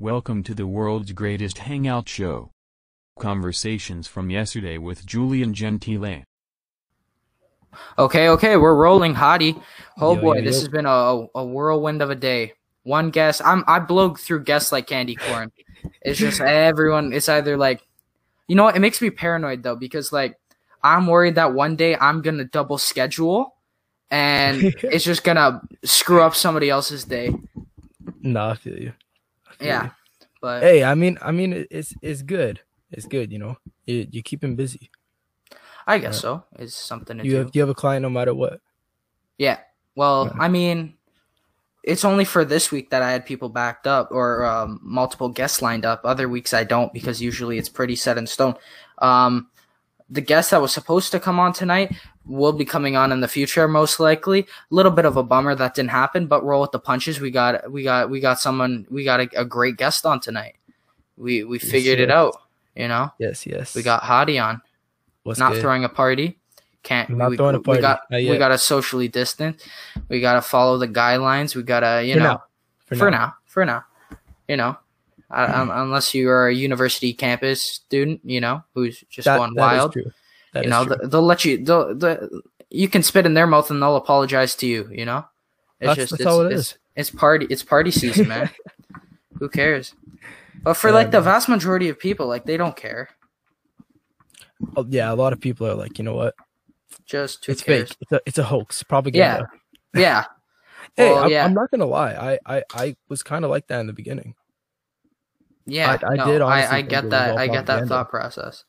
Welcome to the world's greatest hangout show. Conversations from yesterday with Julian Gentile. Okay, okay, we're rolling, Hadi. Oh Yo, boy, yo, this yo. has been a, a whirlwind of a day. One guest, I'm I blow through guests like candy corn. It's just everyone. It's either like, you know what? It makes me paranoid though because like I'm worried that one day I'm gonna double schedule, and it's just gonna screw up somebody else's day. Nah, I feel you. Yeah, but Hey, I mean, I mean, it's it's good. It's good, you know. You you keep him busy. I guess so. It's something You do. have you have a client no matter what. Yeah. Well. I mean, it's only for this week that I had people backed up or um, multiple guests lined up. Other weeks I don't because usually it's pretty set in stone. Um, the guest that was supposed to come on tonight will be coming on in the future, most likely. A little bit of a bummer that didn't happen, but roll with the punches. We got, we got, we got someone, we got a, a great guest on tonight. We we Yes, figured it yes. out. You know, Yes, yes. we got Hadi on What's not good? throwing a party. Can't Not we, throwing a party. we got we got to socially distance. We got to follow the guidelines. We got to you For know now. for, now. for now you know unless you are a university campus student you know who's just That, going that is wild you is know th- they'll let you they'll, the you can spit in their mouth and they'll apologize to you you know it's That's- just that's it's, all it it's, it's party it's party season man who cares but for Yeah, like the man. vast majority of people like they don't care Oh, yeah, a lot of people are like, you know what? just it's cares fake. It's a it's a hoax. Propaganda. yeah Hey, Well, I'm, yeah. I'm not gonna lie. I I, I was kind of like that in the beginning. Yeah, I- I no, did I, I get that. I get that thought process.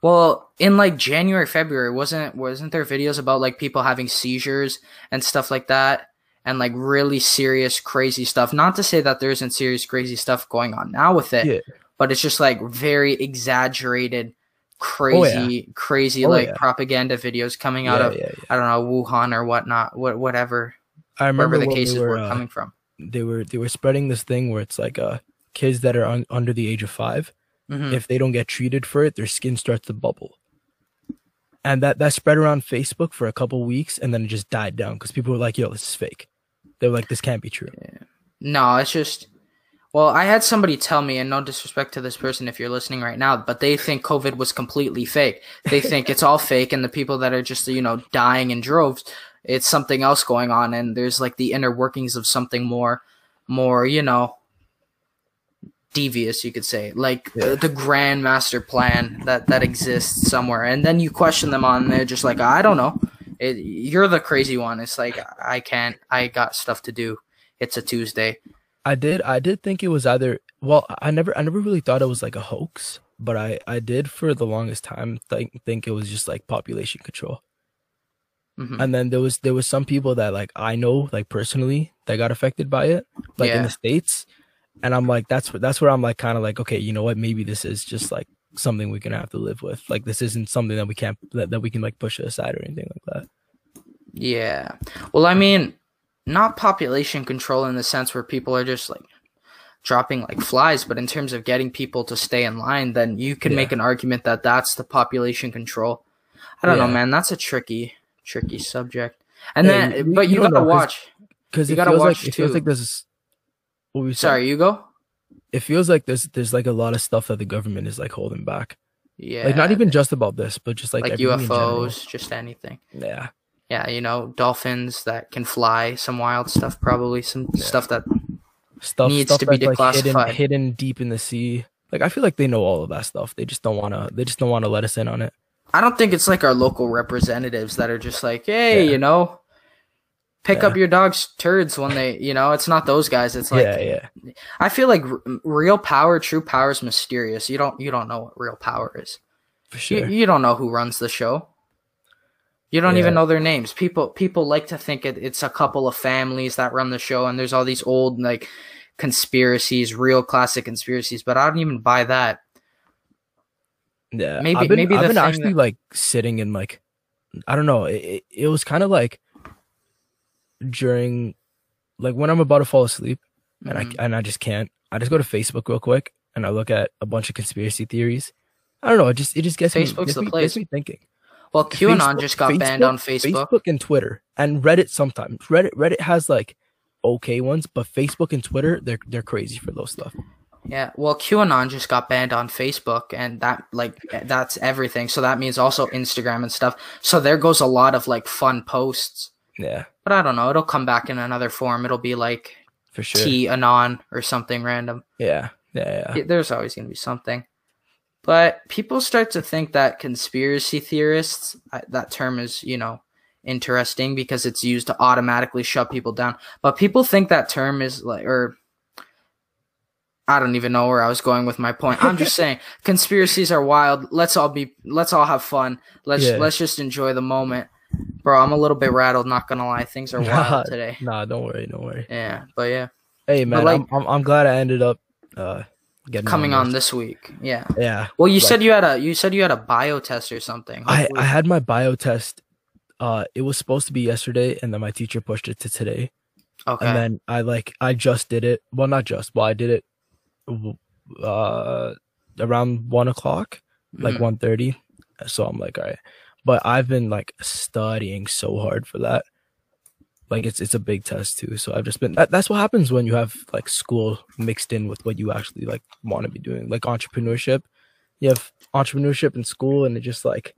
Well, in like January, February, wasn't wasn't there videos about like people having seizures and stuff like that, and like really serious, crazy stuff? Not to say that there isn't serious, crazy stuff going on now with it, Yeah. but it's just like very exaggerated, crazy, crazy Oh, like yeah. propaganda videos coming out of yeah, yeah. I don't know Wuhan or whatnot, what whatever, I remember the cases were, were uh, coming from. they were they were spreading this thing where it's like uh kids that are un- under the age of 5 Mhm. if they don't get treated for it their skin starts to bubble and that that spread around facebook for a couple weeks and then it just died down because people were like yo this is fake they were like this can't be true No, it's just. Well, I had somebody tell me, and no disrespect to this person if you're listening right now, but they think COVID was completely fake. They think it's all fake, and the people that are just, you know, dying in droves, it's something else going on, and there's like the inner workings of something more, more, you know, devious, you could say, like Yeah. the, the grand master plan that that exists somewhere, and then you question them on, they're just like, I don't know. It, you're the crazy one. It's like I can't. I got stuff to do. It's a Tuesday. i did i did think it was either well i never i never really thought it was like a hoax but i i did for the longest time think think it was just like population control Mhm. and then there was there was some people that like I know like personally that got affected by it, like in the states, and I'm like that's wh- that's where I'm like kind of like okay, you know what, maybe this is just like something we're gonna have to live with. Like this isn't something that we can't that, that we can like push aside or anything like that. Yeah. Well, I mean, not population control in the sense where people are just like dropping like flies, but in terms of getting people to stay in line, then you can Yeah. make an argument that that's the population control. I don't know, man. That's a tricky, tricky subject. And then, you- but you you, gotta know, 'cause- watch. Because You gotta watch like it feels too. like there's what we Sorry, you go. It feels like there's there's like a lot of stuff that the government is like holding back. Yeah. Like not even just about this, but just like like everything in general. UFOs, just anything. Yeah, Yeah, you know, dolphins that can fly, some wild stuff, probably some Yeah. stuff that stuff Needs stuff to be that's like hidden declassified. hidden deep in the sea. Like I feel like they know all of that stuff. They just don't want to. They just don't want to let us in on it. I don't think it's like our local representatives that are just like, hey, Yeah. you know, pick Yeah. up your dog's turds when they, you know, it's not those guys. It's like, yeah, yeah. I feel like r- real power, true power is mysterious. You don't, you don't know what real power is. For You, sure. you don't know who runs the show. You don't even know their names. People, people like to think it, it's a couple of families that run the show, and there's all these old like conspiracies, real classic conspiracies. But I don't even buy that. Yeah, Maybe- I've been, maybe I've been actually that- like sitting in like, I don't know. It, it was kind of like during, like when I'm about to fall asleep and Mhm. I and I just can't. I just go to Facebook real quick and I look at a bunch of conspiracy theories. I don't know. It just it just gets me, Facebook's gets the me, place. gets me thinking. Well, QAnon Facebook- just got banned on Facebook. Facebook and Twitter and Reddit sometimes. Reddit Reddit has like okay ones, but Facebook and Twitter they're they're crazy for those stuff. Yeah, well, QAnon just got banned on Facebook, and that like that's everything. So that means also Instagram and stuff. So there goes a lot of like fun posts. Yeah, But I don't know. It'll come back in another form. It'll be like for sure. T anon or something random. Yeah, yeah, yeah. There's always gonna be something. But people start to think that conspiracy theorists, that term is you know interesting because it's used to automatically shut people down. But people think that term is like or. I don't even know where I was going with my point. I'm just saying conspiracies are wild. Let's all be let's all have fun. Let's Yeah. let's just enjoy the moment. Bro, I'm a little bit rattled, not gonna lie. Things are wild today. Nah, don't worry, don't worry. Yeah, but yeah. Hey man, like- I'm, I'm I'm glad I ended up uh getting Coming on this. this week. Yeah. Yeah, Well, you Like- said you had a you said you had a bio test or something. I Hopefully- I had my bio test. Uh, it was supposed to be yesterday, and then my teacher pushed it to today. okay. And then I like I just did it. Well, not just, Well, I did it. Uh, around one o'clock, like Mhm. one thirty. So I'm like, all right. But I've been like studying so hard for that. Like it's it's a big test too. So I've just been. That, that's what happens when you have like school mixed in with what you actually like want to be doing, like entrepreneurship. You have entrepreneurship in school, and it just like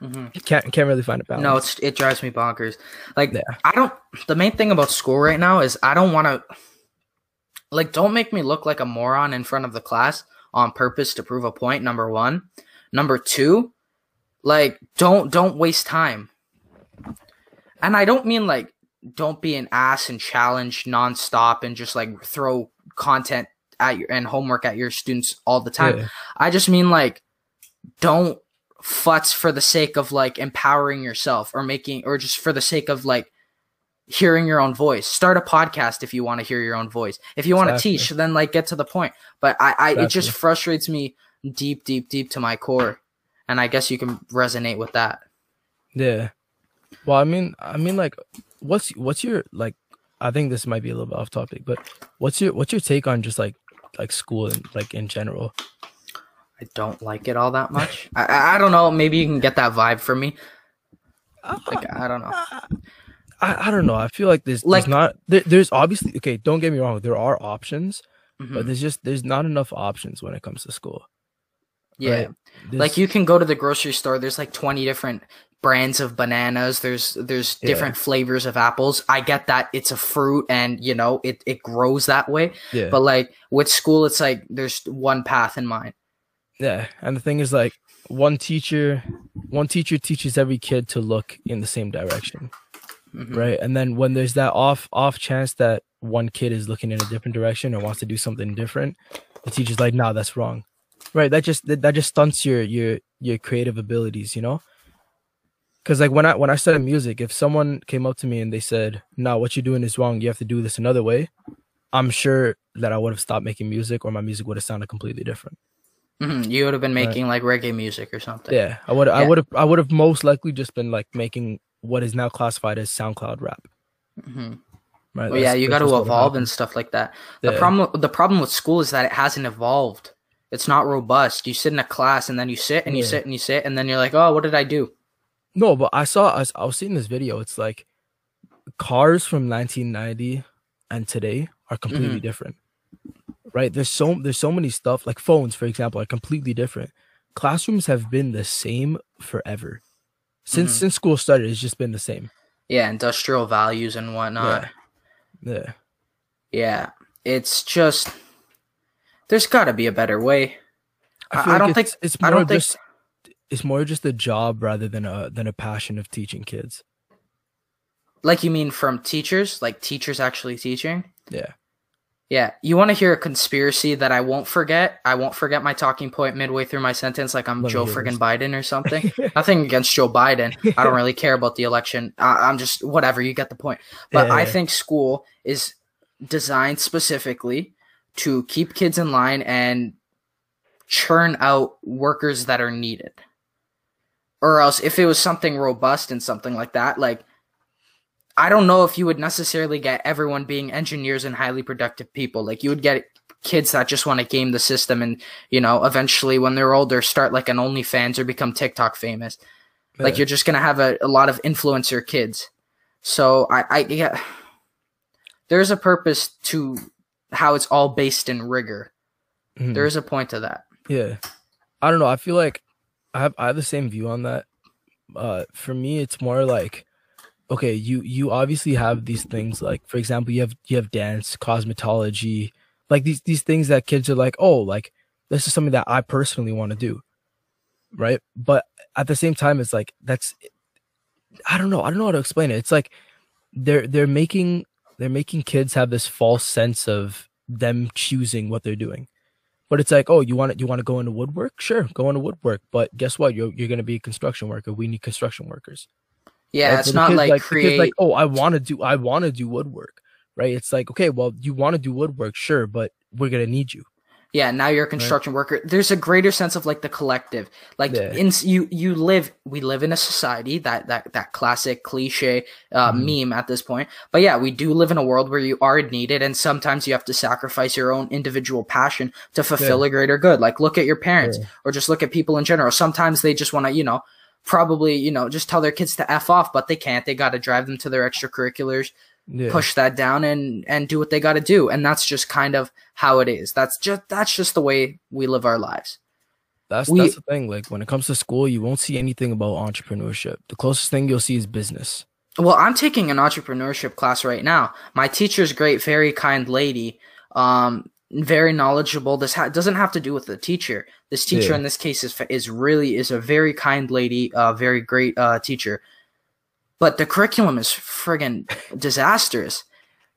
Mhm. can't can't really find a balance. No, it's it drives me bonkers. Like Yeah. I don't. The main thing about school right now is I don't want to. Like, don't make me look like a moron in front of the class on purpose to prove a point. Number one. Number two, like don't don't waste time. And I don't mean like don't be an ass and challenge nonstop and just like throw content at your and homework at your students all the time. Yeah. I just mean like don't futz for the sake of like empowering yourself or making or just for the sake of like hearing your own voice. Start a podcast if you want to hear your own voice. If you want to teach, then like get to the point. But I, I it just frustrates me deep, deep, deep to my core. And I guess you can resonate with that. Yeah. Well, I mean, I mean, like, what's what's your like? I think this might be a little bit off topic, but what's your what's your take on just like like school and like in general? I don't like it all that much. I- I, don't know. Maybe you can get that vibe from me. Like I don't know. I, I don't know. I feel like there's Like- there's not there, there's obviously okay. Don't get me wrong. There are options, Mhm. but there's just there's not enough options when it comes to school. Yeah. right? like you can go to the grocery store there's like 20 different brands of bananas there's there's Yeah. different flavors of apples i get that it's a fruit and you know it, it grows that way yeah, but like with school it's like there's one path in mind yeah. And the thing is, like, one teacher one teacher teaches every kid to look in the same direction. Mhm. right and then when there's that off off chance that one kid is looking in a different direction or wants to do something different the teacher's like nah that's wrong right that just that, that just stunts your your your creative abilities you know because like when i when i started music if someone came up to me and they said nah what you're doing is wrong you have to do this another way i'm sure that i would have stopped making music or my music would have sounded completely different Mhm. you would have been Right. making like reggae music or something yeah i would i would have i would have most likely just been like making what is now classified as soundcloud rap Mhm. right Well, yeah you got to evolve and stuff like that the Yeah. problem the problem with school is that it hasn't evolved it's not robust you sit in a class and then you sit and you Yeah. sit and you sit and then you're like oh what did i do No, but I saw I was, I was seeing this video. It's like cars from 1990 and today are completely different. Right? There's so there's so many stuff like phones, for example, are completely different. Classrooms have been the same forever. Since Mhm. since school started, it's just been the same. yeah industrial values and whatnot Yeah. Yeah, it's just there's got to be a better way. I- feel I don't it's, think- it's I more don't think- just it's more just a job rather than a than a passion of teaching kids. Like you mean from teachers, like teachers actually teaching? Yeah. Yeah, you want to hear a conspiracy that I won't forget? I won't forget my talking point midway through my sentence, like I'm Let Joe friggin' Biden or something. Nothing against Joe Biden. I don't really care about the election. I, I'm just whatever. You get the point. But Yeah, I think school is designed specifically to keep kids in line and churn out workers that are needed. Or else, if it was something robust and something like that, like I don't know if you would necessarily get everyone being engineers and highly productive people. Like you would get kids that just want to game the system and you know eventually when they're older start like an OnlyFans or become TikTok famous. Like you're just gonna have a, a lot of influencer kids. So I, I yeah, there's a purpose to how it's all based in rigor. Mhm. There is a point to that. Yeah. I don't know. I feel like I have I have the same view on that. Uh for me it's more like okay, you you obviously have these things like for example, you have you have dance, cosmetology, like these these things that kids are like, "Oh, like this is something that I personally want to do." Right? But at the same time it's like that's I don't know. I don't know how to explain it. It's like they're they're making they're making kids have this false sense of them choosing what they're doing. But it's like, oh, you want to you want to go into woodwork? Sure, go into woodwork. But guess what? You're you're gonna be a construction worker. We need construction workers. Yeah, Right? it's So not like, kid's create. like, oh, I want to do I want to do woodwork. Right? It's like, okay, well, you want to do woodwork, sure, but we're gonna need you. Yeah, now you're a construction worker. There's a greater sense of like the collective. Like Yeah. in you you live we live in a society that that that classic cliche uh, Mhm. meme at this point. But yeah, we do live in a world where you are needed, and sometimes you have to sacrifice your own individual passion to fulfill a greater good. Like look at your parents, Yeah. or just look at people in general. Sometimes they just want to you know probably you know just tell their kids to f off, but they can't. They got to drive them to their extracurriculars. Yeah. push that down and and do what they got to do and that's just kind of how it is that's just that's just the way we live our lives That's we- that's the thing. Like when it comes to school, you won't see anything about entrepreneurship. The closest thing you'll see is business. well i'm taking an entrepreneurship class right now my teacher's great very kind lady um very knowledgeable this ha- doesn't have to do with the teacher this teacher Yeah. in this case is is really is a very kind lady uh very great uh teacher but the curriculum is friggin' disastrous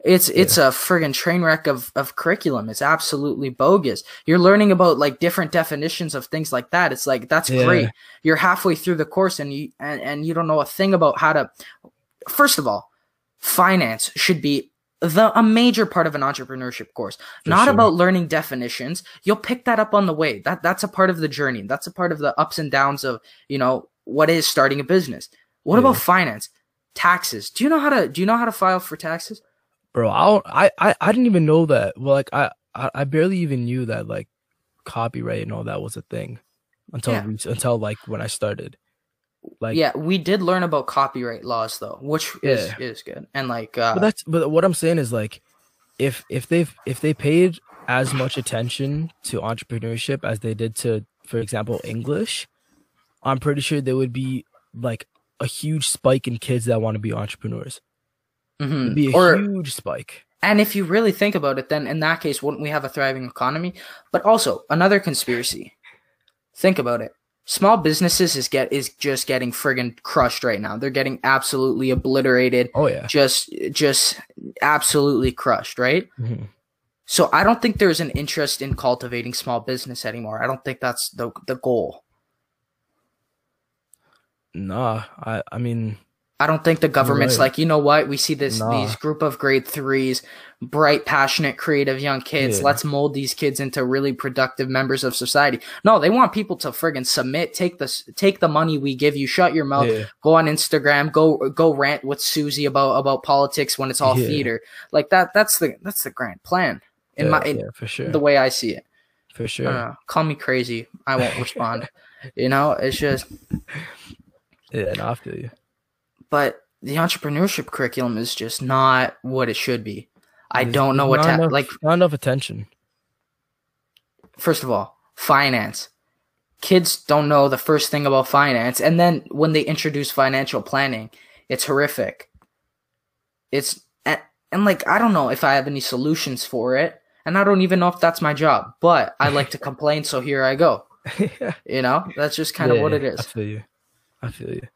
It's it's a friggin' train wreck of, of curriculum. It's absolutely bogus. You're learning about like different definitions of things like that. It's like that's Yeah. great. You're halfway through the course and you and, and you don't know a thing about how to first of all, finance should be the a major part of an entrepreneurship course. For Not sure. about learning definitions. You'll pick that up on the way. That that's a part of the journey. That's a part of the ups and downs of, you know, what is starting a business. What Yeah. about finance? Taxes. Do you know how to do you know how to file for taxes? bro. I, don't, I I I didn't even know that. Well, like I I, I barely even knew that like copyright and all that was a thing until Yeah. until like when I started. Like yeah, we did learn about copyright laws though, which is Yeah. is good. And like uh but that's but what I'm saying is like if if they've if they paid as much attention to entrepreneurship as they did to for example English, I'm pretty sure there would be like a huge spike in kids that want to be entrepreneurs. mhm. It'd be a or huge spike. And if you really think about it, then in that case, wouldn't we have a thriving economy? But also another conspiracy. Think about it. Small businesses is get is just getting friggin' crushed right now. They're getting absolutely obliterated. Oh yeah. Just just absolutely crushed, right? Mhm. So I don't think there's an interest in cultivating small business anymore. I don't think that's the the goal. Nah, I I mean I don't think the government's right. like, you know what? We see this Nah. these group of grade threes, bright, passionate, creative young kids. Yeah. Let's mold these kids into really productive members of society. No, they want people to friggin' submit, take the take the money we give you, shut your mouth, yeah. go on Instagram, go go rant with Susie about about politics when it's all Yeah. theater. Like that. That's the that's the grand plan in my in for sure. the way I see it. for sure. know. Call me crazy. I won't respond. You know, it's just. Yeah, no, I feel you. but the entrepreneurship curriculum is just not what it should be. I There's don't know what ta- enough- like. not enough attention. First of all, finance. Kids don't know the first thing about finance, and then when they introduce financial planning, it's horrific. It's and, and like I don't know if I have any solutions for it, and I don't even know if that's my job. But I like to complain, so here I go. yeah, You know, that's just kind of what it is. I is. I feel you.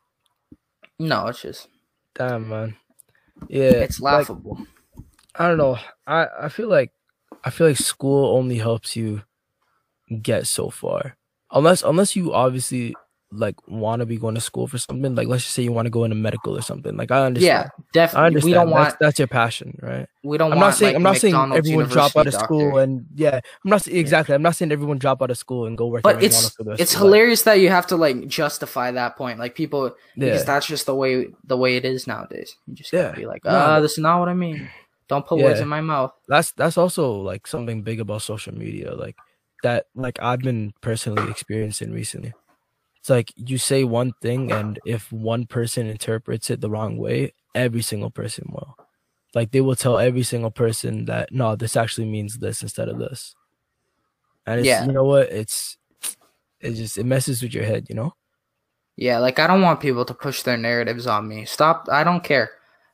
No, it's just Damn, man. Yeah, it's like, laughable. I don't know. I I feel like I feel like school only helps you get so far. Unless unless you obviously like want to be going to school for something. Like let's just say you want to go into medical or something. Like I understand. yeah, I definitely. understand. We don't that's, want. that's your passion, right? We don't I'm want. not saying like, I'm not saying McDonald's everyone drop out of University school and yeah, I'm not saying exactly. I'm not saying everyone drop out of school and go work but it's for it's of their life. hilarious that you have to like justify that point like people because Yeah. that's just the way the way it is nowadays you just gotta Yeah. be like No, ah but- this is not what i mean don't put words in my mouth that's that's also like something big about social media like that like i've been personally experiencing recently it's like you say one thing and if one person interprets it the wrong way every single person will like they will tell every single person that no this actually means this instead of this and it's, Yeah. you know what? It's it just it messes with your head, you know. Yeah, like I don't want people to push their narratives on me. Stop. I don't care.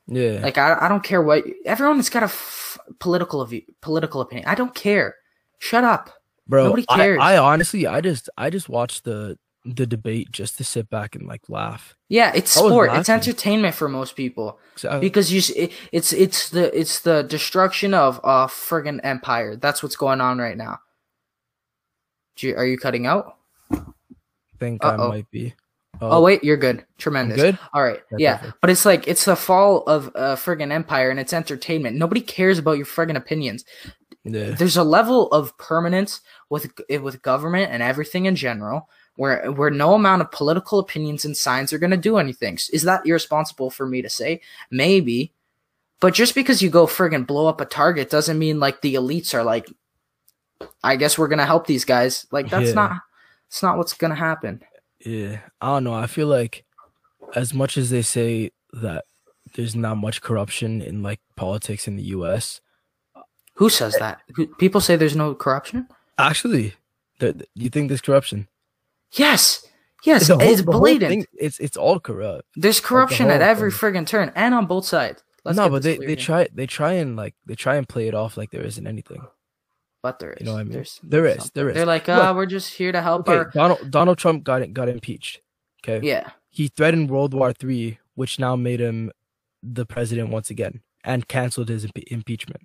Yeah, Like I, I don't care what everyone's got a f- political view, political opinion. I don't care. Shut up. bro. nobody I- cares. I, honestly, I just I just watched the the debate just to sit back and like laugh. Yeah, it's I sport. It's entertainment for most people So because you. It, it's it's the it's the destruction of a friggin' empire. That's what's going on right now. You- Are you cutting out? think I Uh-oh. might be. Oh, oh. wait, you're good. Tremendous. good? All right. Yeah, perfect. but it's like it's the fall of a friggin' empire and it's entertainment. Nobody cares about your friggin' opinions. Yeah, there's a level of permanence with with government and everything in general where where no amount of political opinions and signs are going to do anything. Is that irresponsible for me to say? Maybe. But just because you go friggin' blow up a target doesn't mean like the elites are like I guess we're going to help these guys. Like that's Yeah. not it's not what's going to happen. yeah. I don't know. I feel like as much as they say that there's not much corruption in like politics in the U.S. Who says that? People say there's no corruption? Actually, there, you think there's corruption? Yes. Yes, The whole- it's the blatant. thing- it's it's all corrupt. There's corruption at every friggin' turn and on both sides. Let's no, but they, they try they try and like they try and play it off like there isn't anything. But there is. You know what I mean? There's there is. something. there is. They're like, oh, we're just here to help Okay, our. Donald Donald Trump got got impeached. Okay, Yeah. he threatened World War Three, which now made him the president once again, and canceled his impe- impeachment.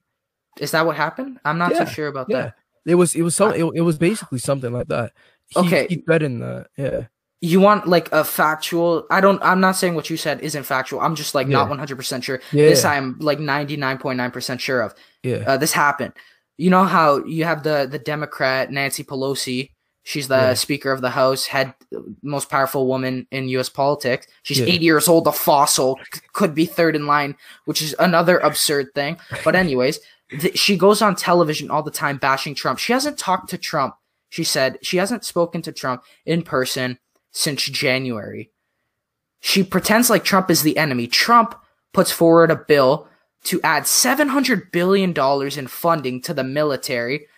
Is that what happened? I'm not Yeah, too sure about Yeah, that. it was it was some it, it was basically something like that. He, Okay. he threatened that. yeah You want like a factual? I don't. I'm not saying what you said isn't factual. I'm just like not 100 percent sure. Yeah, This yeah. I'm like 99.9 percent sure of. yeah Uh, this happened. You know how you have the the Democrat Nancy Pelosi. She's the Yeah. Speaker of the House, head most powerful woman in U.S. politics. She's Yeah. 80 years old, a fossil, c- could be third in line, which is another absurd thing. But anyways, th- she goes on television all the time bashing Trump. She hasn't talked to Trump. She said she hasn't spoken to Trump in person since January. She pretends like Trump is the enemy. Trump puts forward a bill to add $700 billion in funding to the military.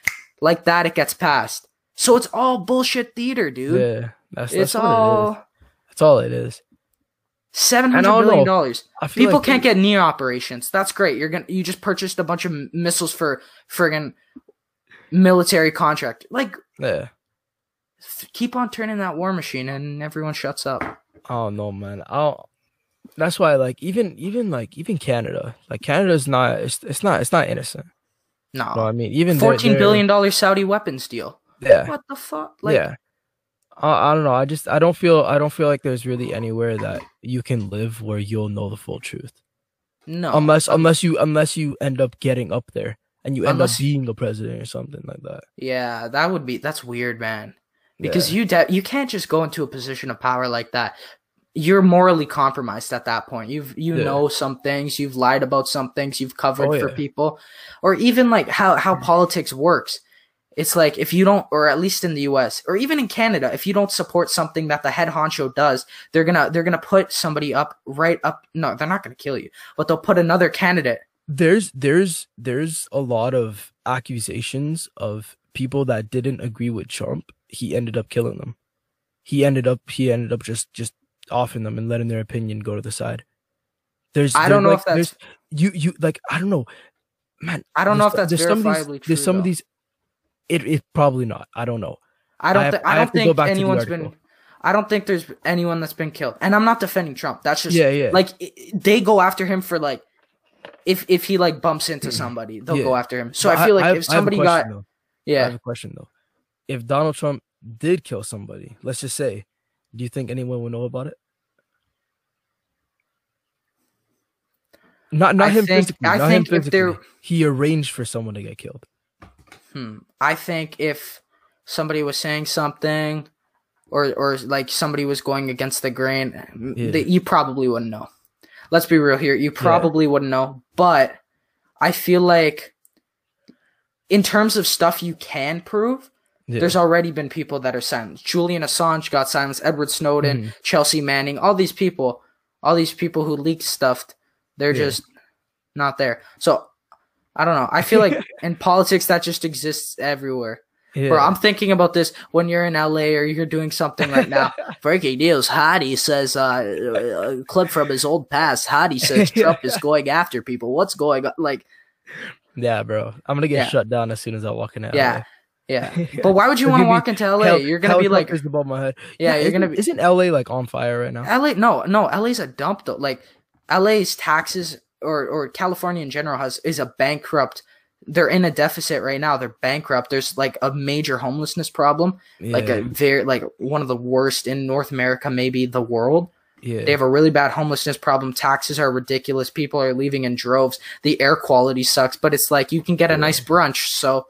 Like that, it gets passed. So it's all bullshit theater, dude. yeah. That's, that's it's what it is. all That's all it is. seven hundred know. dollars. People like can't get near operations. That's great. You're gonna you just purchased a bunch of missiles for friggin' military contract. Like, Yeah. f- keep on turning that war machine, and everyone shuts up. Oh don't man. I don't. That's why, like, even even like even Canada, like Canada's not. It's it's not it's not innocent. No, You know I mean? Even fourteen they're- billion dollar Saudi weapons deal. Yeah. What the fuck? Like, yeah. I, I don't know. I just I don't feel I don't feel like there's really anywhere that you can live where you'll know the full truth. no. Unless unless you unless you end up getting up there and you end Unless- up being the president or something like that. Yeah, that would be that's weird, man. Because Yeah. you de- you can't just go into a position of power like that. You're morally compromised at that point. You've you Yeah. know some things, you've lied about some things, you've covered Oh, for yeah. people, or even like how how mm. politics works. It's like if you don't, or at least in the U.S. or even in Canada, if you don't support something that the head honcho does, they're gonna they're gonna put somebody up right up. No, they're not gonna kill you, but they'll put another candidate. There's there's there's a lot of accusations of people that didn't agree with Trump. He ended up killing them. He ended up he ended up just just offing them and letting their opinion go to the side. There's I don't know like, if that's- you you like I don't know, man. I don't know if that's there's some of these- true. There's some of these. It it probably not. I don't know. I don't. I have- I I don't go think the been. I don't think there's anyone that's been killed, and I'm not defending Trump. That's just Yeah, yeah. like i- i- they go after him for like, if if he like bumps into somebody, they'll Yeah. go after him. So But I feel like if I a somebody got question, though. I have a question though. If Donald Trump did kill somebody, let's just say, do you think anyone would know about it? Not not I him think- physically. I not think him if they're- physically. He arranged for someone to get killed. hmm, I think if somebody was saying something, or or like somebody was going against the grain, Yeah. you probably wouldn't know. Let's be real here. You probably wouldn't know, but I feel like in terms of stuff you can prove, Yeah. There's already been people that are silenced. Julian Assange got silenced. Edward Snowden, Mm-hmm. Chelsea Manning, all these people, all these people who leaked stuff, they're Yeah. just not there. So I don't know. I feel like in politics that just exists everywhere. Yeah. Bro, I'm thinking about this when you're in LA or you're doing something right now. Breaking news: Hadi says uh, a clip from his old past. Hadi says Trump is going after people. What's going on? Like, yeah, bro. I'm gonna get Yeah. shut down as soon as I walk in. LA. yeah, yeah. But why would you want to walk into LA? Hel- you're gonna be like, above my head. yeah, you're gonna be Isn't LA like on fire right now? LA. No, no, LA's a dump though. Like, LA's taxes or or California in general has is a bankrupt. They're in a deficit right now. They're bankrupt. There's like a major homelessness problem. like a very like one of the worst in North America, maybe the world. yeah. They have a really bad homelessness problem. Taxes are ridiculous. People are leaving in droves. The air quality sucks, but it's like you can get a nice brunch. So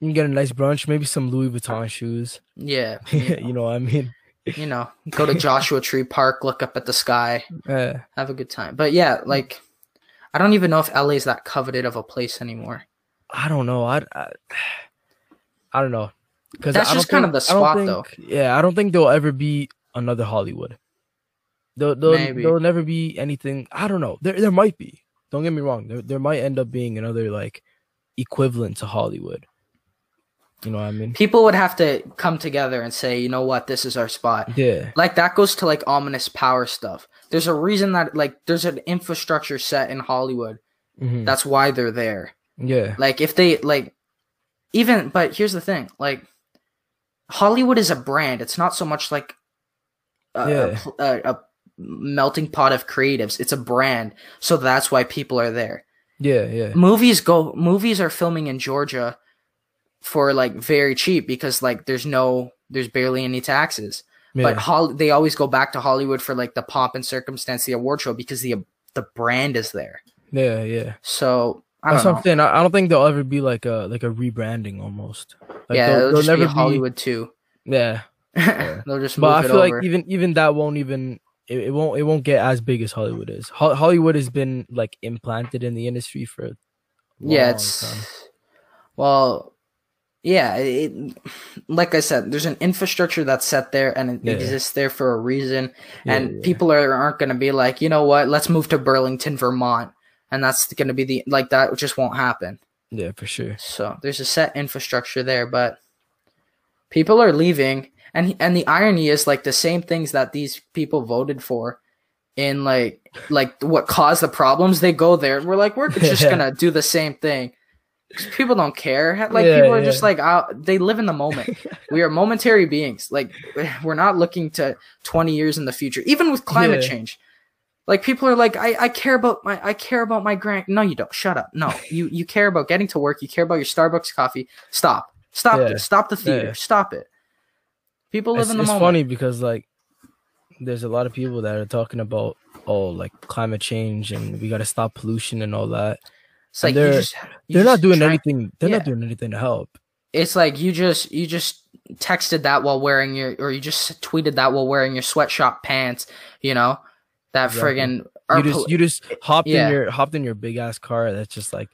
you can get a nice brunch, maybe some Louis Vuitton shoes. yeah, you know what I mean? you know, go to Joshua Tree Park, look up at the sky, Yeah. have a good time. But yeah, like I don't even know if LA is that coveted of a place anymore. I don't know. I, I, I don't know. Because That's just kind of the spot, though. Yeah, I don't think there'll ever be another Hollywood. There'll, there'll, Maybe. there'll never be anything. I don't know. There, there might be. Don't get me wrong. There, there might end up being another like equivalent to Hollywood. You know what I mean? People would have to come together and say, you know what, this is our spot. Yeah. like that goes to like ominous power stuff there's a reason that like there's an infrastructure set in hollywood Mhm. that's why they're there Yeah. like if they like even but here's the thing like hollywood is a brand it's not so much like a, Yeah. a, a, a melting pot of creatives it's a brand so that's why people are there Yeah. Yeah. movies go movies are filming in georgia for like very cheap because like there's no there's barely any taxes yeah. but Hol- they always go back to Hollywood for like the pomp and circumstance, the award show, because the the brand is there. yeah. Yeah. So I That's don't what know. I'm saying. I I don't think there'll ever be like a like a rebranding almost. Like yeah, there'll- it'll there'll just be never Hollywood too. Yeah. They'll just move But I feel over. like even even that won't even it, it won't it won't get as big as Hollywood is. Ho- Hollywood has been like implanted in the industry for yeah, it's time. well, yeah. It, like I said, there's an infrastructure that's set there and it Yeah. exists there for a reason. Yeah, and yeah. people are aren't going to be like, you know what? Let's move to Burlington, Vermont, and that's going to be the like that. Just won't happen. yeah for sure. So there's a set infrastructure there, but people are leaving, and and the irony is like the same things that these people voted for, in like like what caused the problems. They go there, and we're like, we're just Yeah. gonna do the same thing. People don't care. Like Yeah, people are yeah. just like out. They live in the moment. we are momentary beings. Like we're not looking to twenty years in the future. Even with climate Yeah. change, like people are like, I, I care about my I care about my grand. No, you don't. Shut up. No, you you care about getting to work. You care about your Starbucks coffee. Stop. Stop it. Stop the theater. Stop it. People live It's, in the it's moment. It's funny because like there's a lot of people that are talking about oh like climate change and we got to stop pollution and all that. It's like they're- just They're not doing drank- anything. They're not doing anything to help. It's like you just you just texted that while wearing your or you just tweeted that while wearing your sweatshop pants. You know that Exactly. friggin' You just you just hopped Yeah. in your hopped in your big ass car that's just like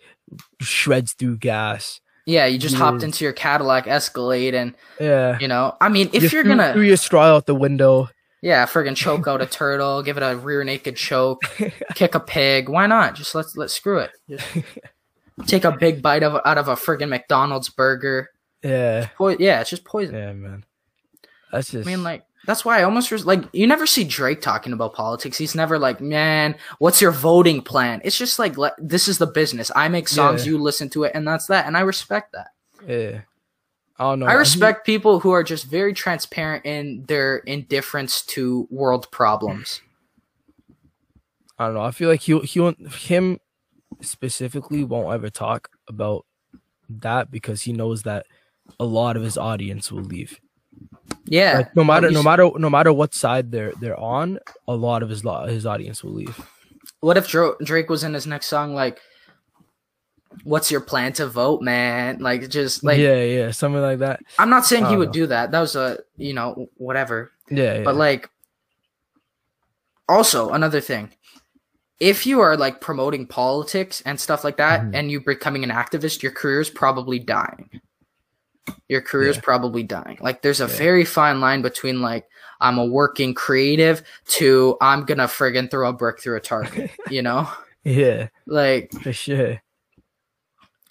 shreds through gas. yeah you just hopped into your Cadillac Escalade and Yeah. you know I mean if You you're threw- gonna threw your straw out the window. Yeah, friggin' choke out a turtle, give it a rear naked choke, kick a pig. Why not? Just let's let's screw it. Just take a big bite of out of a friggin' McDonald's burger. Yeah. Po- yeah, it's just poison. Yeah, man. That's just I mean, like that's why I almost res- like you never see Drake talking about politics. He's never like, man, what's your voting plan? It's just like let, this is the business. I make songs, Yeah. you listen to it, and that's that. And I respect that. yeah. I don't know. I He- respect people who are just very transparent in their indifference to world problems. I don't know. I feel like he he won't him specifically won't ever talk about that because he knows that a lot of his audience will leave. Yeah, Like, no matter no matter no matter what side they're they're on, a lot of his his audience will leave. What if Drake was in his next song like, "What's your plan to vote, man?" Like just like yeah, yeah, something like that. I'm not saying he would know. do that. That was a you know whatever. Yeah, yeah. But like, also another thing, if you are like promoting politics and stuff like that, Mhm. and you becoming an activist, your career is probably dying. Your career is Yeah. probably dying. Like, there's a Yeah. very fine line between like I'm a working creative to I'm gonna friggin' throw a brick through a target. you know, yeah, like for sure.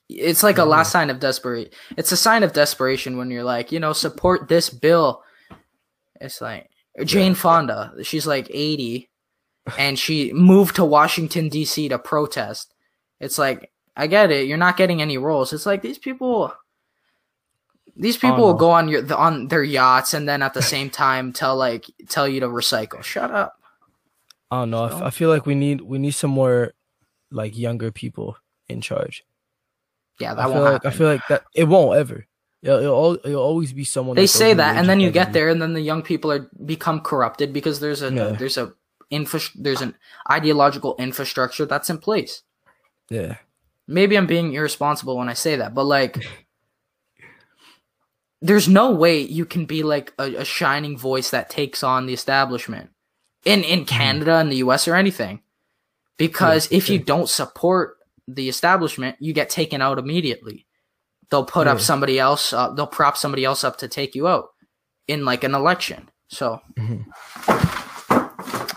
It's like a last sign of desperation. It's a sign of desperation when you're like, you know, support this bill. It's like Jane Fonda. She's like 80 and she moved to Washington D.C. to protest. It's like I get it. You're not getting any roles. It's like these people these Oh, people will no. go on your on their yachts and then at the same time tell like tell you to recycle. Shut up. I don't know. So- I feel like we need we need some more like younger people in charge. Yeah, I that feel won't like happen. I feel like that it won't ever. It'll, it'll, it'll always be someone. they say that and then you get there and then the young people are become corrupted because there's a Yeah. there's a infra- there's an ideological infrastructure that's in place Yeah, maybe i'm being irresponsible when i say that but like there's no way you can be like a, a shining voice that takes on the establishment in in canada and the us or anything because Mm-hmm. Yeah, if you don't support the establishment you get taken out immediately. They'll put up somebody else uh, they'll prop somebody else up to take you out in like an election. So Mhm.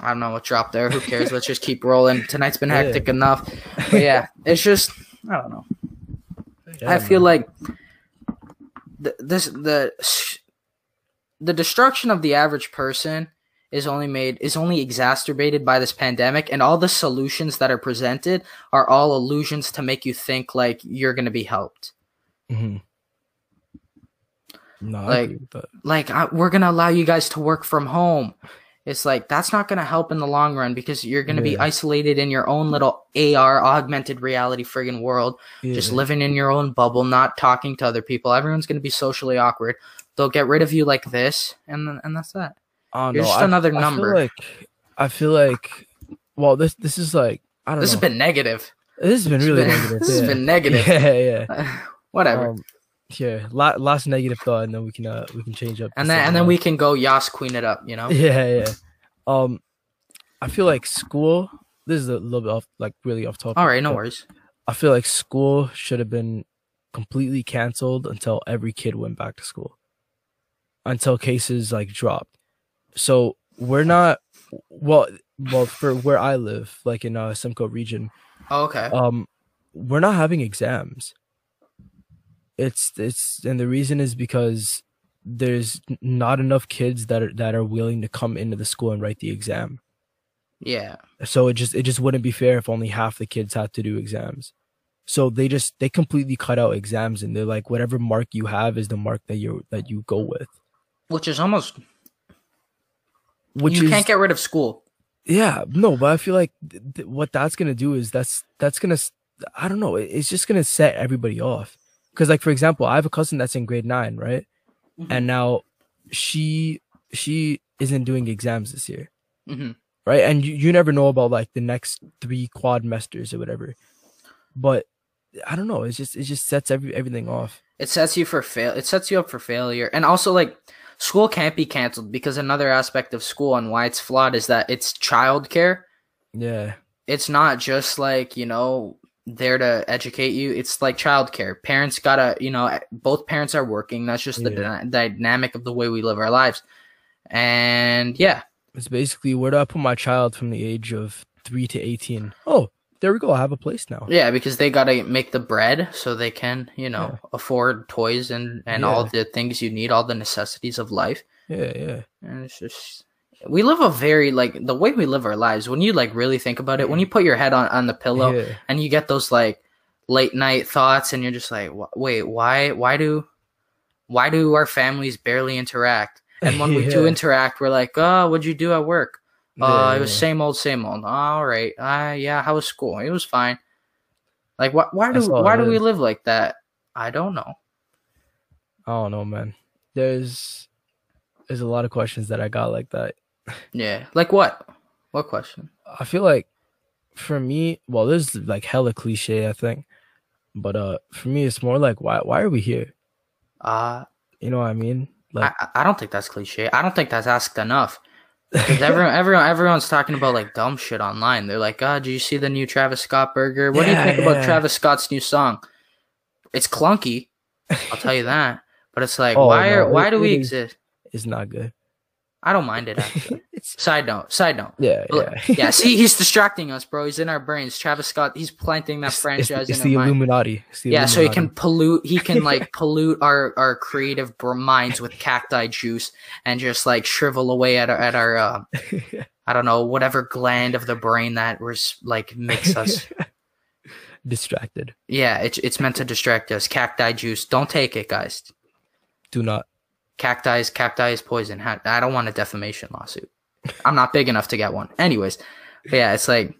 i don't know what dropped there who cares? Let's just keep rolling. Tonight's been Yeah. hectic enough. But yeah it's just i don't know. Yeah, I feel man. like the, this the the destruction of the average person is only made is only exacerbated by this pandemic and all the solutions that are presented are all illusions to make you think like you're going to be helped. Mm-hmm. No, like-. Like I, we're going to allow you guys to work from home. It's like that's not going to help in the long run because you're going to be isolated in your own little AR augmented reality friggin' world just living in your own bubble, not talking to other people. Everyone's going to be socially awkward. They'll get rid of you like this, and and that's that. I don't You're know. just I- another I feel number. like I feel like well, this this is like I don't know This know. has been negative. this has been really been- negative. this has been negative. Yeah, yeah. Whatever. Um, yeah, la- last negative thought, and then we can uh we can change up. and then and then else. we can go Yas Queen it up. You know. yeah yeah um i feel like school this is a little bit off like really off topic All right, no worries. i feel like school should have been completely canceled until every kid went back to school until cases like dropped so we're not well well for where i live like in uh simcoe region Oh, okay. um we're not having exams it's it's and the reason is because there's not enough kids that are that are willing to come into the school and write the exam yeah. so it just it just wouldn't be fair if only half the kids had to do exams so they just they completely cut out exams and they're like whatever mark you have is the mark that you that you go with Which is almost. Which you is can't get rid of school. Yeah, no, but I feel like th- th- what that's gonna do is that's that's gonna I don't know. It's just gonna set everybody off. Because like for example, I have a cousin that's in grade nine, right? And now she she isn't doing exams this year, hmm right? And you, you never know about like the next three quadmesters or whatever. But I don't know. It's just it just sets every everything off. It sets you for fail. It sets you up for failure, and also like school can't be canceled because another aspect of school and why it's flawed is that it's childcare. Yeah, it's not just like you know there to educate you it's like childcare parents gotta you know both parents are working that's just the Yeah. dyna- dynamic of the way we live our lives and yeah it's basically where do I put my child from the age of three to eighteen? Oh, there we go. I have a place now. yeah because they gotta make the bread so they can you know afford toys and and all the things you need all the necessities of life Yeah, yeah. and it's just we live a very like the way we live our lives when you like really think about it when you put your head on on the pillow yeah. and you get those like late night thoughts and you're just like wait why why do why do our families barely interact and when we do interact we're like oh what'd you do at work uh it was same old same old. All right. Uh yeah how was school? It was fine. Like why, why do why do we live like that? I don't know. I don't know, man. There's there's a lot of questions that I got like that. yeah. Like what? What question? I feel like for me, well, this is like hella cliche, I think. But uh for me it's more like why why are we here? uh You know what I mean? Like I, I don't think that's cliche. I don't think that's asked enough Because everyone, everyone, everyone's talking about like dumb shit online. They're like, ah, "Oh, did you see the new Travis Scott burger? What do you Yeah, think about. Travis Scott's new song? It's clunky, I'll tell you that. But it's like, Oh, why no, are why it- do we exist? it's not good. I don't mind it. Actually. Side note. Side note. yeah, yeah. yeah, see, he's distracting us, bro. He's in our brains. Travis Scott, he's planting that It's- franchise it's, it's in the our mind. Illuminati. It's the Yeah, so he can pollute. He can like pollute our our creative minds with cacti juice and just like shrivel away at our at our uh, I don't know whatever gland of the brain that was like makes us. distracted. yeah, it's it's meant to distract us. Cacti juice. Don't take it, guys. Do not. Cacti is cacti is poison. I don't want a defamation lawsuit. I'm not big enough to get one. Anyways, but yeah, it's like,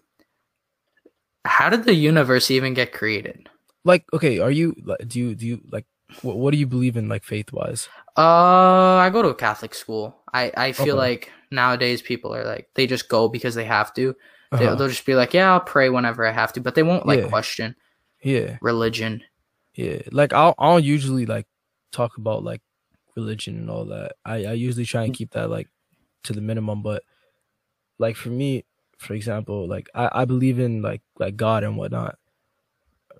how did the universe even get created? Like, okay, are you? Do you? Do you like? What, what do you believe in, like faith wise? Uh, I go to a Catholic school. I I feel Okay. like nowadays people are like they just go because they have to. They, Uh-huh. They'll just be like, yeah, I'll pray whenever I have to, but they won't like Yeah. question Yeah, religion. yeah. Like, I'll I'll usually like talk about like religion and all that. I I usually try and keep that like to the minimum, but like for me, for example, like I I believe in like like God and whatnot.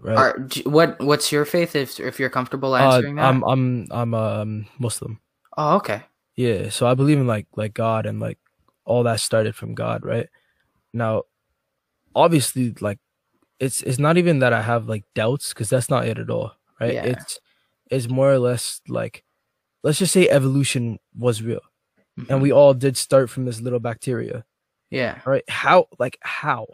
Right. Are, what what's your faith? If if you're comfortable Uh, answering that. I'm I'm I'm um Muslim. oh, okay. Yeah, so I believe in like like God and like all that started from God, right? Now, obviously, like it's it's not even that I have like doubts because that's not it at all, right? Yeah. It's it's more or less like let's just say evolution was real and we all did start from this little bacteria, yeah. right? How like how?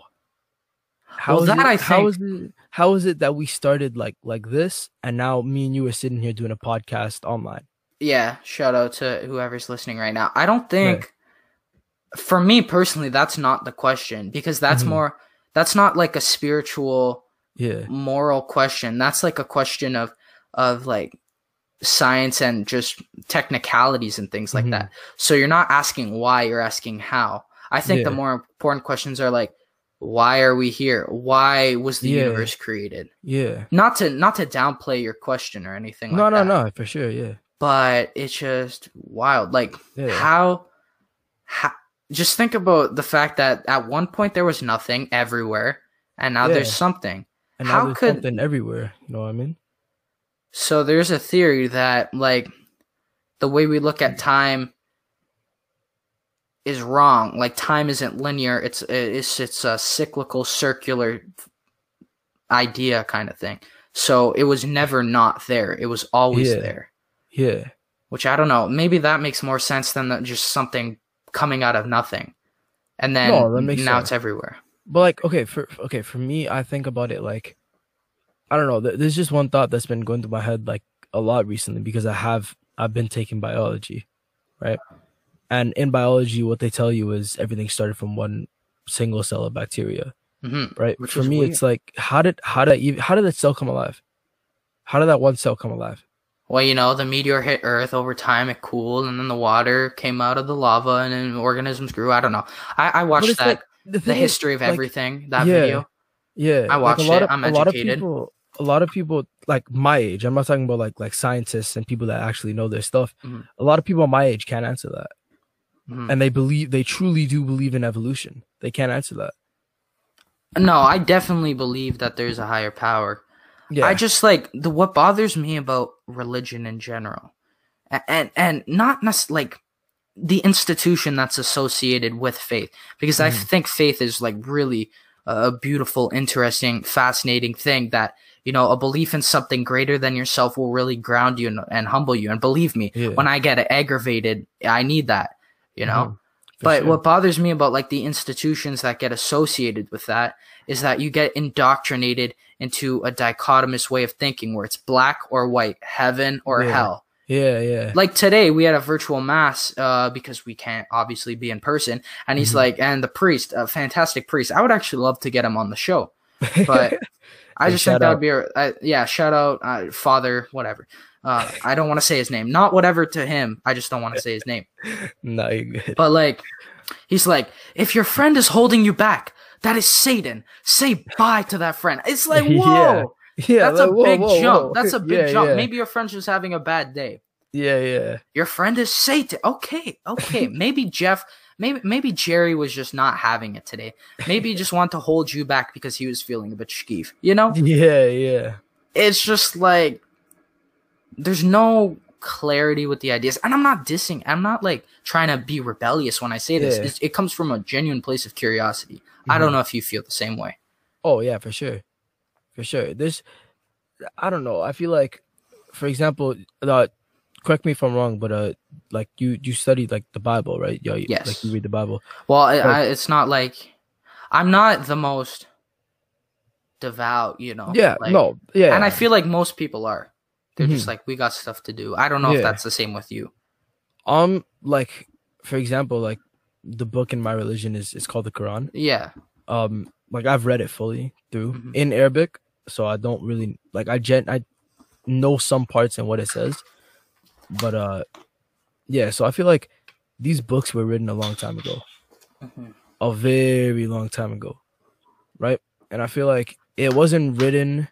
How Well, is that it, I how think- is it how is it that we started like like this and now me and you are sitting here doing a podcast online? Yeah, shout out to whoever's listening right now. I don't think for me personally that's not the question because that's Mhm. more that's not like a spiritual Yeah. moral question. That's like a question of of like science and just technicalities and things like Mhm. that. So you're not asking why, you're asking how. I think the more important questions are like why are we here? Why was the Yeah. universe created? Yeah. Not to not to downplay your question or anything No, like no, that no, for sure, yeah. but it's just wild. Like Yeah. how, how, just think about the fact that at one point there was nothing everywhere, and now there's something. And How now there's could- something everywhere. You know what I mean? So there's a theory that like the way we look at time is wrong. Like time isn't linear. It's it's it's a cyclical, circular idea kind of thing. So it was never not there. It was always Yeah. there. Yeah. which I don't know. Maybe that makes more sense than the, just something coming out of nothing, and then No, now sense. it's everywhere. But like, okay, for okay, for me, I think about it like, I don't know. There's just one thought that's been going through my head like a lot recently because I have I've been taking biology, right? And in biology, what they tell you is everything started from one single cell of bacteria, hmm right? Which for me, weird. it's like how did how did even how did that cell come alive? How did that one cell come alive? Well, you know, the meteor hit Earth over time. It cooled, and then the water came out of the lava, and then organisms grew. I don't know. I, I watched that like- the is, history of like, everything. That yeah. video. Yeah, I watched a lot it. Of, I'm a lot of educated. people, a lot of people like my age. I'm not talking about like like scientists and people that actually know their stuff. Mhm. A lot of people my age can't answer that, Mhm. and they believe they truly do believe in evolution. They can't answer that. No, I definitely believe that there's a higher power. Yeah, I just like the what bothers me about religion in general, and and, and not nec- like the institution that's associated with faith, because I Mhm. think faith is like really a beautiful, interesting, fascinating thing that you know a belief in something greater than yourself will really ground you and, and humble you. And believe me, Yeah. when I get aggravated, I need that. You know. Mhm. But sure. what bothers me about like the institutions that get associated with that is that you get indoctrinated into a dichotomous way of thinking where it's black or white, heaven or Yeah. hell. Yeah, yeah, Like today we had a virtual mass uh, because we can't obviously be in person, and he's Mhm. like, and the priest, a fantastic priest. I would actually love to get him on the show, but I just think that would be a, uh, yeah, shout out uh, Father, whatever. Uh, I don't want to say his name, not whatever to him. I just don't want to say his name. no. But like, he's like, if your friend is holding you back, that is Satan. Say bye to that friend. It's like, whoa, yeah, that's a like, whoa, big whoa, jump. whoa. That's a big Yeah, jump. yeah. Maybe your friend's just having a bad day. yeah, yeah, Your friend is Satan. Okay, okay. maybe Jeff, maybe maybe Jerry was just not having it today. Maybe he just wanted to hold you back because he was feeling a bit skeeve. You know, yeah, yeah. it's just like there's no clarity with the ideas. And I'm not dissing. I'm not like trying to be rebellious when I say this. Yeah. It's, it comes from a genuine place of curiosity. I Mhm. don't know if you feel the same way. Oh yeah, for sure, for sure. There's, I don't know. I feel like, for example, uh, correct me if I'm wrong, but uh, like you you studied like the Bible, right? Yeah, Yes. Like you read the Bible. Well, I, I, it's not like I'm not the most devout, you know. Yeah. like- no. Yeah. And I feel like most people are. They're just Mhm. like, we got stuff to do. I don't know if that's the same with you. um like for example like the book in my religion is is called the Quran. Yeah. um like I've read it fully through Mhm. in Arabic, so I don't really like I gen I know some parts and what it says, but uh yeah, so I feel like these books were written a long time ago, Mhm. a very long time ago, right? And I feel like it wasn't written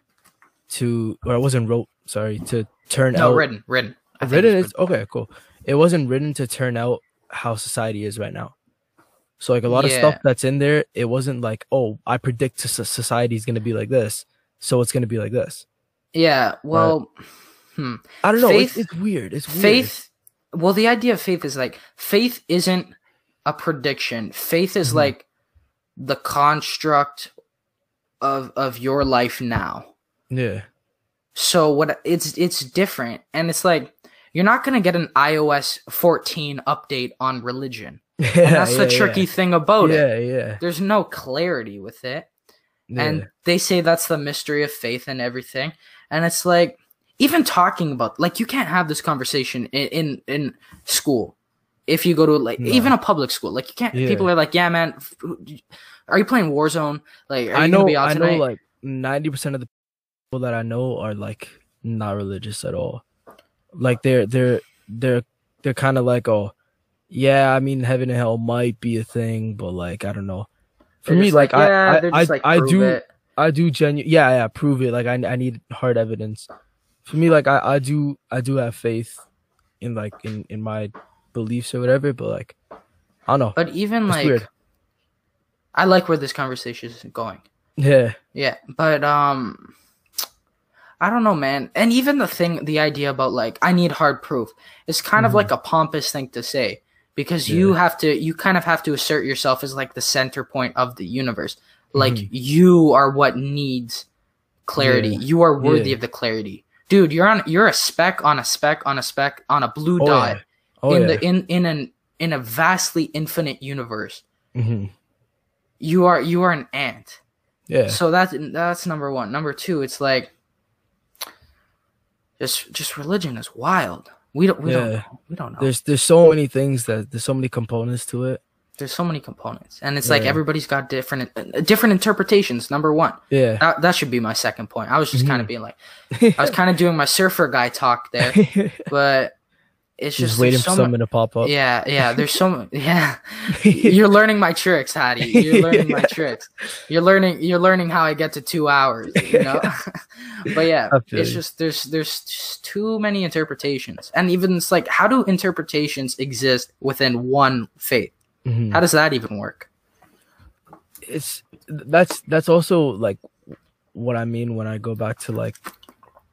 to or it wasn't wrote sorry to turn No, out written, written. I written is okay cool it wasn't written to turn out how society is right now so like a lot of stuff that's in there it wasn't like oh i predict so- society is going to be like this so it's going to be like this Yeah. Well, hmm. i don't know it's, Faith- it's weird it's weird. faith. Well, the idea of faith is like faith isn't a prediction. Faith is Mhm. like the construct of of your life now. yeah So what it's it's different, and it's like you're not gonna get an iOS 14 update on religion. yeah And that's the yeah, tricky thing about yeah. it. yeah yeah There's no clarity with it. Yeah. and they say that's the mystery of faith and everything. And it's like even talking about like you can't have this conversation in in, in school if you go to like No. even a public school. Like you can't Yeah. people are like yeah man f- are you playing warzone? Like are i know gonna be out i know like 90% of the people that i know are like not religious at all. Like they're they're they're they're kind of like oh yeah i mean heaven and hell might be a thing but like i don't know for They're me just like, yeah, i i i, like, I prove do it. i do genu yeah yeah prove it. Like i, I need hard evidence. For me like i i do i do have faith in like in in my beliefs or whatever but like i don't know. But even it's like weird. I like where this conversation is going. Yeah. Yeah, but um I don't know, man. And even the thing the idea about like I need hard proof is kind of Mhm. like a pompous thing to say because you have to you kind of have to assert yourself as like the center point of the universe. Like Mhm. you are what needs clarity. Yeah. You are worthy Yeah. of the clarity. Dude, you're on you're a speck on a speck on a speck on a blue oh dot yeah oh in yeah the in in an in a vastly infinite universe. hmm You are you are an ant. yeah So that's that's number one. Number two, it's like just just religion is wild. We don't we don't know. we don't know. there's There's, so many things that there's so many components to it There's so many components, and it's like everybody's got different uh, different interpretations. Number one, yeah that, that should be my second point. I was just kind of being like, I was kind of doing my surfer guy talk there, but it's just, just, waiting for so mu- something to pop up Yeah, yeah. There's so yeah. You're learning my tricks, Hadi. You're learning my tricks. You're learning. You're learning how I get to two hours. You know. but yeah, it's just there's there's just too many interpretations, and even it's like, how do interpretations exist within one faith? Mhm. How does that even work? it's that's that's also like what I mean when I go back to like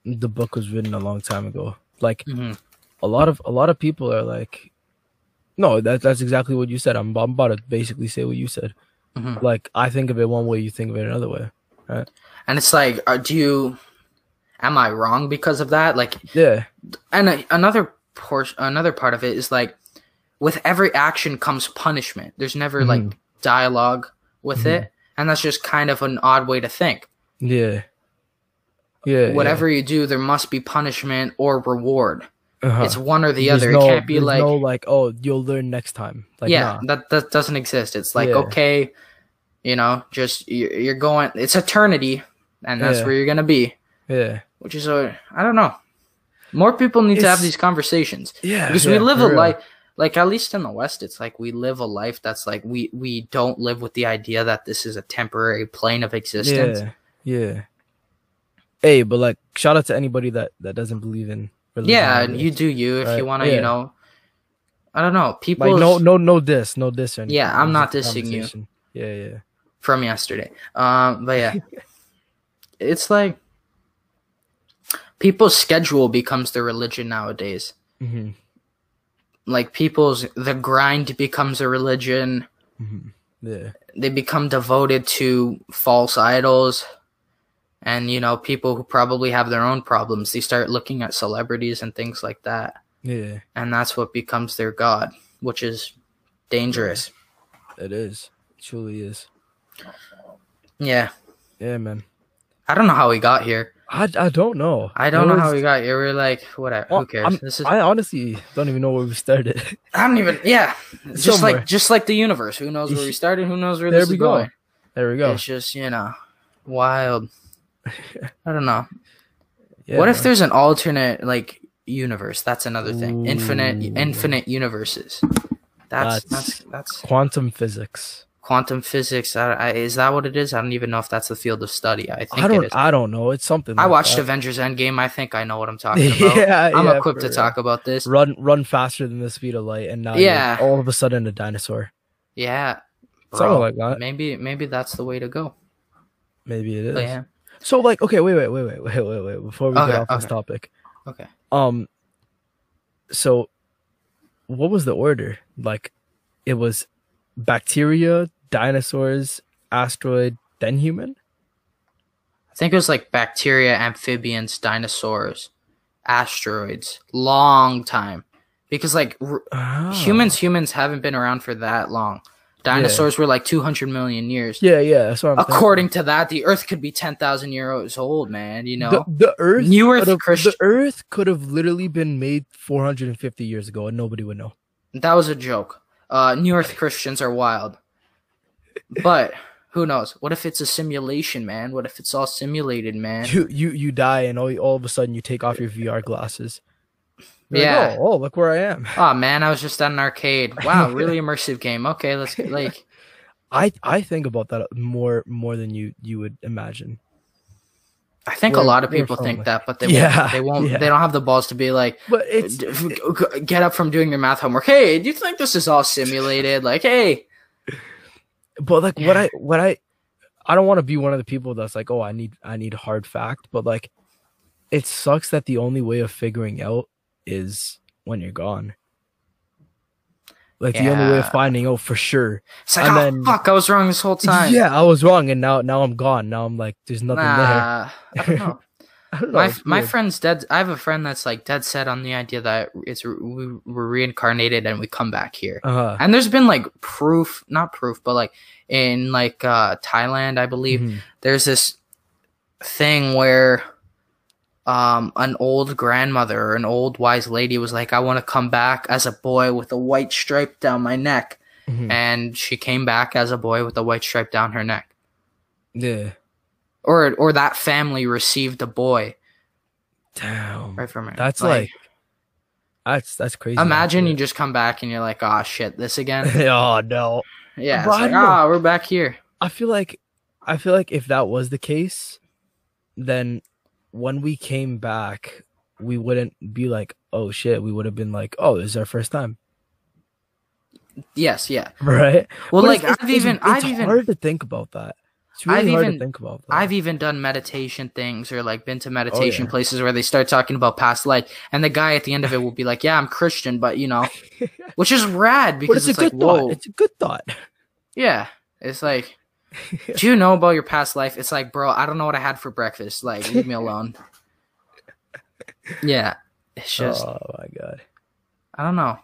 the book was written a long time ago. Like hmm a lot of a lot of people are like, no, that that's exactly what you said. I'm, I'm about to basically say what you said. Mhm. Like I think of it one way, you think of it another way. right? And it's like, uh, do you? Am I wrong because of that? Like, Yeah, and another portion, another part of it is like, with every action comes punishment. There's never Mhm. like dialogue with Mhm. it, and that's just kind of an odd way to think. yeah, yeah. Whatever you do, there must be punishment or reward. Uh-huh. It's one or the There's other. no- it can't be like, no like oh you'll learn next time. Like yeah, nah. that that doesn't exist. It's like Yeah. okay, you know, just you- you're going. It's eternity, and that's Yeah. where you're gonna be. yeah, Which is a I don't know. More people need to have these conversations. yeah. because yeah, we live a real. life like at least in the west it's like we live a life that's like we we don't live with the idea that this is a temporary plane of existence Yeah, yeah. Hey, but like, shout out to anybody that that doesn't believe in. Yeah, and you do you if Right, you want to yeah. you know i don't know people like no no no this no this or. Yeah, I'm not dissing you. Yeah, yeah. from yesterday um but yeah it's like people's schedule becomes their religion nowadays hmm Like people's the grind becomes a religion. hmm Yeah. They become devoted to false idols. And you know, people who probably have their own problems, they start looking at celebrities and things like that. Yeah. And that's what becomes their god, which is dangerous. It is. It truly is. Yeah. Yeah, man. I don't know how we got here. I, I don't know. I don't know how we got here. We're like, whatever. Well, Who cares? Is I honestly don't even know where we started. I don't even. Yeah, just Somewhere. like just like the universe. Who knows where we started? Who knows where There this we is go. going? there we go. It's just you know, wild. I don't know. Yeah, what if there's an alternate like universe? That's another thing. Infinite, Ooh. infinite universes. That's That's- that's that's quantum physics? quantum physics. I, I, is that what it is? I don't even know if that's the field of study. I think I don't. is. I don't know. It's something. I like watched that. Avengers Endgame. I think I know what I'm talking about. yeah, I'm yeah, equipped to real. talk about this. Run, run faster than the speed of light, and now Yeah. all of a sudden a dinosaur. Yeah, Something bro, like that. Maybe maybe that's the way to go. Maybe it is. But yeah. So like, okay, wait, wait, wait, wait, wait, wait, wait. Before we Okay, get off this topic, Okay. um, so what was the order? Like, it was bacteria, dinosaurs, asteroid, then human. I think it was like bacteria, amphibians, dinosaurs, asteroids. Long time. Because like r- Ah. humans humans haven't been around for that long. Dinosaurs were like 200 million years. Yeah, yeah. That's what I'm thinking. According to that, the earth could be 10,000 years old, man, you know. the, the Earth, New Earth have- Christian- the Earth could have literally been made 450 years ago, and nobody would know. that was a joke. Uh New Earth Christians are wild. But who knows? What if it's a simulation, man? What if it's all simulated, man? You, you, you die, and all, all of a sudden you take off your VR glasses. You're like, Yeah. oh, oh, look where I am. Oh man, I was just at an arcade. Wow, really immersive game. Okay, let's get like I, I think about that more, more than you, you would imagine. I think We're- a lot of people think that, but they Yeah, won't. They won't. yeah. They don't have the balls to be like, But it's get up from doing your math homework. Hey, do you think this is all simulated? Like, hey, but like what I what I I don't want to be one of the people that's like, oh, I need I need hard fact, but like it sucks that the only way of figuring out is when you're gone. Like the only way of Yeah. finding out for sure. it's like, And oh then- fuck, I was wrong this whole time. Yeah, I was wrong, and now now I'm gone. Now I'm like, there's nothing there. nah, I don't know. I don't know. my it's my weird. friend's dead. I have a friend that's like dead set on the idea that it's we were reincarnated and we come back here. Uh-huh. And there's been like proof, not proof, but like in like uh Thailand, I believe, Mhm. there's this thing where um an old grandmother or an old wise lady was like, I want to come back as a boy with a white stripe down my neck. Mhm. And she came back as a boy with a white stripe down her neck. Yeah. Or or that family received a boy Damn. right from her. That's like, that's that's crazy. imagine you just come back and you're like, oh shit, this again. oh no. Yeah, it's like, ah, we're back here. I feel like I feel like if that was the case, then when we came back, we wouldn't be like, oh shit. We would have been like, oh, this is our first time, Yes, yeah. right? Well, But like it's- I've it's- even, it's I've even, hard to think about that. It's really I've hard to even- think about that. I've even done meditation things or like been to oh, meditation Oh, yeah. places where they start talking about past life, and the guy at the end of it will be like, "Yeah, I'm Christian, but you know," which is rad because it's, it's, a good like, whoa, thought. It's a good thought. yeah, it's like, do you know about your past life? It's like, bro, I don't know what I had for breakfast. Like, leave me alone. yeah, it's just, oh my god. I don't know.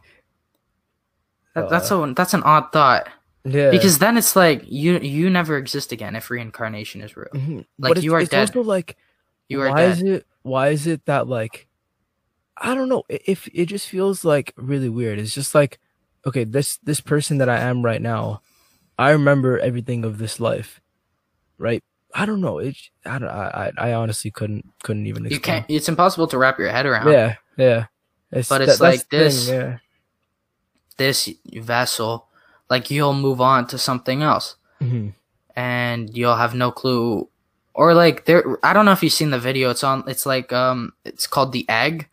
That, that's a that's an odd thought Yeah. because then it's like you you never exist again if reincarnation is real. Mhm. like, But you are it's dead. Also like You are why dead. is it why is it that like i don't know if it just feels like really weird it's just like okay this this person that i am right now i remember everything of this life right i don't know it i don't i i honestly couldn't couldn't even you can't. It's impossible to wrap your head around. yeah yeah it's, But it's that- like the thing, this. yeah this vessel, like you'll move on to something else Mhm. and you'll have no clue. Or like there, I don't know if you've seen the video. It's on. It's like um, it's called the egg.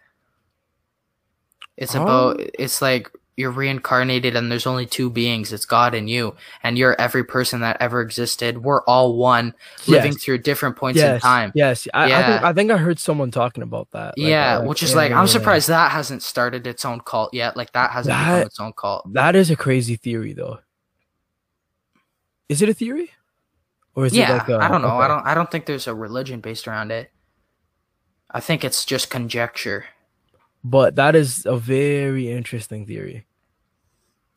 It's Oh. about. It's like you're reincarnated and there's only two beings it's god and you and you're every person that ever existed we're all one living Yes. through different points yes, in time Yes, I, I, think, I think I heard someone talking about that. like, yeah uh, which is yeah, like yeah, i'm yeah. surprised that hasn't started its own cult yet like that hasn't become its own cult That is a crazy theory, though. Is it a theory, or is yeah it like a, i don't know i don't i don't think there's a religion based around it i think it's just conjecture But that is a very interesting theory.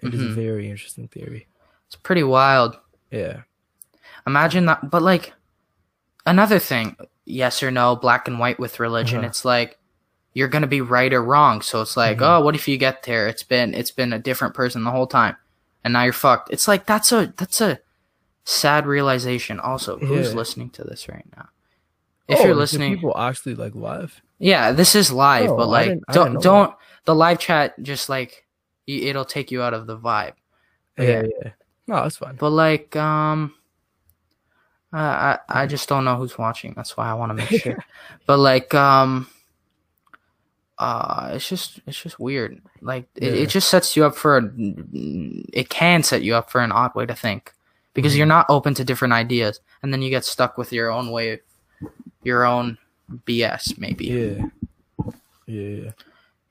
It is Mhm. a very interesting theory. it's pretty wild Yeah. imagine that but like another thing yes or no black and white with religion Uh-huh. it's like you're gonna be right or wrong so it's like Mhm. oh what if you get there it's been it's been a different person the whole time and now you're fucked it's like that's a that's a sad realization also who's Yeah. listening to this right now if Oh, you're listening people actually like live. yeah this is live Oh, but like don't don't the live chat just like it'll take you out of the vibe But Yeah, yeah. No, that's fine. But like, um, I I I just don't know who's watching. That's why I want to make sure. but like, um, uh, it's just it's just weird. Like, it, Yeah. it just sets you up for a. It can set you up for an odd way to think because Mhm. you're not open to different ideas, and then you get stuck with your own way, your own BS. Maybe Yeah. Yeah. yeah.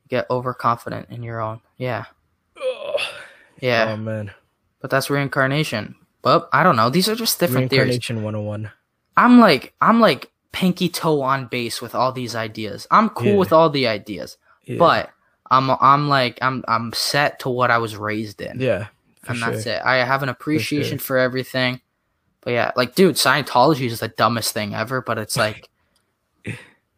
get overconfident in your own. Yeah, Ugh. yeah. Oh man. but that's reincarnation. But I don't know. These are just different theories. Reincarnation 101. I'm like I'm like pinky toe on base with all these ideas. I'm cool Yeah. with all the ideas, Yeah. but I'm I'm like I'm I'm set to what I was raised in, yeah. For and sure. that's it. I have an appreciation for, everything. But yeah, like dude, Scientology is the dumbest thing ever. But it's like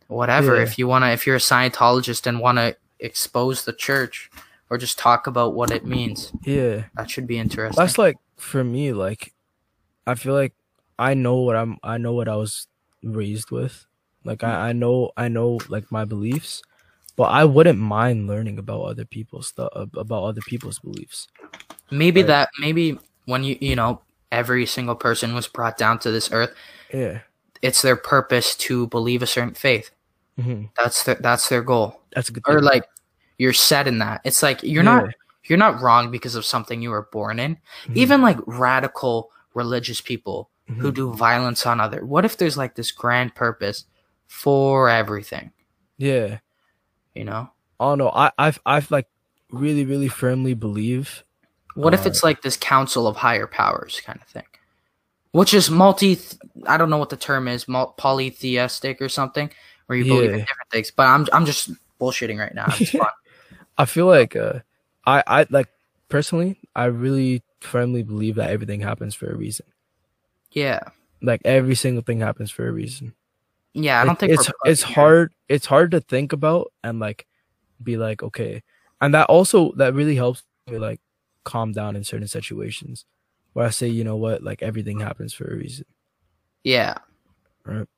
whatever. Yeah. If you wanna, if you're a Scientologist and wanna expose the church or just talk about what it means, Yeah. that should be interesting. That's like for me, like I feel like I know what I'm I know what I was raised with. Like I, I know I know like my beliefs, but I wouldn't mind learning about other people's stuff about other people's beliefs. maybe Right. that maybe when you you know every single person was brought down to this earth Yeah. it's their purpose to believe a certain faith hmm that's their that's their goal That's a good or thing. like you're set in that it's like you're Yeah. not you're not wrong because of something you were born in Mhm. even like radical religious people who Mhm. do violence on other what if there's like this grand purpose for everything Yeah. you know I don't know. I I've I've like really, really firmly believe what if Uh, it's like this council of higher powers kind of thing which is multi i don't know what the term is polytheistic or something where you believe in different things but i'm i'm just bullshitting right now it's fun I feel like uh I I like personally I really firmly believe that everything happens for a reason. yeah Like every single thing happens for a reason. yeah i don't It- think it's it's here. hard it's hard to think about and like be like okay and that also that really helps me like calm down in certain situations where i say you know what like everything happens for a reason yeah Right.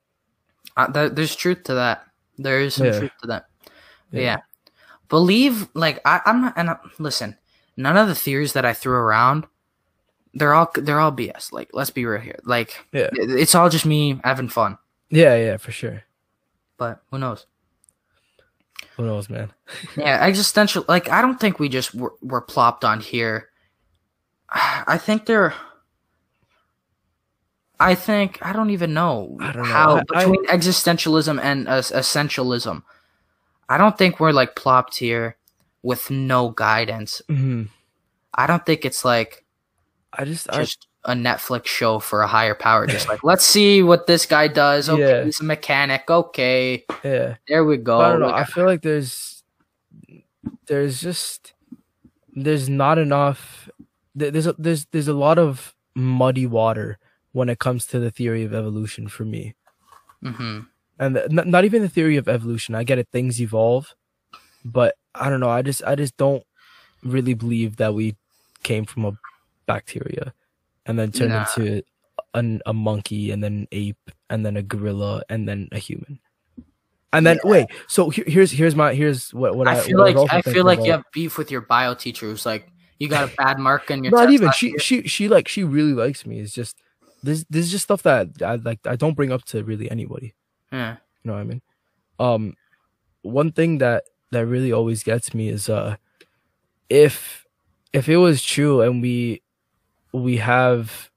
uh, th- there's truth to that there is some Yeah. truth to that yeah, believe like I, i'm not and I, listen none of the theories that i threw around they're all they're all bs like let's be real here. Like yeah. it's all just me having fun. Yeah yeah for sure. But who knows? Who knows man? Yeah existential like i don't think we just were, were plopped on here. I think they're i think i don't even know I don't know. how I- I- between existentialism and uh, essentialism i don't think we're like plopped here with no guidance hmm i don't think it's like i just just a netflix show for a higher power just like let's see what this guy does okay Yeah. he's a mechanic okay yeah there we go I don't know. Like, I feel like there's there's just there's not enough there's a, there's there's a lot of muddy water when it comes to the theory of evolution for me. mhm. And the, not, not even the theory of evolution. I get it things evolve, but I don't know. I just I just don't really believe that we came from a bacteria and then turned Nah. into an, a monkey and then an ape and then a gorilla and then a human. And then wait, so here, here's here's my here's what what I, I feel what like also I feel like you have beef with your bio teacher who's like, you got a bad mark on your. not even she year." she she like she really likes me. It's just this this is just stuff that I like I don't bring up to really anybody. Yeah. You know what I mean? Um, one thing that that really always gets me is uh, if if it was true and we we have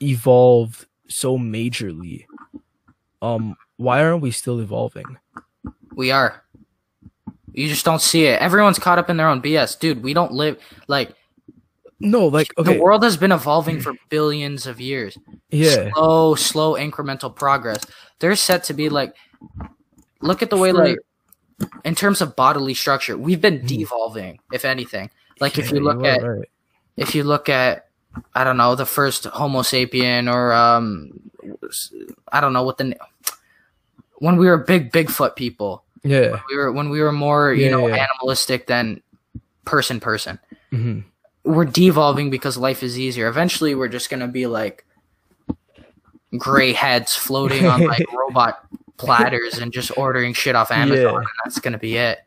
evolved so majorly, um, why aren't we still evolving? We are. You just don't see it. Everyone's caught up in their own BS, dude. We don't live like No, like okay, the world has been evolving for billions of years. yeah, Slow, slow, incremental progress. They're set to be like. Look at the way, like, in terms of bodily structure, we've been Mhm. devolving. If anything, like if you look at right. if you look at I don't know the first Homo sapien or um I don't know what the when we were big Bigfoot people yeah, we were when we were more you Yeah, know yeah. animalistic than person person hmm we're devolving because life is easier eventually we're just gonna be like gray heads floating on like robot platters and just ordering shit off Amazon Yeah. and that's gonna be it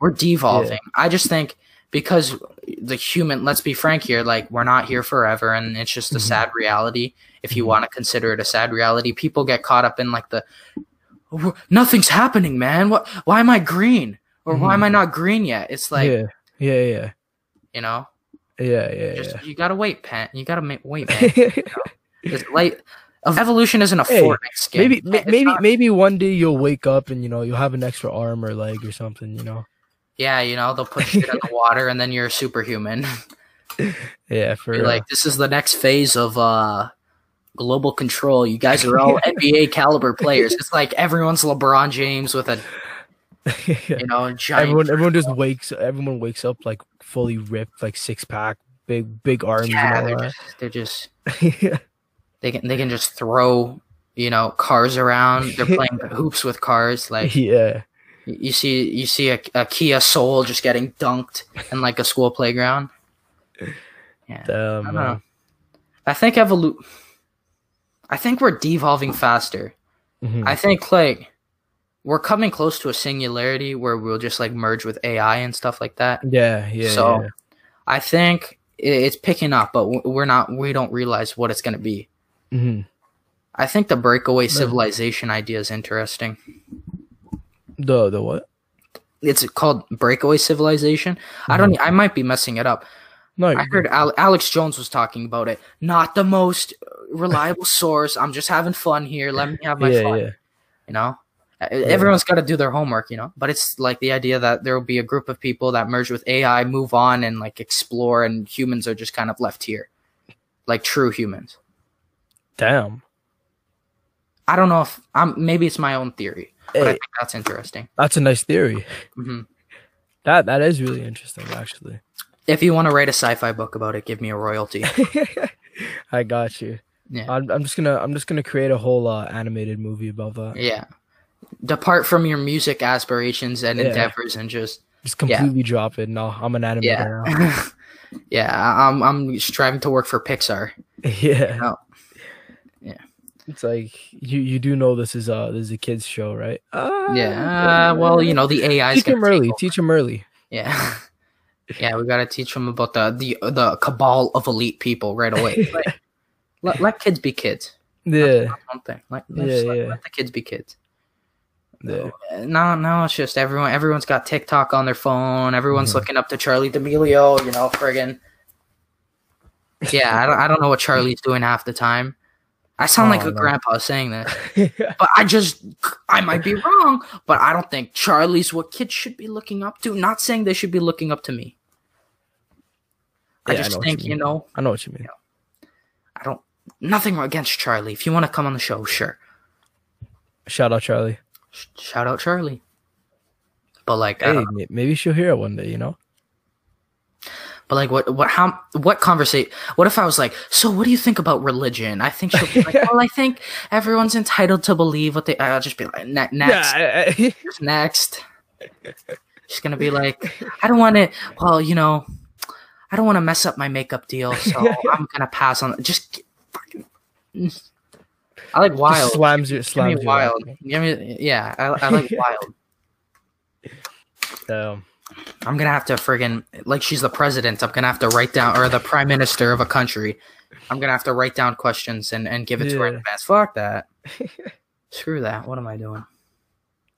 we're devolving. I just think because the human, let's be frank here, like we're not here forever, and it's just a Mhm. sad reality. If you Mhm. want to consider it a sad reality, people get caught up in like the "Oh, nothing's happening, man. What? Why am I green? Or why am I not green yet? It's like yeah, yeah, yeah, you know, yeah, yeah, just you gotta wait, pat You gotta ma- wait, man. yeah. It's like evolution isn't a Hey, Fortnite skin. maybe, It's maybe, not- maybe one day you'll wake up and you know you'll have an extra arm or leg or something. You know. yeah, you know, they'll put shit in the water, and then you're a superhuman. Yeah, for You're like this is the next phase of uh global control. You guys are all NBA caliber players. It's like everyone's LeBron James with a you know giant. everyone, everyone just wakes. Everyone wakes up like fully ripped, like six pack, big, big arms. yeah, and they're just, they're just that. They can they can just throw you know cars around. They're playing hoops with cars. Like yeah, you see you see a, a Kia Soul just getting dunked in like a school playground. Yeah, damn, I don't know. I think evolu. I think we're devolving faster. Mhm. I think like we're coming close to a singularity where we'll just like merge with AI and stuff like that. yeah, yeah, so yeah. I think it's picking up, but we're not. We don't realize what it's going to be. Mhm. I think the breakaway civilization idea is interesting. The the what? It's called breakaway civilization. I don't. I might be messing it up. No, I heard Al- Alex Jones was talking about it. Not the most reliable source. I'm just having fun here. Let me have my yeah, fun. yeah, you know Uh, everyone's got to do their homework you know but it's like the idea that there will be a group of people that merge with ai move on and like explore and humans are just kind of left here like true humans damn. i don't know if i'm maybe it's my own theory but i think that's interesting that's a nice theory. hmm That that is really interesting, actually. if you want to write a sci-fi book about it give me a royalty I got you. yeah I'm, I'm just gonna I'm just gonna create a whole uh, animated movie about that. yeah depart from your music aspirations and Yeah. endeavors and just Just completely drop it. No, I'm an animator yeah now. yeah i'm i'm striving to work for pixar yeah. No. It's like you you do know this is uh this is a kids show, right? Uh, yeah uh, well you know the ai teach them early. Teach them early. Yeah. Yeah, we gotta teach them about the the the cabal of elite people right away. Like, let, let kids be kids. Yeah, That's one thing. Let, Yeah, just yeah. let the kids be kids. yeah. No, no, it's just everyone. Everyone's got TikTok on their phone. Everyone's Mhm. looking up to Charli D'Amelio. You know, friggin'. Yeah, I don't. I don't know what Charli's doing half the time. I sound like Oh, a no. grandpa saying this, but I just I might be wrong. But I don't think Charli's what kids should be looking up to. Not saying they should be looking up to me. I Yeah, I just know what think you you know I know what you mean. I don't nothing against Charli. If you want to come on the show, sure. Shout out Charli. Shout out Charli. But like, I Hey, maybe she'll hear it one day. You know. But like, what, what, how, what conversation? What if I was like, so what do you think about religion? I think she'll be like, well, I think everyone's entitled to believe what they. I'll just be like, ne- next, Yeah. I- I- next. She's gonna be like, I don't want to. Well, you know, I don't want to mess up my makeup deal, so I'm gonna pass on. Just fucking. I like Just wild. slams your Give me slams wild. Give me, yeah, I, I like wild. Damn. I'm gonna have to friggin' like she's the president. I'm gonna have to write down or the prime minister of a country. I'm gonna have to write down questions and, and give it to her in advance. Fuck that. Screw that. What am I doing?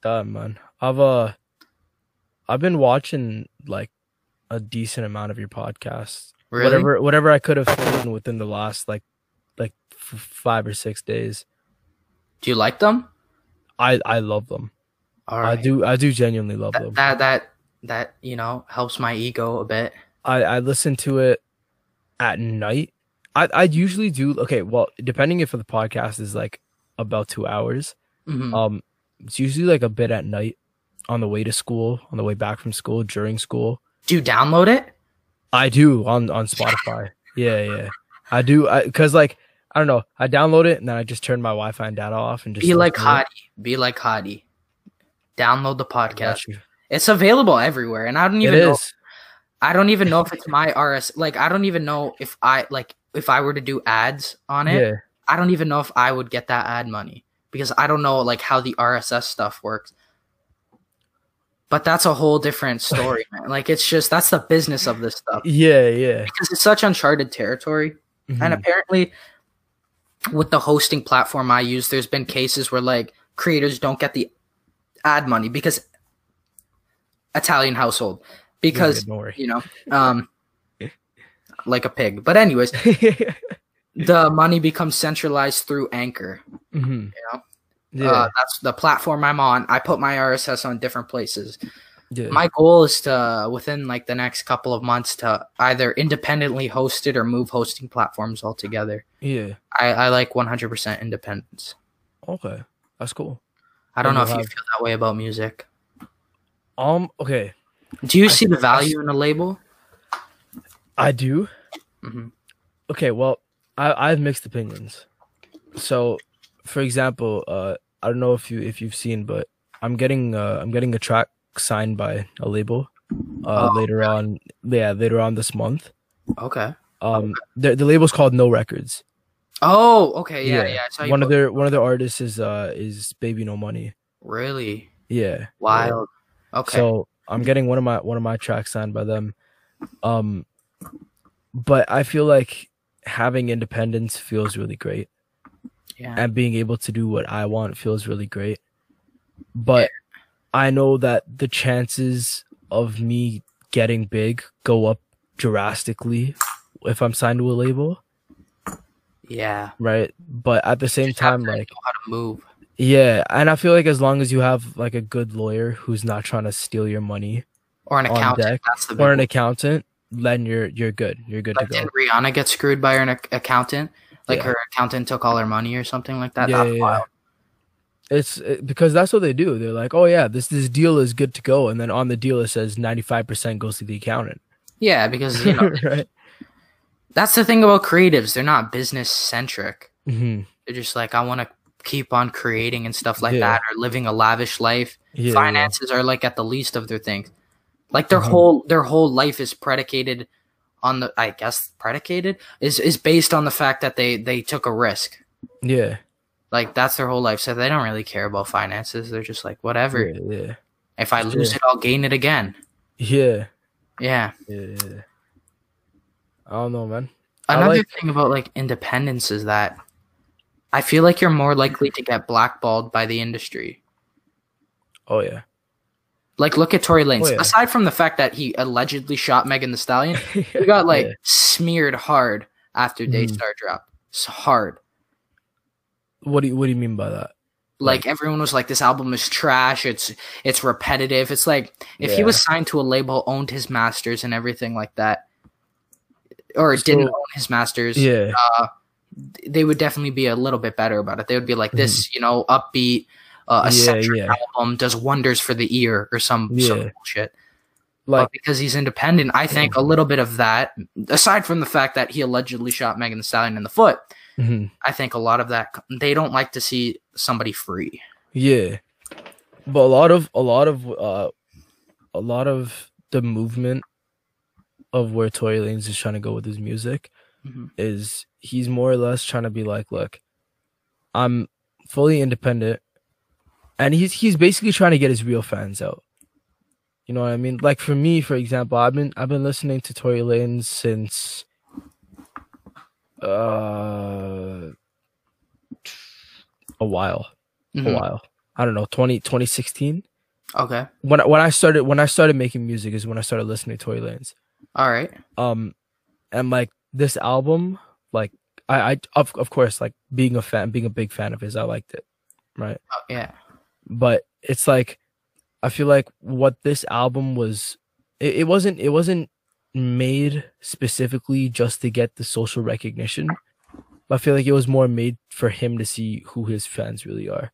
Damn man. I've uh I've been watching like a decent amount of your podcasts. Really? Whatever whatever I could have fit within the last like like f- five or six days. Do you like them? I I love them. I do I do genuinely love That, them. that that that you know helps my ego a bit. I I listen to it at night. I I usually do okay. Well, depending if the podcast is like about two hours, Mhm. um, it's usually like a bit at night, on the way to school, on the way back from school, during school. Do you download it? I do on on Spotify. yeah, yeah, I do. I because like I don't know, I download it and then I just turn my Wi-Fi and data off and just Be like. Hadi. Be like Hadi. Download the podcast. It's available everywhere, and I don't It even know. is. I don't even know if it's my RS. Like I don't even know if I like if I were to do ads on it. Yeah, I don't even know if I would get that ad money because I don't know like how the RSS stuff works. But that's a whole different story, man. Like it's just that's the business of this stuff yeah, yeah. because it's such uncharted territory. And Mhm. apparently, with the hosting platform I use, there's been cases where like creators don't get the ad money because Italian household because good, you know um like a pig. But anyways, the money becomes centralized through Anchor. Mhm. know? Yeah, Uh, that's the platform I'm on. I put my RSS on different places. yeah. My goal is to within like the next couple of months to either independently host it or move hosting platforms altogether. yeah. I, I like 100% independence. Okay, that's cool. I don't know if you'll you feel that way about music. Um. Okay, Do you I see the value in a label? I do. hmm Okay, well, I I have mixed opinions. So, for example, uh, I don't know if you if you've seen, but I'm getting uh I'm getting a track signed by a label, uh, Oh, later on. Yeah, later on this month. Okay. Um, the the label's called No Records. Oh, okay. Yeah, yeah. I saw one of their one of their artists is uh is Baby No Money. really Yeah. wild. Okay. So I'm getting one of my one of my tracks signed by them. Um but I feel like having independence feels really great yeah. and being able to do what I want feels really great. But I know that the chances of me getting big go up drastically if I'm signed to a label, Yeah. right? But at the same time like how to move. Yeah, and I feel like as long as you have like a good lawyer who's not trying to steal your money Or an accountant. deck, That's the or an accountant, then you're you're good. You're good Like, to go. did Rihanna get screwed by her accountant? Like Yeah. her accountant took all her money or something like that. Yeah, yeah. It's it, because that's what they do. They're like, oh yeah, this this deal is good to go, and then on the deal it says ninety five percent goes to the accountant. Yeah, because you know right? that's the thing about creatives. They're not business centric. hmm They're just like I want to keep on creating and stuff like Yeah. that, or living a lavish life. Yeah, Finances are like at the least of their things. Like their Mhm. whole their whole life is predicated on the I guess predicated is is based on the fact that they they took a risk. yeah, Like that's their whole life. So they don't really care about finances. They're just like whatever. yeah, If I lose it, I'll gain it again. yeah, Yeah. yeah, yeah. I don't know, man. Another like- thing about like independence is that I feel like you're more likely to get blackballed by the industry. Oh yeah, Like look at Tory Lanez. Oh, yeah. Aside from the fact that he allegedly shot Megan Thee Stallion, he got like Yeah. smeared hard after Mhm. Daystar drop. It's hard. What do you what do you mean by that? Like everyone was like, "This album is trash. It's it's repetitive." It's like if he was signed to a label, owned his masters and everything like that, or didn't own his masters, Yeah, they would definitely be a little bit better about it. They would be like, "This, you know, upbeat, uh, Mm-hmm. Yeah, yeah. album does wonders for the ear," or some some bullshit. like but because he's independent, I think a little bit of that, aside from the fact that he allegedly shot Megan Thee Stallion in the foot, mhm. I think a lot of that they don't like to see somebody free. Yeah, but a lot of a lot of uh, a lot of the movement of where Tory Lanez is trying to go with his music Mhm. is he's more or less trying to be like, look, I'm fully independent, and he's he's basically trying to get his real fans out. You know what I mean? Like for me, for example, I've been I've been listening to Tory since uh a while a Mhm. while. I don't know, 20, 2016. Okay. When I- when I started when I started making music is when I started listening to Tory Lanez. All right. Um, and like this album, like I, I of of course, like being a fan, being a big fan of his, I liked it, right? Oh, yeah. But it's like, I feel like what this album was, it, it wasn't, it wasn't made specifically just to get the social recognition. I feel like it was more made for him to see who his fans really are.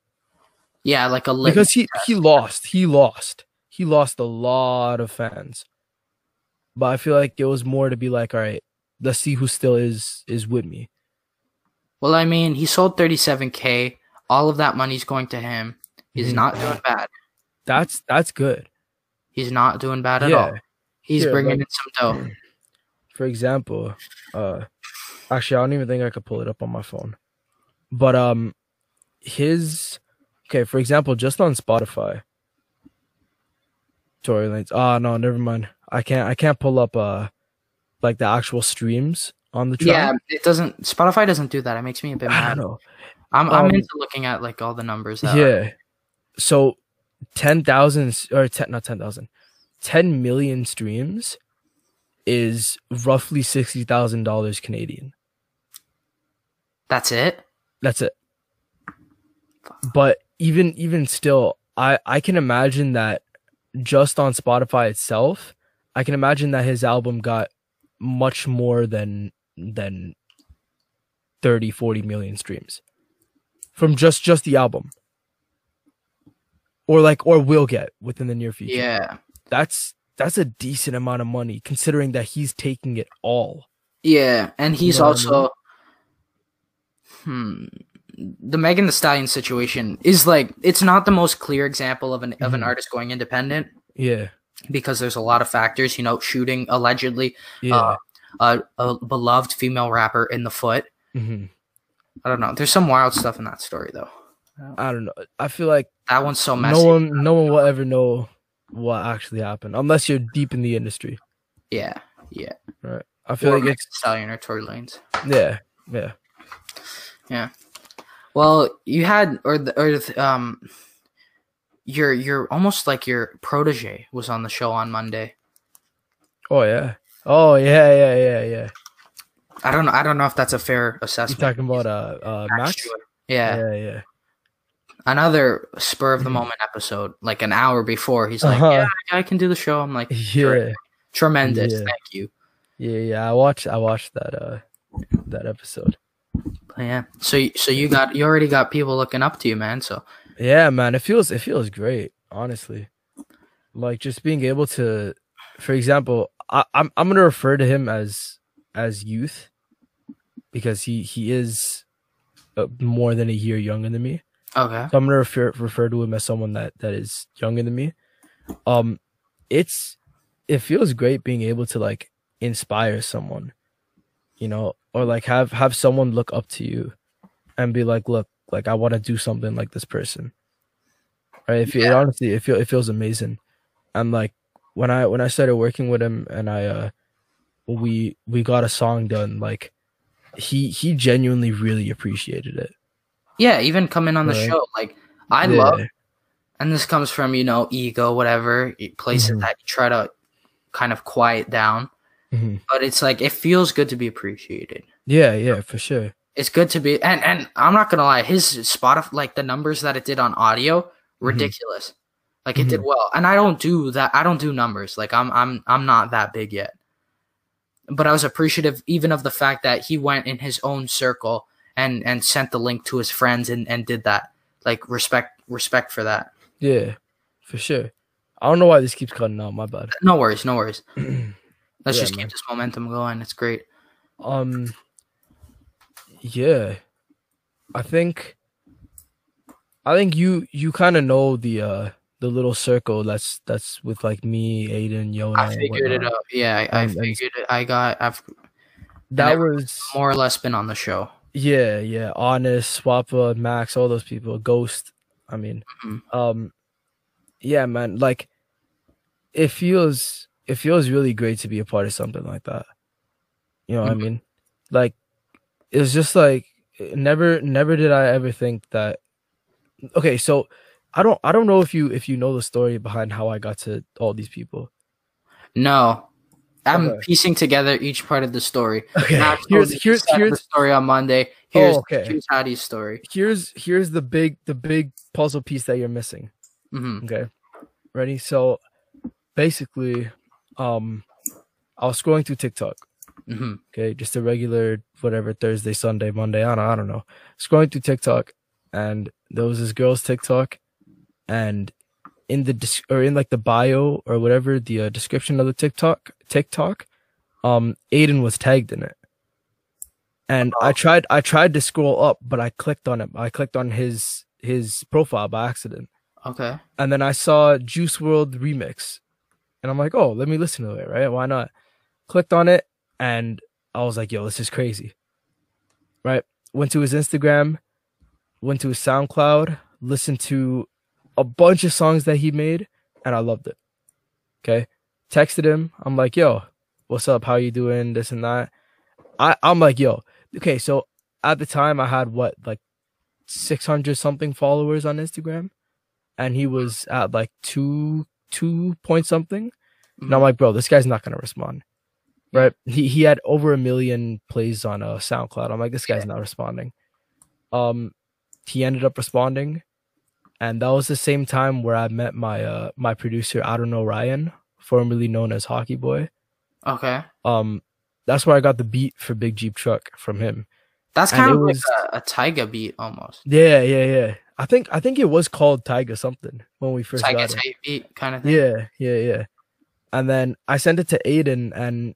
Yeah, like a lit- Because he he lost, he lost, he lost a lot of fans. But I feel like it was more to be like, all right, let's see who still is is with me. Well, I mean, he sold 37k. All of that money's going to him. He's Mhm. not doing bad. That's that's good. He's not doing bad at Yeah. all. He's Yeah, bringing like- in some dough. For example, uh, actually, I don't even think I could pull it up on my phone. But um, his okay. For example, just on Spotify, Tory Lanez. Ah, no, never mind. I can't. I can't pull up uh, like the actual streams on the track. Yeah, it doesn't. Spotify doesn't do that. It makes me a bit I mad. don't know. I'm I'm Um, into looking at like all the numbers. Yeah. So ten thousand or ten not ten thousand. 10 million streams is roughly sixty thousand dollars Canadian. That's it. That's it. But even even still, I I can imagine that just on Spotify itself, I can imagine that his album got much more than than 30 40 million streams from just just the album. Or like or will get within the near future. Yeah. That's that's a decent amount of money considering that he's taking it all. Yeah, and he's know what I mean? also hmm the Megan Thee Stallion situation is like it's not the most clear example of an of an Mhm. artist going independent Yeah. Because there's a lot of factors, you know, shooting allegedly Yeah. uh, a, a beloved female rapper in the foot. hmm I don't know. There's some wild stuff in that story though. I don't know. I feel like That one's so messy. no one no one will ever know what actually happened unless you're deep in the industry yeah, yeah. right i feel Or like it's Stallion or Tory Lanez. Yeah, yeah yeah Well, you had or the, or the, um, your your almost like your protege was on the show on Monday. oh yeah oh yeah yeah yeah yeah I don't know. I don't know if that's a fair assessment. talking about uh uh max Yeah. yeah yeah another spur of the moment episode, like an hour before. He's like, Uh-huh. "Yeah, I can do the show." I'm like, yeah "Tremendous, Yeah. thank you." yeah yeah i watched i watched that uh that episode yeah. So so you got you already got people looking up to you, man. So yeah man it feels it feels great honestly. Like just being able to for example I, i'm i'm gonna refer to him as as youth because he he is uh, more than a year younger than me. Okay, so i'm gonna refer refer to him as someone that that is younger than me. Um it's it feels great being able to like inspire someone you know or like have have someone look up to you and be like look like i want to do something like this person right if it Yeah. honestly it, feel, it feels amazing and like when i when i started working with him and i uh we we got a song done like he he genuinely really appreciated it yeah. Even coming on the Right. show, like I Yeah. love, and this comes from you know ego, whatever places Mhm. that you try to kind of quiet down. Mhm. But it's like it feels good to be appreciated. yeah yeah for sure It's good to be, and and I'm not gonna lie, his Spotify like the numbers that it did on audio, Mm-hmm. ridiculous. Like it did well, and I don't do that. I don't do numbers. Like I'm I'm I'm not that big yet. But I was appreciative even of the fact that he went in his own circle and and sent the link to his friends and and did that. Like respect respect for that. Yeah, for sure. I don't know why this keeps cutting out. My bad. No worries, no worries. Let's Yeah, just man. keep this momentum going. It's great. Um, yeah, I think, I think you you kind of know the uh the little circle that's that's with like me, Aiden, Yona. I figured it out. Yeah, I, I figured it. I got. I've That was more or less been on the show. yeah, yeah. Honest, Swappa, Max, all those people. Ghost. I mean, Mhm. um, yeah, man. Like, it feels it feels really great to be a part of something like that. You know what I Mhm. mean? Like, it's just like never, never did I ever think that. Okay, so I don't, I don't know if you if you know the story behind how I got to all these people. No, I'm Okay. piecing together each part of the story. Okay. Told Here's here's the here's story on Monday. Here's Oh, okay. here's Hadi's story. here's here's the big the big puzzle piece that you're missing. hmm Okay. Ready? So basically, um I was scrolling through TikTok. Hmm Okay, just a regular whatever Thursday, Sunday, Monday. I don't I don't know. Scrolling through TikTok and there was this girl's TikTok and in the or in like the bio or whatever the uh, description of the TikTok TikTok um Aiden was tagged in it. And I tried I tried to scroll up but I clicked on it. I clicked on his his profile by accident Okay. and then I saw Juice WRLD remix, and I'm like, oh, let me listen to it, right? Why not? Clicked on it, and I was like, yo, this is crazy, right? Went to his Instagram, went to his SoundCloud, listened to a bunch of songs that he made, and I loved it. Okay, texted him. I'm like, yo, what's up? How you doing? This and that. I I'm like, yo, okay. So at the time, I had what like 600 something followers on Instagram and he was at like two two point something. And I'm mm-hmm. like, bro, this guy's not gonna respond. Right? He he had over a million plays on uh, SoundCloud. I'm like, this guy's not responding. Um, he ended up responding, and that was the same time where I met my uh my producer. I don't know Ryan, formerly known as Hockey Boy. Okay. Um, that's where I got the beat for Big Jeep Truck from him. That's And kind it of was- a, a Tyga beat almost. Yeah, yeah, yeah. I think I think it was called Tyga something when we first Tyga got it. beat kind of thing. Yeah, yeah, yeah. And then I sent it to Aiden, and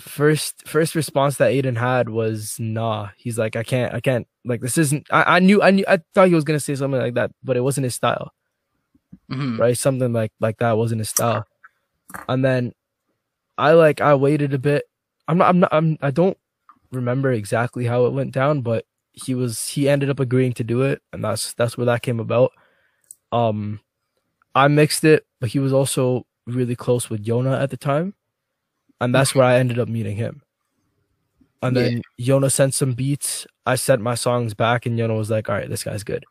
first first response that Aiden had was nah. He's like, I can't, I can't. Like this isn't. I, I knew, I knew, I thought he was gonna say something like that, but it wasn't his style, hmm right? Something like like that wasn't his style. And then I like I waited a bit. I'm not. I'm not. I'm. I don't remember exactly how it went down, but he was. He ended up agreeing to do it, and that's that's where that came about. Um, I mixed it, but he was also really close with Yona at the time, and that's where I ended up meeting him. And Yeah. then Yona sent some beats. I sent my songs back, and Yona was like, "All right, this guy's good."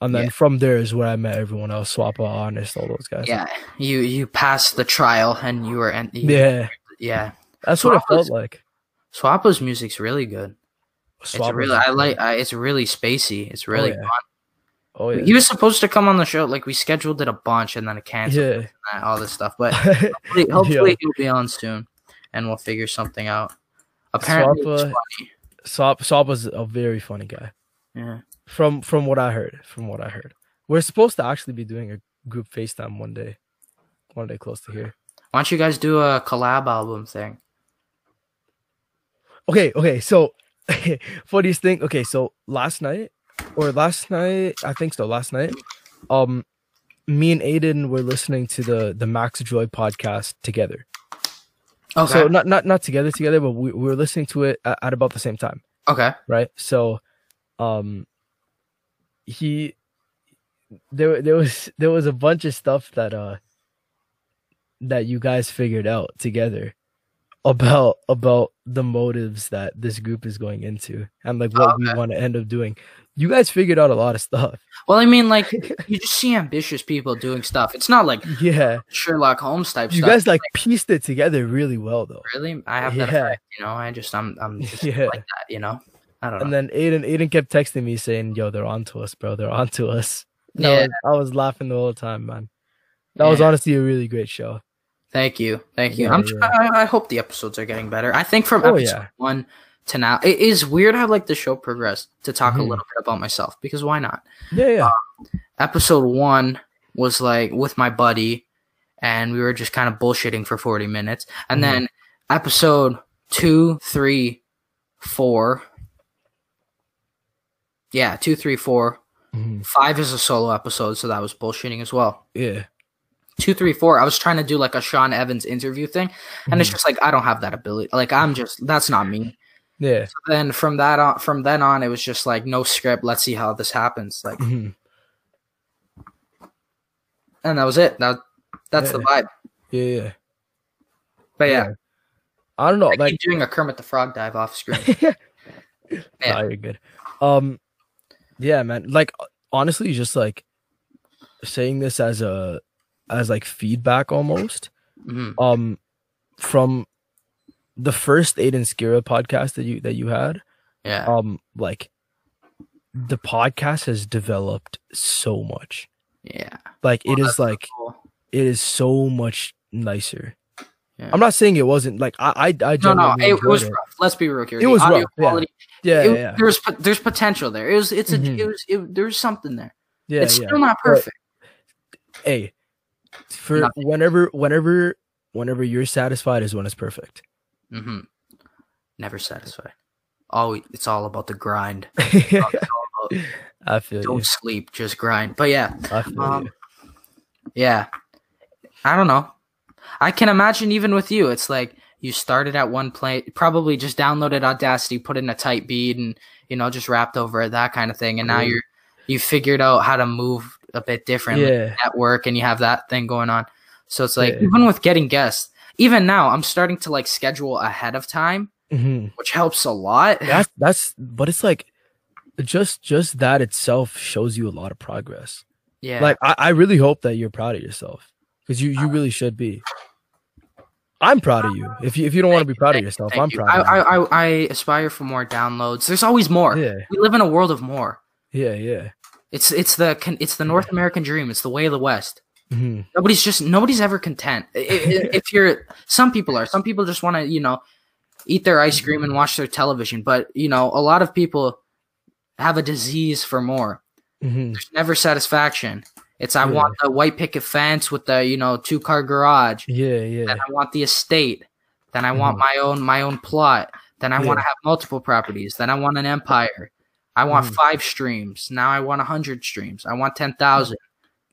And then Yeah. from there is where I met everyone else, Swappa, Honest, all those guys. Yeah. You you passed the trial and you were and you, yeah, yeah. that's what it felt like. Swappa's music's really good. It's really I like I, it's really spacey. It's really oh, yeah. Oh yeah, He was supposed to come on the show. Like we scheduled it a bunch and then it canceled. yeah. and all this stuff. But hopefully, hopefully he'll be on soon, and we'll figure something out. Apparently, it's Swappa- funny. Swap Swappa's a very funny guy. Yeah. From from what I heard, from what I heard, we're supposed to actually be doing a group FaceTime one day, one day close to here. Why don't you guys do a collab album thing? Okay, okay. So, for funniest thing. Okay, so last night or last night, I think so. Last night, um, me and Aiden were listening to the the Max Joy podcast together. Okay. So not not not together together, but we, we were listening to it at, at about the same time. okay. right? So, um, he there there was there was a bunch of stuff that uh that you guys figured out together about about the motives that this group is going into and like what we want to end up doing. You guys figured out a lot of stuff. Well, I mean, like you just see ambitious people doing stuff. It's not like Yeah, Sherlock Holmes type stuff. you stuff. guys like pieced it together really well though. really, I have that Yeah. effect. You know, I just I'm I'm just Yeah. like that. You know, I don't know. And then Aiden Aiden kept texting me saying, "Yo, they're onto us, bro. They're onto us." And I Yeah. was, I was laughing the whole time, man. That was honestly a really great show. Thank you, thank you. Yeah, I'm. yeah. I, I hope the episodes are getting better. I think from Oh, episode yeah. one to now, it is weird how like the show progressed. To talk Mhm. a little bit about myself because why not? Yeah, yeah. Episode one was like with my buddy, and we were just kind of bullshitting for forty minutes, and Mhm. then episode two, three, four. Yeah, two, three, four. Mhm. Five is a solo episode, so that was bullshitting as well. Yeah. two, three, four. I was trying to do like a Sean Evans interview thing, and it's Mhm. just like I don't have that ability. Like I'm just that's not me. Yeah. Then from that on, from then on, it was just like no script. Let's see how this happens. Like, Mhm. and that was it. That that's the vibe. Yeah, yeah. But yeah, I don't know. I Like, keep doing a Kermit the Frog dive off screen. nah, Yeah. you're good. Um, yeah, man. Like, honestly, just like saying this as a as like feedback almost. Mhm. Um, from the first Aiden Skira podcast that you that you had, Yeah. um, like the podcast has developed so much. yeah. Like it Well, is that's so like cool. it is so much nicer. Yeah. I'm not saying it wasn't like I I, I No, no, it, it was it. rough. Let's be real here. It The was audio rough, yeah. quality. Yeah, it- yeah, There's there's potential there. It was it's a Mhm. it was it, there's something there. yeah, it's yeah. still not But- perfect. Hey, for Nothing. whenever whenever whenever you're satisfied is when it's perfect. Hmm Never satisfied. Oh, it's all about the grind. About- I feel don't sleep, just grind. But yeah, I um, yeah. I don't know. I can imagine even with you, it's like you started at one place, probably just downloaded Audacity, put in a type beat, and you know just rapped over it, that kind of thing. And now you're you figured out how to move a bit differently Yeah. at work, and you have that thing going on. So it's like Yeah. even with getting guests, even now I'm starting to like schedule ahead of time, hmm which helps a lot. That's that's but it's like just just that itself shows you a lot of progress. yeah, Like I, I really hope that you're proud of yourself because you you really should be. I'm proud of you. If you if you don't want to be proud of yourself, I'm proud. You. I, I I aspire for more downloads. There's always more. Yeah, We live in a world of more. yeah, yeah. It's it's the it's the North American dream. It's the way of the West. Hmm Nobody's just nobody's ever content. If you're some people are. Some people just want to you know eat their ice cream and watch their television. But you know a lot of people have a disease for more. hmm There's never satisfaction. It's I Yeah. want the white picket fence with the you know two car garage. Yeah, yeah. Then I want the estate. Then I want my own my own plot. Then I want to have multiple properties. Then I want an empire. I want Mhm. five streams. Now I want a hundred streams. I want ten thousand.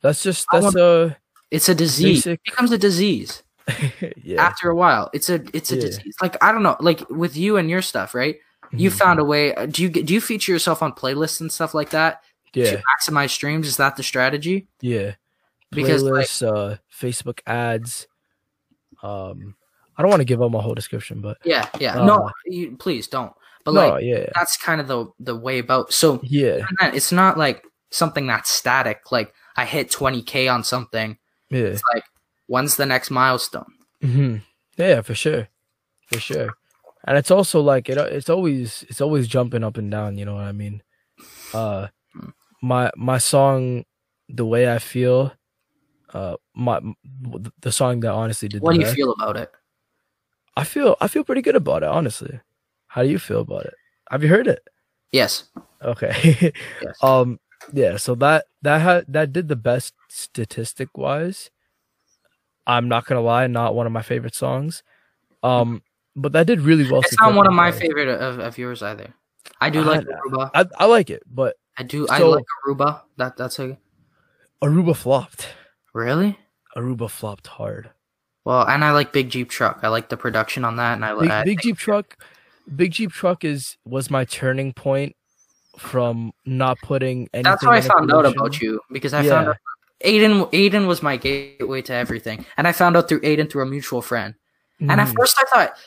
That's just I that's uh It's a disease. Basic- It becomes a disease yeah. after a while. It's a it's a Yeah. disease. Like I don't know. Like with you and your stuff, right? You Mhm. found a way. uh, Do you do you feature yourself on playlists and stuff like that yeah, to maximize streams? Is that the strategy? yeah. Because like, uh, Facebook ads. Um, I don't want to give up my whole description, but yeah, yeah. Uh, no, you, please don't. But no, like yeah, that's kind of the the way about. So yeah, it's not like something that's static. Like I hit 20k on something. yeah. It's like when's the next milestone? hmm Yeah, for sure, for sure. And it's also like it. It's always it's always jumping up and down. You know what I mean? Uh, my my song, the way I feel, uh, my the song that honestly did. What do you feel about it? I feel I feel pretty good about it. Honestly, how do you feel about it? Have you heard it? Yes. Okay. Yes. um. Yeah. So that that had that did the best statistic wise. I'm not gonna lie, not one of my favorite songs. Um, but that did really well. It's not one of my favorite of, of yours either. I do I- like Aruba. I I like it, but I do. I like Aruba. That that's a Aruba flopped. really Aruba flopped hard. well, and I like Big Jeep Truck. I like the production on that, and I Big, like Big Jeep truck, Big Jeep truck is was my turning point from not putting anything. That's how I found out about you because I found out Aiden. Aiden was my gateway to everything, and I found out through Aiden through a mutual friend. And at Mhm. first, I thought,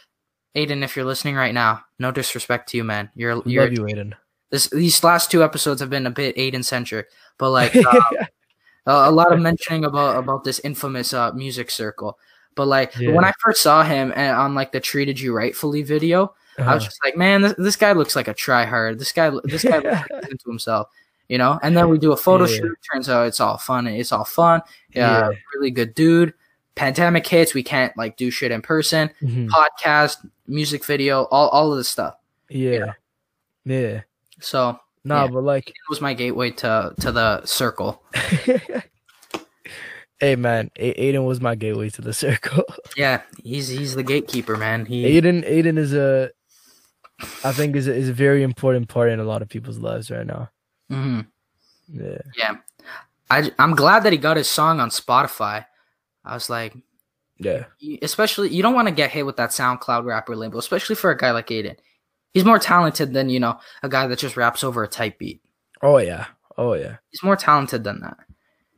Aiden, if you're listening right now, no disrespect to you, man. You're you're love you, Aiden. this these last two episodes have been a bit Aiden centric, but like uh, a, a lot of mentioning about about this infamous uh, music circle. But like Yeah. when I first saw him and on like the "Treated You Rightfully" video, I was Uh-huh. just like, man, this, this guy looks like a tryhard. This guy, this guy looks like into himself, you know. And then we do a photo Yeah. shoot. Turns out it's all fun. It's all fun. Yeah, Yeah. really good dude. Pandemic hits. We can't like do shit in person. Mhm. Podcast, music video, all all of this stuff. yeah, yeah. So Nah, Yeah. but like, it was my gateway to to the circle. hey man, A- Aiden was my gateway to the circle. Yeah, he's he's the gatekeeper, man. He Aiden, Aiden is a, I think is a, is a very important part in a lot of people's lives right now. Mhm. Yeah, yeah. I I'm glad that he got his song on Spotify. I was like, yeah, especially you don't want to get hit with that SoundCloud rapper label, especially for a guy like Aiden. He's more talented than you know a guy that just raps over a type beat. oh yeah, oh yeah, He's more talented than that.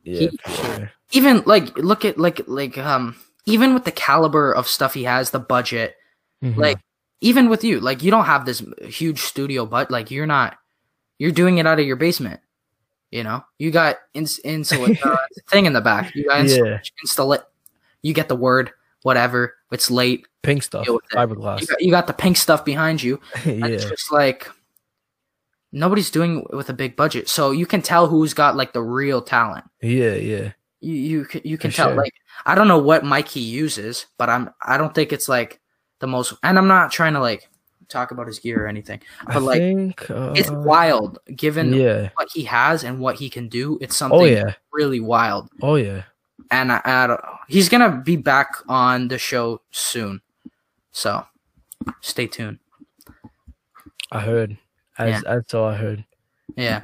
yeah, He- sure. Even like look at like like um even with the caliber of stuff he has, the budget, Mhm. like even with you, like you don't have this huge studio, but like you're not you're doing it out of your basement. You know, you got ins- insulate uh, thing in the back. You got Yeah. install install it. You get the word, whatever, It's late. Pink stuff, with fiberglass. You got, you got the pink stuff behind you. And it's yeah, just like nobody's doing it with a big budget, so you can tell who's got like the real talent. yeah, yeah. You you can you can For tell. sure. Like I don't know what mic he uses, but I'm I don't think it's like the most. And I'm not trying to like talk about his gear or anything, I but like think uh, it's wild given Yeah. what he has and what he can do. It's something Oh yeah. really wild. Oh yeah. And I, I don't, he's gonna be back on the show soon, so stay tuned. I heard. As Yeah. that's all I heard. Yeah.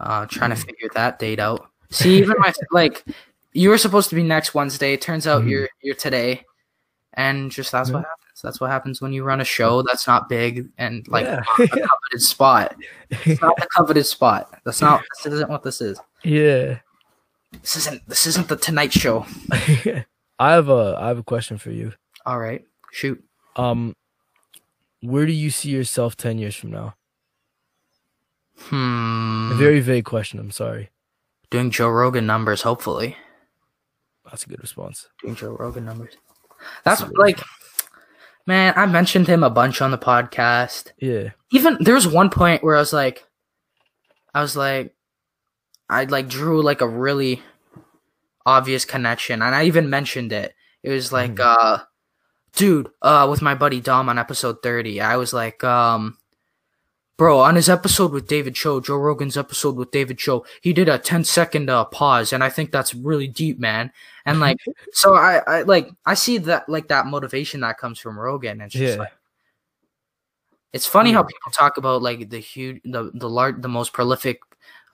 Uh trying to figure that date out. See even my like you were supposed to be next Wednesday. It turns out Mhm. you're you're today. And just that's what Yeah. Happens. That's what happens when you run a show that's not big and like yeah. a coveted spot. It's not the coveted spot. That's not this isn't what this is. yeah. This isn't this isn't the Tonight Show. I have a I have a question for you. All right. Shoot. Um, where do you see yourself ten years from now? Hmm. A very vague question. I'm sorry. Doing Joe Rogan numbers, hopefully. That's a good response. Doing Joe Rogan numbers. That's That's like man, I mentioned him a bunch on the podcast. Yeah. even there was one point where I was like, I was like, I like drew like a really obvious connection, and I even mentioned it. It was like, Mhm. uh, dude, uh, with my buddy Dom on episode thirty, I was like, um, bro, on his episode with David Choe, Joe Rogan's episode with David Choe, he did a 10 second uh, pause, and I think that's really deep, man. And like, so I, I like, I see that like that motivation that comes from Rogan, and Yeah. like. It's funny how people talk about like the huge, the the large, the most prolific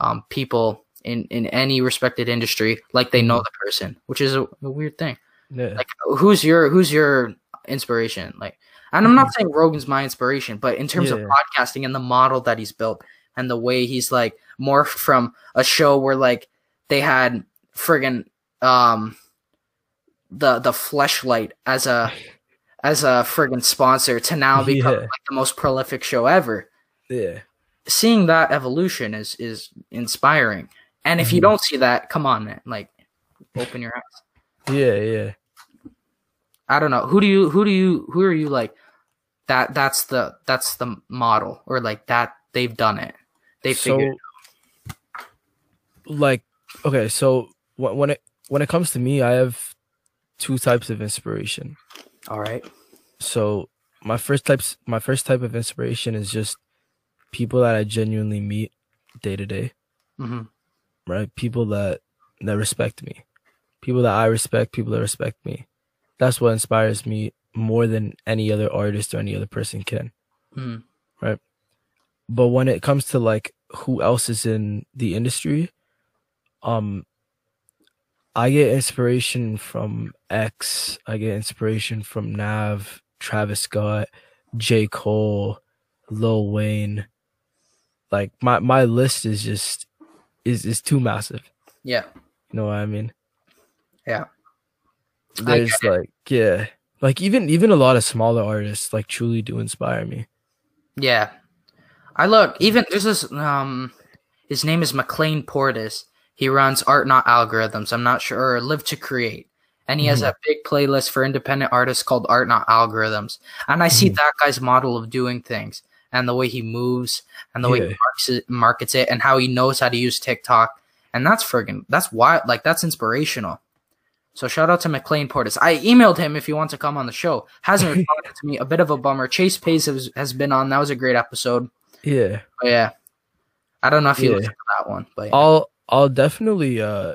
um, people in in any respected industry, like they know the person, which is a, a weird thing. Yeah. Like, who's your who's your inspiration? Like, and I'm not saying Rogan's my inspiration, but in terms of Yeah. podcasting and the model that he's built and the way he's like morphed from a show where like they had friggin' um the the fleshlight as a as a friggin' sponsor to now become Yeah. like the most prolific show ever. yeah. Seeing that evolution is is inspiring. And if you Mhm. don't see that, come on, man. Like, open your eyes. Yeah. Yeah. I don't know. Who do you who do you who are you like that that's the that's the model or like that they've done it. They figured like okay so when, when it when it comes to me i have two types of inspiration. All right. so my first types my first type of inspiration is just people that i genuinely meet day to day. Hmm right? People that that respect me. People that i respect people that respect me. That's what inspires me more than any other artist or any other person can. Right? but when it comes to like who else is in the industry um i get inspiration from x i get inspiration from nav travis scott j. Cole lil wayne. Like my my list is just is is too massive. Yeah. you know what i mean? Yeah. There's like yeah like even even a lot of smaller artists like truly do inspire me Yeah. I look, even there's this um his name is McLean Portis. He runs Art Not Algorithms. I'm not sure or Live to Create. And he has Mhm. a big playlist for independent artists called Art Not Algorithms. And I see Mhm. that guy's model of doing things and the way he moves and the way he Yeah. markets it, markets it and how he knows how to use TikTok. And that's friggin' that's why like that's inspirational. So shout out to McLean Portis. I emailed him if he wants to come on the show. Hasn't responded to me. A bit of a bummer. Chase Pace has, has been on. That was a great episode. yeah But yeah. I don't know if you Yeah. listened to that one, but yeah. I'll I'll definitely uh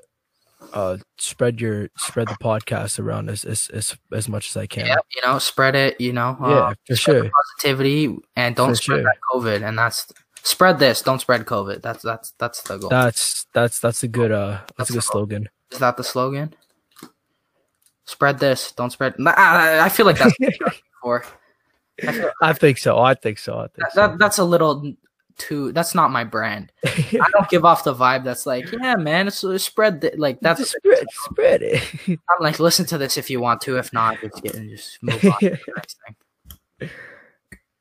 uh spread your spread the podcast around as as as, as much as I can. yeah, you know, spread it, you know, Yeah, uh, for sure. positivity and don't For spread sure. that COVID. And that's spread this, don't spread COVID. That's that's that's the goal. That's that's that's a good uh that's, That's a good slogan. Is that the slogan? Spread this, don't spread. I, I, feel like that's before. I feel, I think so. I think so. I think that, so. that, that's a little too. That's not my brand. I don't give off the vibe that's like, yeah, man, it's, it's spread. Th-. Like that's Just spread, spread it. I'm like, listen to this if you want to. If not, just get and just move on to the next thing.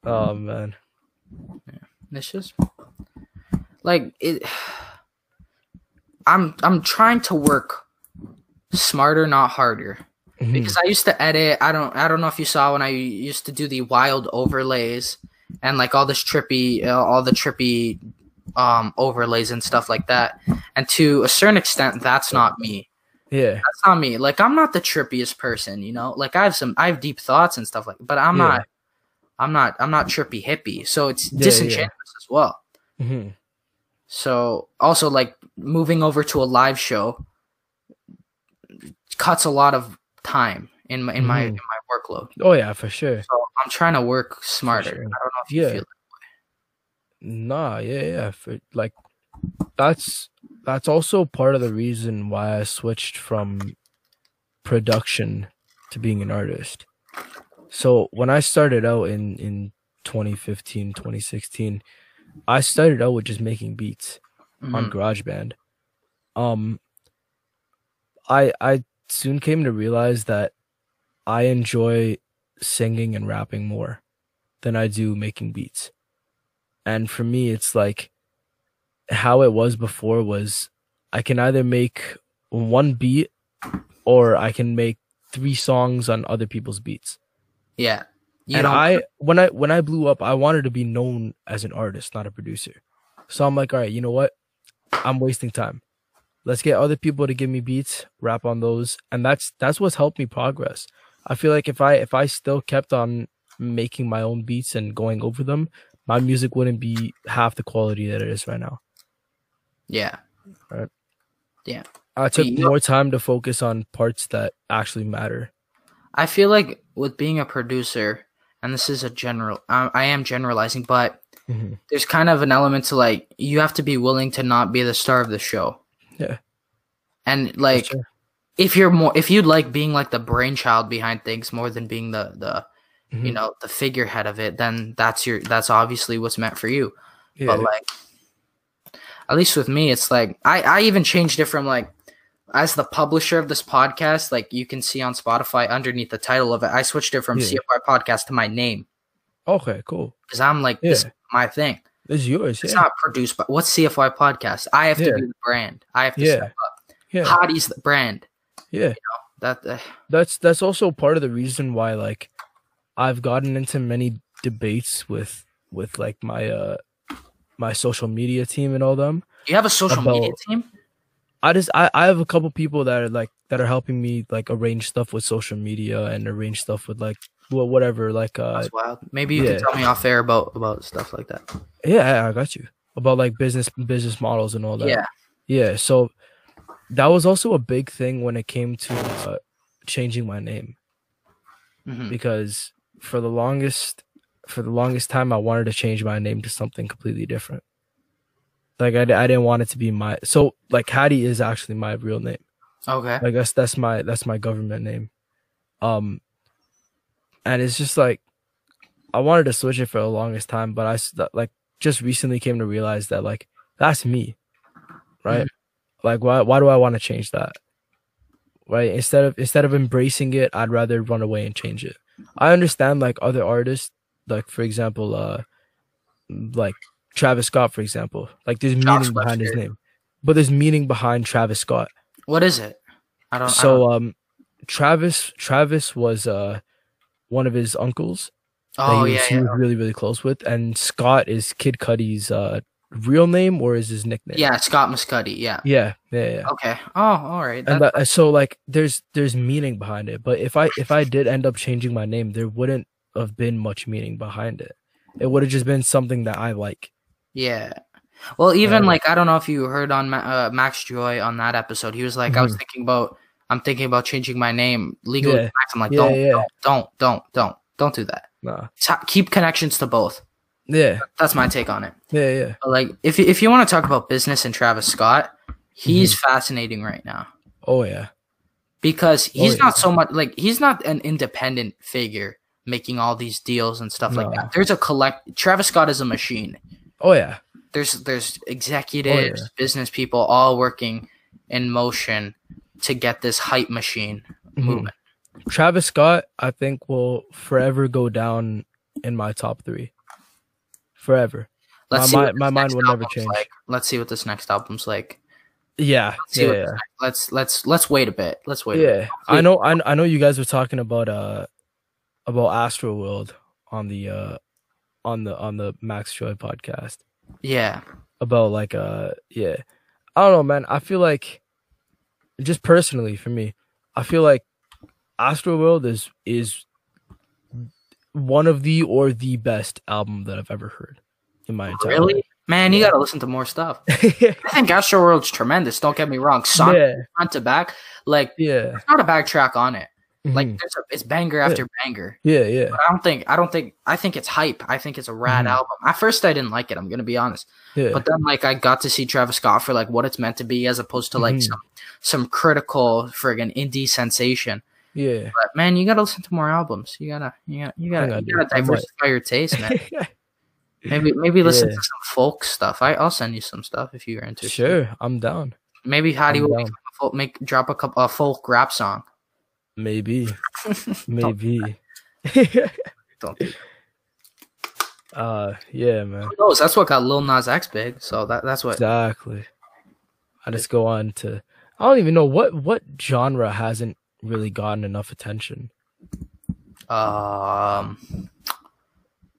oh man. It's just like it. I'm I'm trying to work smarter, not harder. Mhm. because I used to edit. I don't I don't know if you saw when I used to do the wild overlays and like all this trippy, uh, all the trippy um overlays and stuff like that. And to a certain extent, that's not me. yeah, That's not me. Like I'm not the trippiest person, you know. Like I have some, I have deep thoughts and stuff like, but I'm Yeah. not. I'm not. I'm not trippy hippie. So it's Yeah, yeah. as well. hmm So also like moving over to a live show cuts a lot of time in my in my in Mhm. my workload. oh yeah, for sure. So I'm trying to work smarter. sure. I don't know if you Yeah. feel Nah, yeah, yeah. For, like that's that's also part of the reason why I switched from production to being an artist. So when I started out in in 2015, 2016, I started out with just making beats on Mhm. GarageBand. Um I I soon came to realize that I enjoy singing and rapping more than I do making beats. And for me it's like how it was before was I can either make one beat or I can make three songs on other people's beats. Yeah. You and don't- I when I when I blew up, I wanted to be known as an artist, not a producer. So I'm like, all right, you know what? I'm wasting time. Let's get other people to give me beats, rap on those, and that's that's what's helped me progress. I feel like if I if I still kept on making my own beats and going over them, my music wouldn't be half the quality that it is right now. yeah. Yeah. I took you more time to focus on parts that actually matter. I feel like with being a producer, and this is a general, I, I am generalizing, but Mhm. there's kind of an element to like you have to be willing to not be the star of the show. Yeah. And like if you're more if you'd like being like the brainchild behind things more than being the the you Mhm. know the figurehead of it, then that's your that's obviously what's meant for you. yeah. But like at least with me, it's like I I even changed it from like as the publisher of this podcast, like you can see on Spotify underneath the title of it, I switched it from Yeah. Podcast to my name okay, cool. because I'm like this is my thing. Is yours. It's Yeah. not produced by what's CFY podcast. I have Yeah. to be the brand. I have to Yeah. step up. yeah. Hadi's the brand. Yeah. That uh, that's that's also part of the reason why like I've gotten into many debates with with like my uh my social media team and all them. you have a social media team. I just I, I have a couple people that are like that are helping me like arrange stuff with social media and arrange stuff with like wha- whatever like uh That's wild. Maybe you yeah. can tell me off air about about stuff like that. yeah I got you about like business business models and all that. Yeah. Yeah, so that was also a big thing when it came to uh, changing my name. Mhm. because for the longest for the longest time I wanted to change my name to something completely different. Like I, I didn't want it to be my so like Hadi is actually my real name. Okay. Like that's that's my that's my government name. Um and it's just like I wanted to switch it for the longest time, but I like just recently came to realize that like that's me. Right? Like why why do I want to change that? Right? Instead of instead of embracing it, I'd rather run away and change it. I understand like other artists, like for example, uh like Travis Scott, for example. Like there's Josh meaning behind his name. But there's meaning behind Travis Scott. What is it? I don't. I don't- So um Travis Travis was uh one of his uncles oh he was, yeah, he yeah. was really really close with and Scott is Kid Cudi's uh real name or is his nickname? Yeah, Scott Mescudi. Yeah. Yeah, yeah, yeah. Okay. Oh, all right. And so like there's there's meaning behind it, but if I if I did end up changing my name, there wouldn't have been much meaning behind it. It would have just been something that I like. yeah. Well, even Uh, like I don't know if you heard on Ma- uh, Max Joy on that episode, he was like, I was Mhm. thinking about, I'm thinking about changing my name legally. Yeah. I'm like, Yeah, don't, yeah. don't, don't, don't, don't, don't do that. Nah. Ta- keep connections to both. Yeah, That's my take on it. yeah, yeah. But like, if you- if you want to talk about business and Travis Scott, he's Mm-hmm. fascinating right now. Oh yeah. because he's yeah. not so much like he's not an independent figure making all these deals and stuff like that. There's a collect. Travis Scott is a machine. Oh yeah. There's there's executives, Oh, business people, all working in motion to get this hype machine Mhm. moving. Travis Scott, I think, will forever go down in my top three. Forever. Let's My see mi- my mind will never change. Like. Let's see what this next album's like. Yeah, Let's yeah, yeah. Let's let's let's wait a bit. Let's wait. A bit. Yeah, I know. I, I know you guys were talking about uh about Astroworld on the uh on the on the Max Joy podcast Yeah. about like uh yeah. I don't know, man. I feel like just personally for me, I feel like Astroworld is is one of the or the best album that I've ever heard in my entire Really? Man, you gotta listen to more stuff. life. I think Astroworld's tremendous. Don't get me wrong. Sonic yeah, front to back, like yeah, not a bad track on it. Like mhm. there's a, it's banger after banger. yeah, yeah, But I don't think I don't think I think it's hype. I think it's a rad Mhm. album. At first, I didn't like it. I'm gonna be honest. yeah. But then, like, I got to see Travis Scott for like what it's meant to be, as opposed to like Mhm. some some critical friggin' indie sensation. yeah. But man, you gotta listen to more albums. You gotta, you gotta, you gotta, gotta you gotta diversify your taste, man. Maybe, maybe listen Yeah. to some folk stuff. I, I'll send you some stuff if you're interested. sure, I'm down. Maybe how do I'm you down. make, folk- make drop a couple a folk rap song? Maybe, maybe. Don't do uh, yeah, man. Who knows? That's what got Lil Nas X big. So that that's what. Exactly. I just go on to. I don't even know what what genre hasn't really gotten enough attention. Um,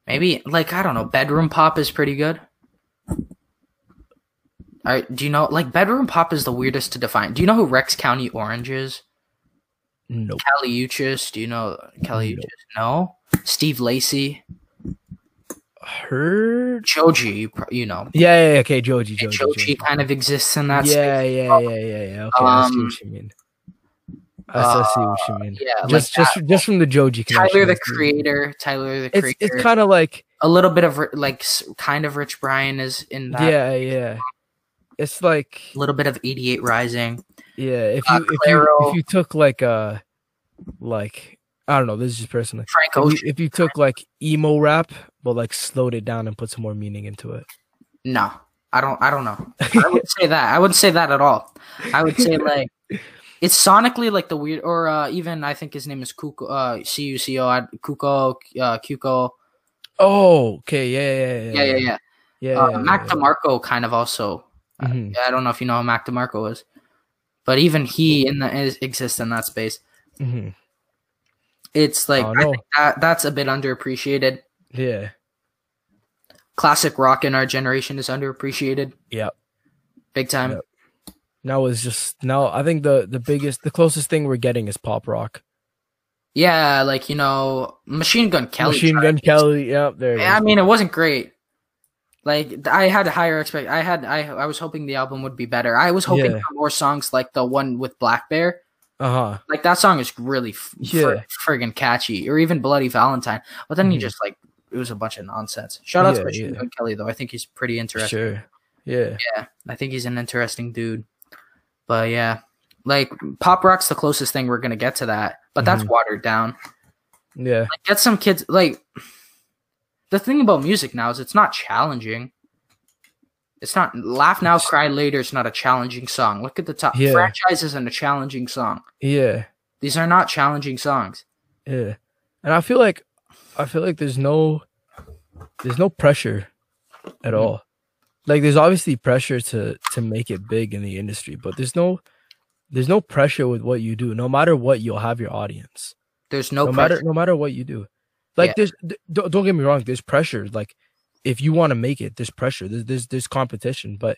maybe like I don't know. Bedroom pop is pretty good. All right, do you know like bedroom pop is the weirdest to define? Do you know who Rex County Orange is? Nope. Kali Uchis. Do you know Kali Nope. Uchis? No. Steve Lacy, Heard. Joji. You, know, Yeah, yeah, yeah, okay, Joji, And Joji. Joji. kind of exists in that. space. Yeah, yeah, yeah, yeah, yeah. Okay, I see Um, what you mean. I still see what you uh, mean. yeah, like just just just from the Joji. Tyler the Creator. Tyler the Creator. it's it's kind of like a little bit of like kind of Rich Brian is in that. yeah, yeah. It's like A little bit of 88 Rising. yeah. If Uh, you if you if you took like uh like I don't know. This is just personally. Frank If you, if you took like emo rap, but like slowed it down and put some more meaning into it. No, I don't. I don't know. I wouldn't say that. I wouldn't say that at all. I would say like it's sonically like the weird, or uh, even I think his name is Cuco. Uh, C U C O. Cuco. Uh, Cuco. Oh, okay, yeah, yeah, yeah, Yeah, yeah, yeah. yeah. Uh, yeah, Mac yeah. DeMarco kind of also. Mhm. I don't know if you know how Mac DeMarco is, but even he in the is, exists in that space. Mhm. It's like Oh, I no. think that that's a bit underappreciated. Yeah, Classic rock in our generation is underappreciated, yeah. big time. Yep. Now is just now. I think the the biggest, the closest thing we're getting is pop rock. Yeah, like you know, Machine Gun Kelly. Machine Gun Kelly. Yep, there. Yeah, I mean, it wasn't great. Like I had a higher expect. I had I I was hoping the album would be better. I was hoping Yeah. for more songs like the one with blackbear. Uh huh. Like that song is really f- Yeah. fr- friggin' catchy, or even Bloody Valentine. But then you Mhm. just like it was a bunch of nonsense. Shout out to Yeah, Machine yeah. Kelly though. I think he's pretty interesting. Sure. Yeah. Yeah, I think he's an interesting dude. But yeah, like pop rock's the closest thing we're gonna get to that. But that's Mhm. watered down. Yeah. Like get some kids like the thing about music now is it's not challenging. It's not laugh now, cry later. It's not a challenging song. Look at the top. Yeah. Franchise isn't a challenging song. Yeah. These are not challenging songs. Yeah. And I feel like I feel like there's no there's no pressure at all. Like there's obviously pressure to to make it big in the industry, but there's no there's no pressure with what you do. No matter what, you'll have your audience. There's no, No, pressure. matter no matter what you do. Like Yeah. there's th- don't get me wrong, there's pressure. Like if you want to make it, there's pressure. There's, there's there's competition, but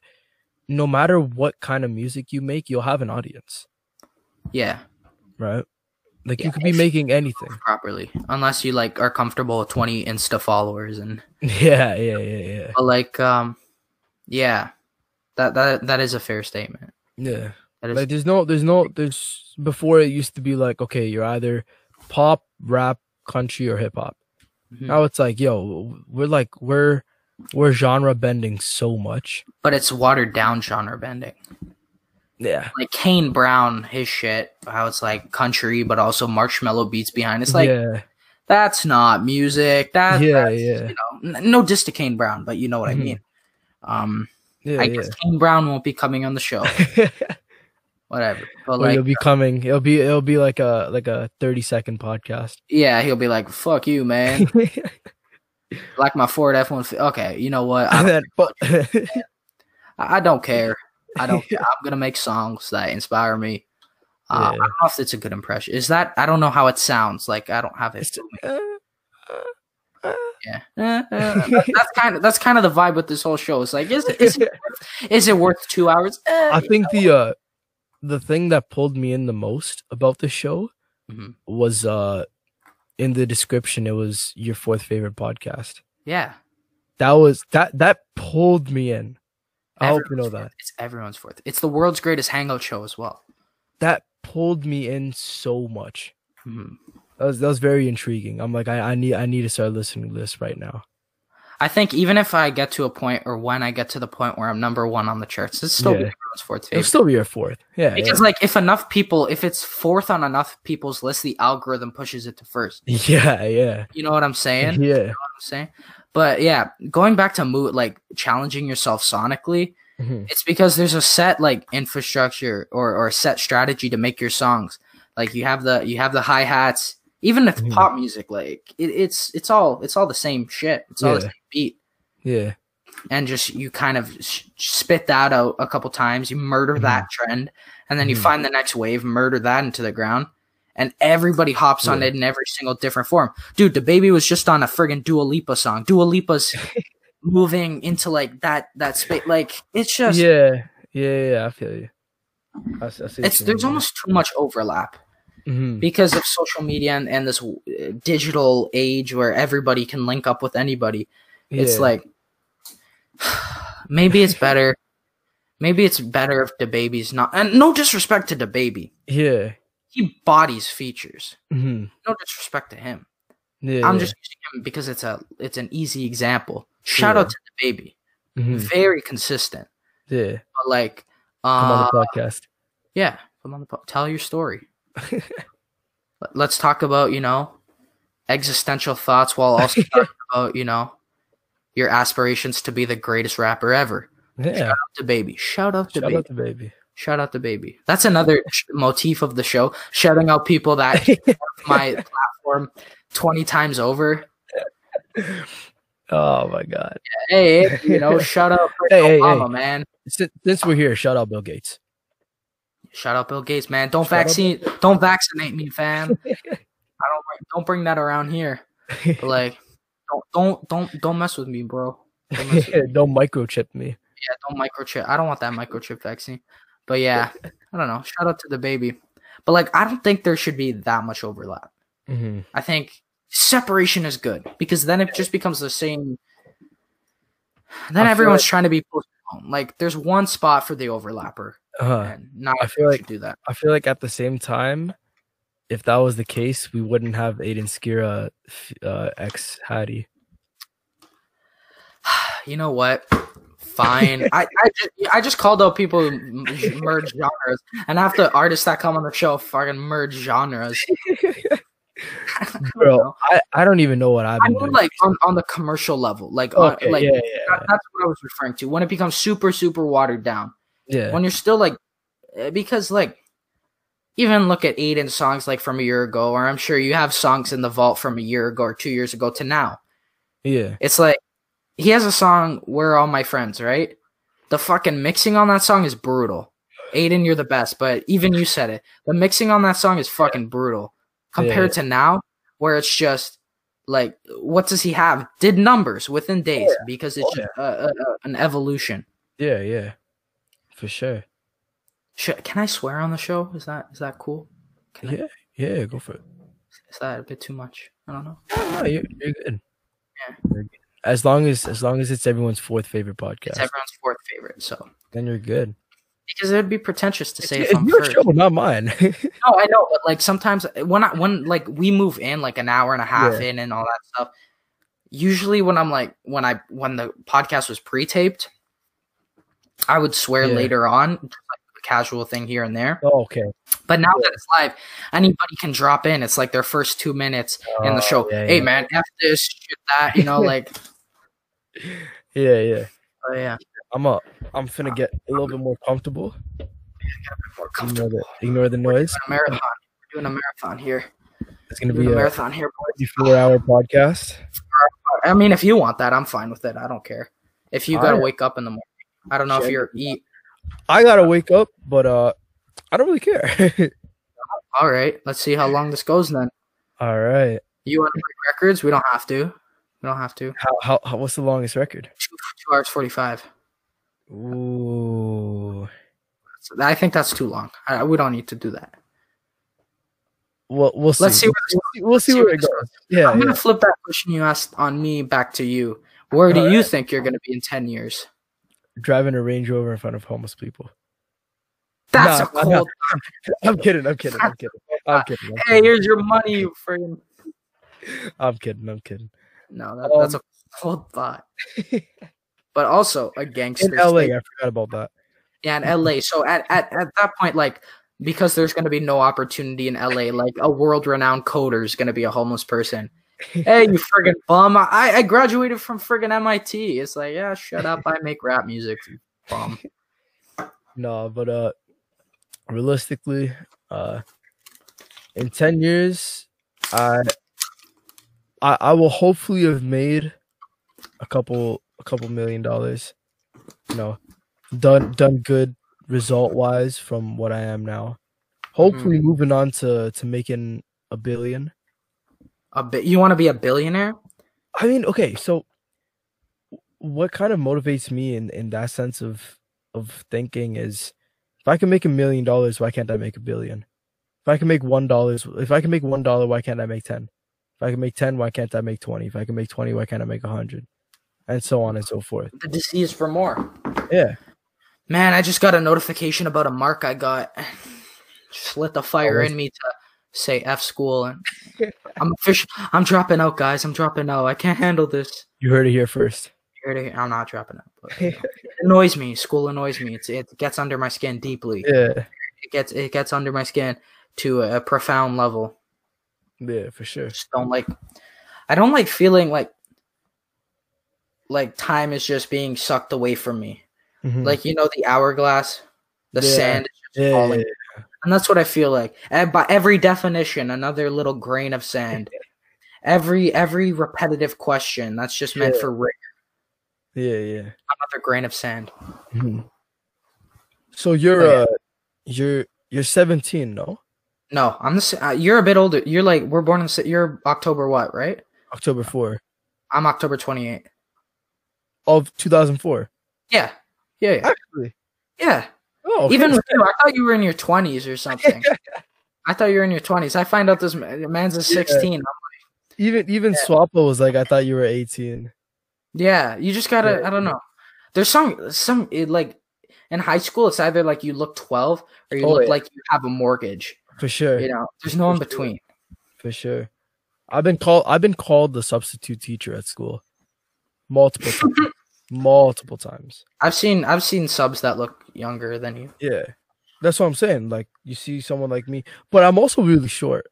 no matter what kind of music you make, you'll have an audience, Yeah, right? Like Yeah, you could be making anything. properly. Unless you like are comfortable with 20 Insta followers and Yeah, yeah, yeah, yeah. but like um yeah. That that that is a fair statement. Yeah. Is Like there's no there's no there's before it used to be like okay you're either pop rap country or hip hop Mhm. now it's like yo we're like we're we're genre bending so much but it's watered down genre bending. yeah Like Kane Brown, his shit, how it's like country, but also Marshmello beats behind. It's like yeah that's not music. That Yeah, that's, yeah. You know, n- no diss to Kane Brown, but you know what Mhm. I mean. Um, yeah I yeah guess Kane Brown won't be coming on the show. Whatever, but or like, you'll be coming it'll be it'll be like a like a 30 second podcast yeah, he'll be like, "Fuck you, man." like my Ford F one. Okay, you know what? I, but I don't care. I don't. I'm gonna make songs that inspire me. Uh, I don't know if it's a good impression. Is that? I don't know how it sounds. Like I don't have it. Uh, uh, Yeah, eh, that- that's kind of that's kind of the vibe with this whole show. It's like, is it is it, worth, is it worth two hours? I think the uh the thing that pulled me in the most about the show Mhm. was uh in the description it was your fourth favorite podcast. yeah. That was that that pulled me in. I hope you know Everyone's that. It's everyone's fourth. It's the world's greatest hangout show as well. That pulled me in so much. Mhm. That was that was very intriguing. I'm like I, I need I need to start listening to this right now. I think even if I get to a point, or when I get to the point where I'm number one on the charts, it's still Yeah. be everyone's fourth It'll still be your fourth. Yeah. Because like if enough people, if it's fourth on enough people's list, the algorithm pushes it to first. Yeah, yeah. You know what I'm saying? Yeah. I'm saying. But yeah, going back to mood, like challenging yourself sonically, Mhm. it's because there's a set like infrastructure or or a set strategy to make your songs. Like you have the you have the hi hats. Even if Mhm. pop music, like it, it's it's all it's all the same shit. It's all the same beat, Yeah. and just you kind of sh- spit that out a couple times. You murder Mhm. that trend, and then you Mhm. find the next wave, murder that into the ground, and everybody hops on it in every single different form. Dude, the baby was just on a friggin' Dua Lipa song. Dua Lipa's moving into like that that space. Like it's just Yeah. Yeah, yeah, I feel you. I, I see it's there's almost too much overlap Mhm. because of social media and, and this uh, digital age where everybody can link up with anybody. It's like maybe it's better. Maybe it's better if the baby's not. And no disrespect to the baby, yeah. he bodies features. hmm No disrespect to him. Yeah. I'm yeah. just using him because it's a it's an easy example. Shout Yeah. out to the baby, Mhm. very consistent. Yeah. But like, Come uh, on the podcast. yeah, come on the po- tell your story. Let- Let's talk about you know existential thoughts while also talking about you know your aspirations to be the greatest rapper ever. Yeah. The baby, shout out to baby, Shout baby. out to baby. Shout out to baby. That's another motif of the show. Shouting out people that my platform twenty times over. Oh my god. Hey, hey, you know, shout out Hey, hey, Obama, hey. man. Since, since we're here, shout out Bill Gates. Shout out Bill Gates, man. Don't Shout vaccine, don't vaccinate me, fam. I don't bring- don't bring that around here. But like, don't don't don't don't mess with me, bro. Don't, me. Don't microchip me. Yeah, don't microchip. I don't want that microchip vaccine. But yeah, I don't know. Shout out to the baby. But like, I don't think there should be that much overlap. hmm I think separation is good because then it just becomes the same. Then I everyone's like- trying to be. Like, there's one spot for the overlapper, Uh, not I feel like- do that. I feel like at the same time, if that was the case, we wouldn't have Aiden Skira uh, ex Hadi. You know what? Fine. I, I, just, I just called out people who merge genres, and half the artists that come on the show fucking merge genres. I don't Bro. I, I don't even know what I've I mean, like on, on the commercial level, like on, okay, like yeah, that- yeah, that's what I was referring to. When it becomes super, super watered down. yeah. when you're still like eh, because like even look at Aiden's songs like from a year ago, or I'm sure you have songs in the vault from a year ago or two years ago to now. yeah. It's like he has a song "Where All My Friends," right? The fucking mixing on that song is brutal. Aiden, you're the best, but even you said it. The mixing on that song is fucking brutal compared to now, where it's just like, what does he have? Did numbers within days because it's Oh, just uh, uh, an evolution. Yeah, yeah. For sure. Should, can I swear on the show? Is that is that cool? Can I- Yeah, yeah, go for it. Is that a bit too much? I don't know. No, you're, you're good. Yeah. You're good. As long as as long as it's everyone's fourth favorite podcast, It's everyone's fourth favorite, so then you're good. Because it would be pretentious to say if it's I'm your first. show, not mine. No, I know, but like sometimes eh, when I when like we move in like an hour and a half Yeah. in and all that stuff. Usually when I'm like when I when the podcast was pre-taped, I would swear Yeah. later on, like a casual thing here and there. oh, okay. But now that it's live, anybody can drop in. It's like their first two minutes in the Oh, show. yeah, hey yeah. man, f this, shit that, you know, like Yeah, yeah. oh yeah, I'm a, I'm finna get a little bit more comfortable. more Ignore the, ignore the noise. a marathon. We're doing a marathon here. It's gonna be a a marathon here, boys. 54 hour podcast. I mean, if you want that, I'm fine with it. I don't care. If you gotta Alright. wake up in the morning, I don't know if you're eat. I gotta wake up, but uh, I don't really care. All right, let's see how long this goes then. All right. You want to break records? We don't have to. We don't have to. How, how how what's the longest record? Two, two hours forty five. Ooh. So I think that's too long. I, we don't need to do that. Well, we'll see. Let's see where We'll see, we'll see see where it goes. Yeah. I'm yeah. gonna flip that question you asked on me back to you. Where do All you think you're gonna be in ten years? Driving a Range Rover in front of homeless people. That's Nah, a nah, cold. I'm kidding. I'm kidding. I'm kidding. I'm kidding. I'm Hey, kidding. here's your money, you friggin' I'm kidding. I'm kidding. No, that, that's a Um, cold thought. But also a gangster. In LA, state. I forgot about that. Yeah, in LA. So at, at, at that point, like because there's gonna be no opportunity in LA, like a world renowned coder is gonna be a homeless person. hey, you friggin' bum! I, I graduated from friggin' MIT. It's like, yeah, shut up. I make rap music, you bum. No, but uh, realistically, uh, in ten years, I, I, I will hopefully have made a couple, a couple million dollars. You know, done done good result wise from what I am now. Hopefully, hmm. moving on to to making a billion. A bit. You want to be a billionaire? I mean, okay, so what kind of motivates me in in that sense of of thinking is if I can make a million dollars, why can't I make a billion? If I can make one dollars, if I can make one dollar, why can't I make ten? If I can make ten, why can't I make twenty? If I can make twenty, why can't I make a hundred? And so on and so forth. The disease for more. Yeah. Man, I just got a notification about a mark I got. Just lit the fire Oh, in me to say F school and I'm fish I'm dropping out, guys. I'm dropping out. I can't handle this. You heard it here first. Here I'm not dropping out. But, you know, it annoys me. School annoys me. It's, it gets under my skin deeply. Yeah. It gets it gets under my skin to a, profound level. Yeah, for sure. Just don't like. I don't like feeling like like time is just being sucked away from me. Mhm. Like you know the hourglass, the Yeah. sand is just yeah, falling yeah, And that's what I feel like. And by every definition, another little grain of sand. Every every repetitive question that's just meant for rigor. yeah, yeah. Another grain of sand. Mhm. So you're Oh, uh you're you're 17, no? No, I'm the. Uh, you're a bit older. You're like we're born in. You're October what? Right? October 4 I'm October 28. Of 2004. Yeah, yeah, yeah. Actually. yeah. Oh, okay. Even with you, I thought you were in your 20s or something. I thought you were in your 20s. I find out this man's a 16. even even Yeah. Swappo was like, I thought you were 18. Yeah, you just gotta. Yeah. I don't know. There's some some it, like in high school. It's either like you look 12 or you Oh, look yeah. like you have a mortgage. For sure. You know, there's no in For sure. between. For sure. I've been called I've been called the substitute teacher at school. Multiple times. Multiple times. I've seen I've seen subs that look younger than you. Yeah. That's what I'm saying. Like you see someone like me, but I'm also really short.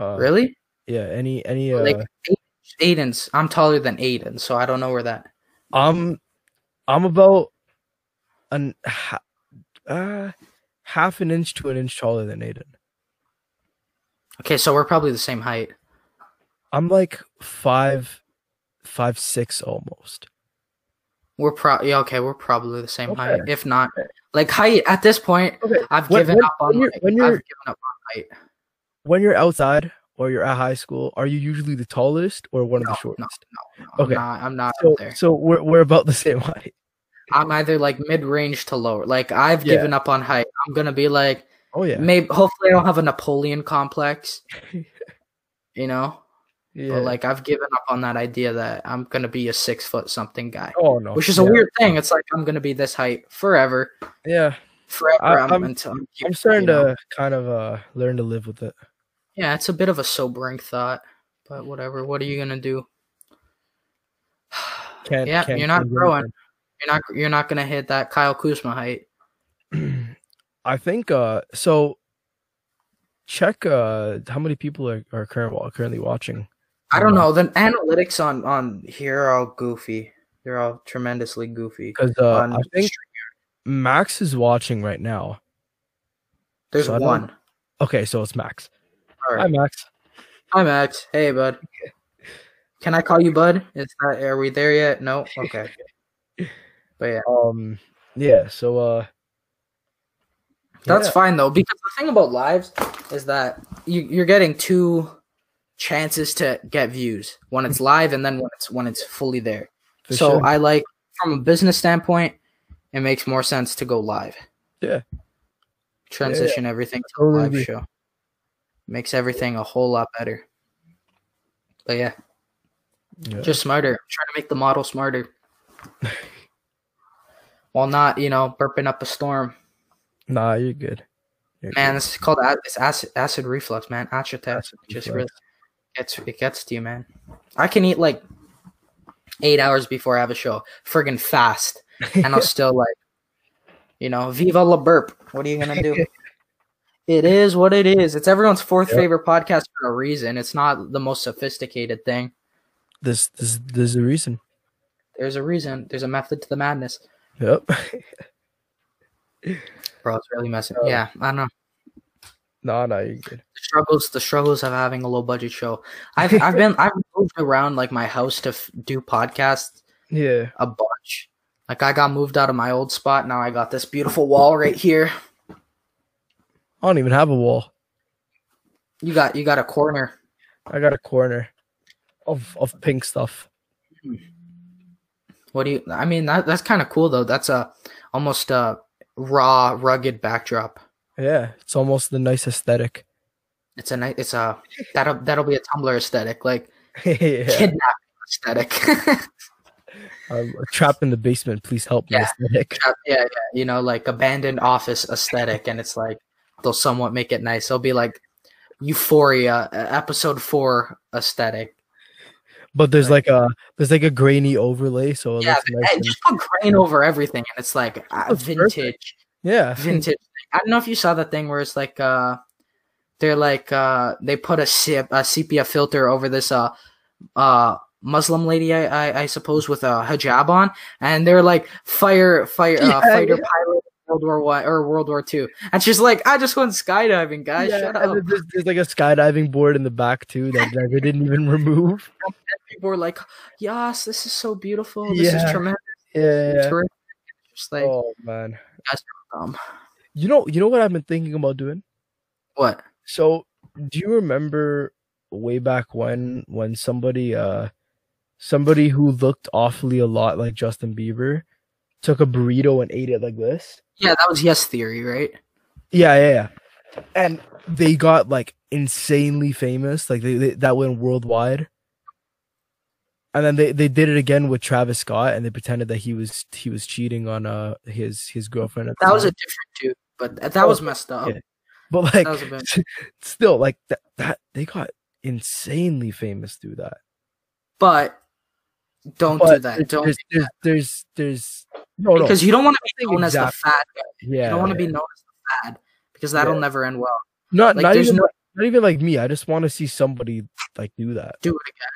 Uh, really? Yeah. Any any uh, Like Aiden's. I'm taller than Aiden, so I don't know where that. I'm I'm about an uh, half an inch to an inch taller than Aiden. Okay, so we're probably the same height. I'm like five five six almost. We're probably Yeah, okay, we're probably the same height, if not like height. At this point, Okay. I've When- given when- up on. when you're- when I've given up on height. When you're outside or you're at high school, are you usually the tallest or one of No, the no, shortest? no, Okay. I'm not. I'm not So, there. so we're we're about the same height. I'm either like mid range to lower. Like I've Yeah. given up on height. I'm gonna be like Oh yeah. maybe. Hopefully, I don't have a Napoleon complex. you know, yeah. but like I've given up on that idea that I'm gonna be a six foot something guy, oh no. which is a weird thing. It's like I'm gonna be this height forever, Yeah. forever. I- I'm, I'm- I'm, I'm starting you know. to kind of uh learn to live with it. Yeah, it's a bit of a sobering thought, but whatever. What are you gonna do? Can't Yeah, can't you're not growing. anything. You're not. You're not gonna hit that Kyle Kuzma height. I think uh so check uh how many people are, are current, currently watching. I don't know. The analytics on on here are all goofy. They're all tremendously goofy. Because uh, I think. Max is watching right now. there's so one. Okay, so it's Max. All Hi. Max. Hi Max. Hey bud. Can I call you bud? Is that are we there yet? No. Okay. But yeah. Um yeah, so uh That's Yeah. fine though, because the thing about lives is that you, you're getting two chances to get views when it's live and then when it's when it's fully there. For so sure. I like from a business standpoint, it makes more sense to go live. Yeah. Transition everything to a live show. Makes everything a whole lot better. But yeah, Yeah. just smarter. Trying to make the model smarter. While not, you know, burping up a storm. nah, you're good. You're Man, good. this is called it's acid acid reflux, man. Acid Acid just reflux. really gets it gets to you, man. I can eat like eight hours before I have a show, friggin' fast, and I'll still like, you know, viva la burp. What are you gonna do? it is what it is. It's everyone's fourth Yep. favorite podcast for a reason. It's not the most sophisticated thing. this this there's a reason. There's a reason. There's a method to the madness, Yep. bro. It's really messing. Oh. Yeah, I don't know. Nah, nah, you're good. the struggles the struggles of having a low budget show i've i've been i've moved around like my house to f- do podcasts Yeah. a bunch like i got moved out of my old spot now i got this beautiful wall right here I don't even have a wall. you got you got a corner I got a corner of of pink stuff. Hmm. what do you i mean that, that's kind of cool though that's a almost a raw rugged backdrop Yeah, it's almost the nice aesthetic. it's a nice it's a that'll that'll be a tumblr aesthetic like yeah. kidnapping aesthetic I'm trapped in the basement. Please help me. Yeah. Aesthetic. yeah, yeah, you know, like abandoned office aesthetic, and it's like they'll somewhat make it nice. It'll be like Euphoria episode four aesthetic. But there's like a there's like a grainy overlay, so Yeah, nice. Just put grain over everything, and it's like uh, vintage, perfect. yeah, vintage. I don't know if you saw the thing where it's like uh, they're like uh, they put a, sep- a sepia filter over this uh, uh. Muslim lady, I, I, I suppose, with a hijab on, and they're like fire, fire, uh, Yeah, fighter yeah. pilot, World War One or World War Two, and she's like, I just went skydiving, guys. Yeah, shut and up. there's, there's like a skydiving board in the back too that they didn't even remove. people were like, "Yes, this is so beautiful. This is tremendous." Yeah, yeah. Terrific." Just like, Oh man, um, you know you know what I've been thinking about doing. what? So do you remember way back when when somebody uh somebody who looked awfully a lot like Justin Bieber took a burrito and ate it like this? Yeah, that was Yes Theory, right? Yeah, yeah, yeah. And they got like insanely famous. Like they, they that went worldwide. And then they, they did it again with Travis Scott, and they pretended that he was he was cheating on uh his his girlfriend. That was a different dude, but th- that was messed up. yeah. but like That still like that, that they got insanely famous through that. But don't do that. Don't there's, there's, there's the's no no because you don't want to be known as the exactly. fad guy. yeah you don't want to yeah. be known as the fad because that'll Yeah. never end well. not like, not even no- not even like me. I just want to see somebody like do that. Do it again.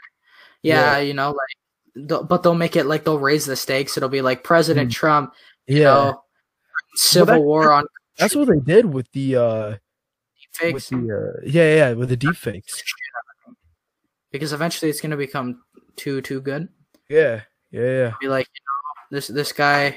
Yeah, you know, like, th- but they'll make it like they'll raise the stakes. It'll be like President Trump, you Mm. Yeah, know, civil that- war on that's what they did with the uh with the uh, yeah yeah with the deep fakes. because eventually it's gonna become too too good. Yeah yeah yeah. Be like, you know, this this guy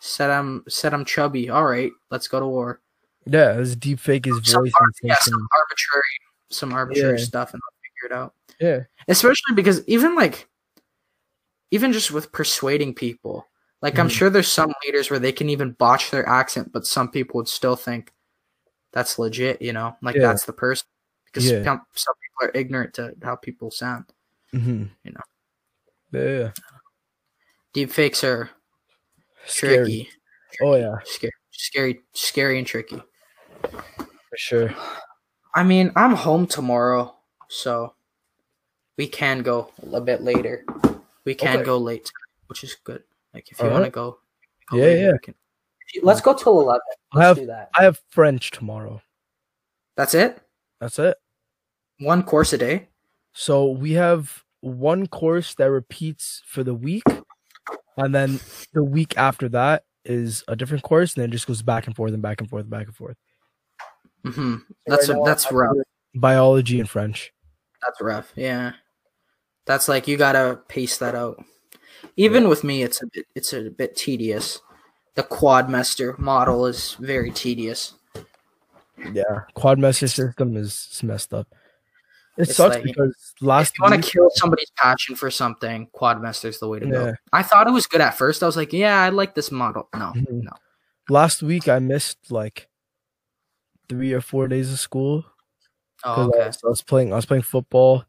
said I'm said I'm chubby. All right, let's go to war. Yeah, this deep fake his Some voice ar- yeah, some some- arbitrary some arbitrary Yeah. stuff and they'll figure it out. Yeah. Especially because even like even just with persuading people. Like I'm Mhm. sure there's some leaders where they can even botch their accent, but some people would still think that's legit, you know? Like Yeah. that's the person. Because Yeah. some some people are ignorant to how people sound. hmm You know. Yeah, yeah. Deep fakes are Scary. tricky. Oh yeah, Scary scary scary and tricky. for sure. I mean, I'm home tomorrow, so we can go a bit later. We can Okay. go late, which is good. Like if you Alright. want to go, go Yeah, later, yeah. we can- Let's go till eleven. I Let's have do that. I have French tomorrow. That's it. That's it. One course a day. So we have one course that repeats for the week, and then the week after that is a different course, and then it just goes back and forth and back and forth, and back and forth. hmm That's Right now, that's rough. Biology and French. That's rough. Yeah, that's like you gotta pace that out. Even with me, it's a bit it's a bit tedious. The quadmester model is very tedious. Yeah, quadmester system is messed up. It It's sucks like- because last if you want to kill somebody's passion for something, Quadmester's the way to Yeah. go. I thought it was good at first. I was like, yeah, I like this model. No, Mhm. no. last week I missed like three or four days of school Oh, I, okay. was, I was playing I was playing football,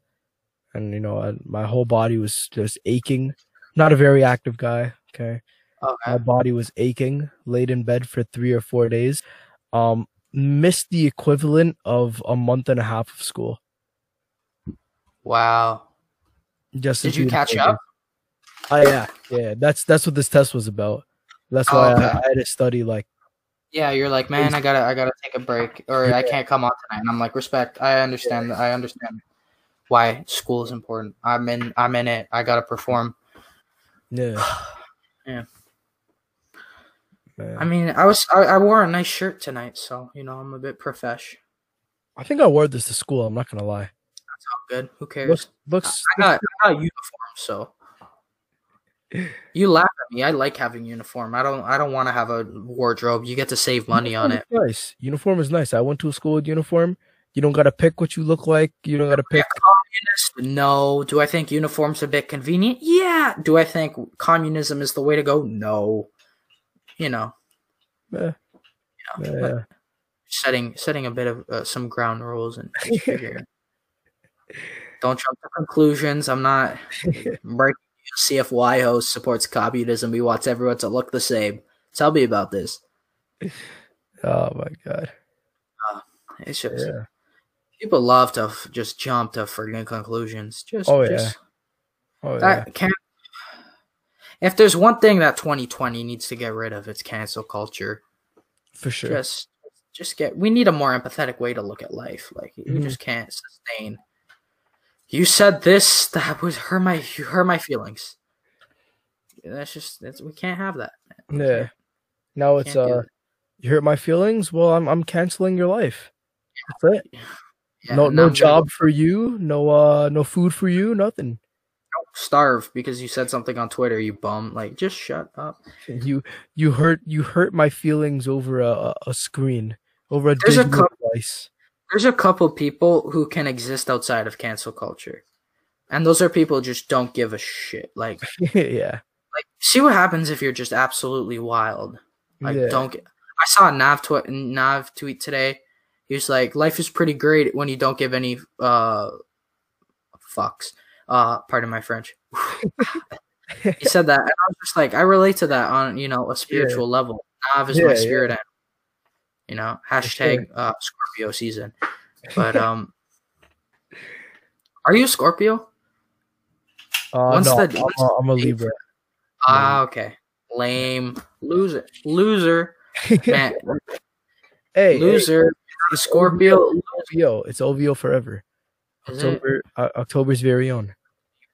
and you know I, my whole body was just aching. Not a very active guy. Okay, my body was aching. Laid in bed for three or four days. Um, missed the equivalent of a month and a half of school. Wow. Just Did you catch up? Oh yeah, yeah. That's that's what this test was about. That's Oh, why okay. I, I had to study like Yeah, you're like, man, I gotta, I gotta take a break, or I can't come on tonight. And I'm like, respect. I understand. I understand why school is important. I'm in, I'm in it. I gotta perform. yeah. Yeah. Man. I mean, I was, I, I wore a nice shirt tonight, so you know, I'm a bit profesh. I think I wore this to school. I'm not gonna lie. That's all good. Who cares? Looks looks. I got, I got a uniform, so you laugh at me. I like having uniform. I don't, I don't want to have a wardrobe. You get to save money on it. Nice. Uniform is nice. I went to a school with uniform. You don't gotta pick what you look like. You don't gotta pick. No. Do I think uniforms are a bit convenient? Yeah. Do I think communism is the way to go? No. You know, Eh, you know, yeah. setting setting a bit of uh, some ground rules and figure. Don't jump to conclusions. I'm not breaking. CFY host supports communism. He wants everyone to look the same. Tell me about this. Oh my god. It's just Yeah. People love to f- just jump to friggin' conclusions. Just, Oh, yeah. just Oh yeah. can't. If there's one thing that 2020 needs to get rid of, it's cancel culture. For sure. Just, just get. We need a more empathetic way to look at life. Like you Mhm. just can't sustain. You said this that would hurt my you hurt my feelings. That's just that's we can't have that. Yeah. Now it's uh. You hurt my feelings. Well, I'm I'm canceling your life. That's it. Yeah, no no job for you. No uh no food for you. Nothing. starve because you said something on Twitter. You bum. Like just shut up. You you hurt you hurt my feelings over a a, a screen over a There's a digital cou- device. There's a couple people who can exist outside of cancel culture, and those are people who just don't give a shit. Like yeah. like see what happens if you're just absolutely wild. Like yeah. don't get. I saw a Nav tw- Nav tweet today. He was like, "Life is pretty great when you don't give any uh fucks." Uh, pardon my French. he said that, and I was just like, I relate to that on you know a spiritual level. Nav is Yeah, my yeah. spirit animal. You know, hashtag uh, Scorpio season. But um, are you a Scorpio? Uh, Once no, the- I'm, a, I'm a Libra. Ah, okay. Lame loser, loser, man, hey, loser. The Scorpio, OVO. It's OVO forever. Is it? October, uh, October's very own.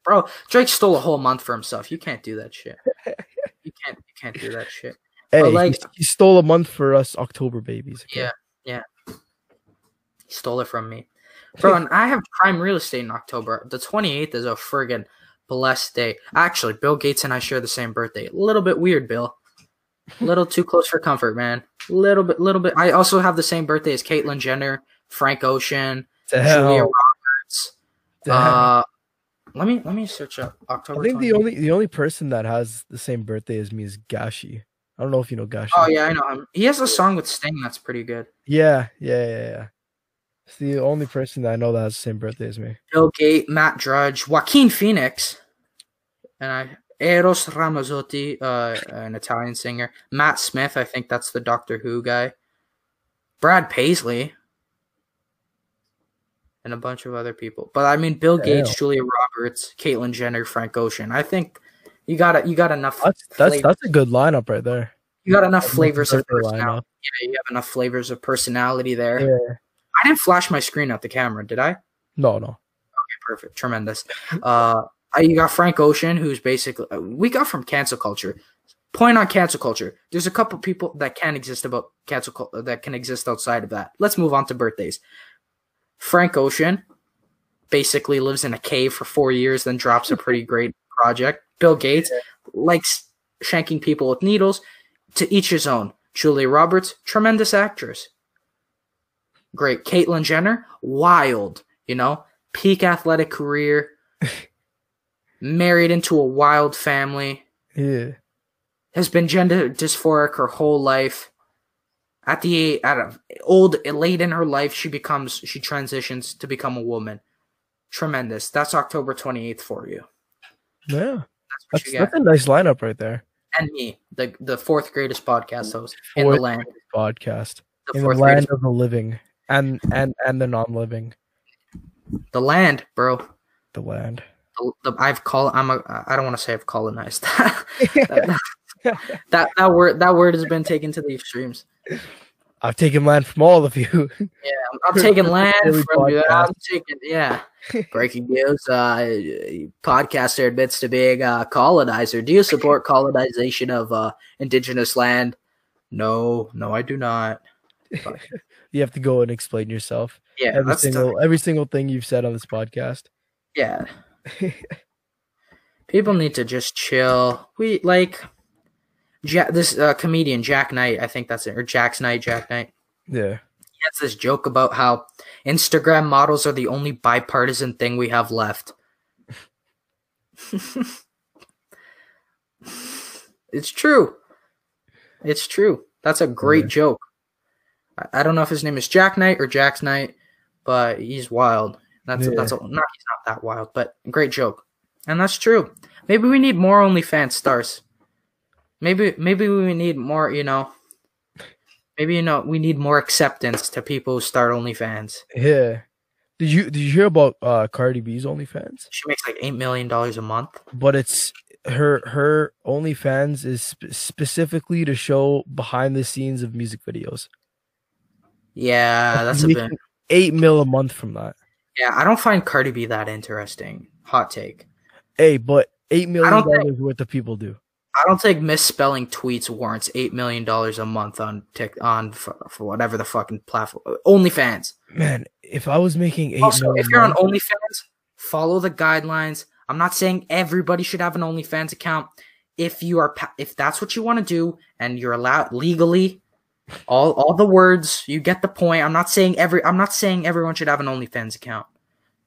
bro. Drake stole a whole month for himself. You can't do that shit. You can't. You can't do that shit. Hey, But, he- like- he, stole a month for us October babies. okay? Yeah, yeah. He stole it from me, bro. And I have prime real estate in October. The twenty eighth is a friggin' blessed day. Actually, Bill Gates and I share the same birthday. A little bit weird, Bill. A little too close for comfort, man. Little bit, little bit. I also have the same birthday as Caitlyn Jenner, Frank Ocean, Julia. Roberts. Uh, let me let me search up October. I think the only the only person that has the same birthday as me is Gashi. I don't know if you know Gashi. Oh yeah, I know him. He has a song with Sting that's pretty good. yeah, yeah, yeah, yeah. It's the only person that I know that has the same birthday as me. Bill Gate, Matt Drudge, Joaquin Phoenix, and I Eros Ramazzotti, uh, an Italian singer. Matt Smith, I think that's the Doctor Who guy. Brad Paisley, and a bunch of other people. But I mean, Bill Gates, Damn. Julia Roberts, Caitlyn Jenner, Frank Ocean. I think you got you got enough. That's that's that's a good lineup right there. you got enough That's flavors of personality. Yeah, you have enough flavors of personality there. Yeah. I didn't flash my screen at the camera, did I? No, no. Okay, perfect, tremendous. Uh, you got Frank Ocean, who's basically uh, we got from cancel culture. Point on cancel culture. There's a couple people that can exist about cancel that can exist outside of that. Let's move on to birthdays. Frank Ocean basically lives in a cave for four years, then drops a pretty great project. Bill Gates likes shanking people with needles. To each his own. Julia Roberts, tremendous actress. great. Caitlyn Jenner, wild, you know, peak athletic career, married into a wild family, Yeah. has been gender dysphoric her whole life. At the at a old late in her life, she becomes she transitions to become a woman. Tremendous. That's October twenty eighth for you. Yeah. That's That's, you that's a nice lineup right there. And me, the the fourth greatest podcast host in the land. Podcast. The In the land of the living and and and the non-living. the land, bro. The land. The, the, I've call I'm a I don't want to say I've colonized. that, that that word that word has been taken to the extremes. I've taken land from all of you. Yeah, I'm, I'm taking land from you. I'm taking yeah. Breaking news: uh, Podcaster admits to being a colonizer. Do you support colonization of uh, indigenous land? No, no, I do not. you have to go and explain yourself. Yeah, every single every single thing you've said on this podcast. yeah. People need to just chill. We like Jack, this uh, comedian Jak Knight. I think that's it, or Jack's Knight. Jak Knight. Yeah. He has this joke about how Instagram models are the only bipartisan thing we have left. it's true. It's true. That's a great Yeah. joke. I, I don't know if his name is Jak Knight or Jack's Knight, but he's wild. That's Yeah. that's a, not he's not that wild, but great joke. And that's true. Maybe we need more OnlyFans stars. Maybe maybe we need more, you know. Maybe you know we need more acceptance to people who start OnlyFans. Yeah. Did you did you hear about uh Cardi B's OnlyFans? She makes like eight million dollars a month. But it's her her OnlyFans is sp- specifically to show behind the scenes of music videos. Yeah, that's a bit. Eight mil a month from that. Yeah, I don't find Cardi B that interesting. Hot take. Hey, but eight million dollars worth of people do. I don't think misspelling tweets warrants eight million dollars a month on tick on for, for whatever the fucking platform. OnlyFans. Man, if I was making eight Also, if you're on OnlyFans, follow the guidelines. I'm not saying everybody should have an OnlyFans account. If you are, if that's what you want to do, and you're allowed legally, all all the words, you get the point. I'm not saying every. I'm not saying everyone should have an OnlyFans account.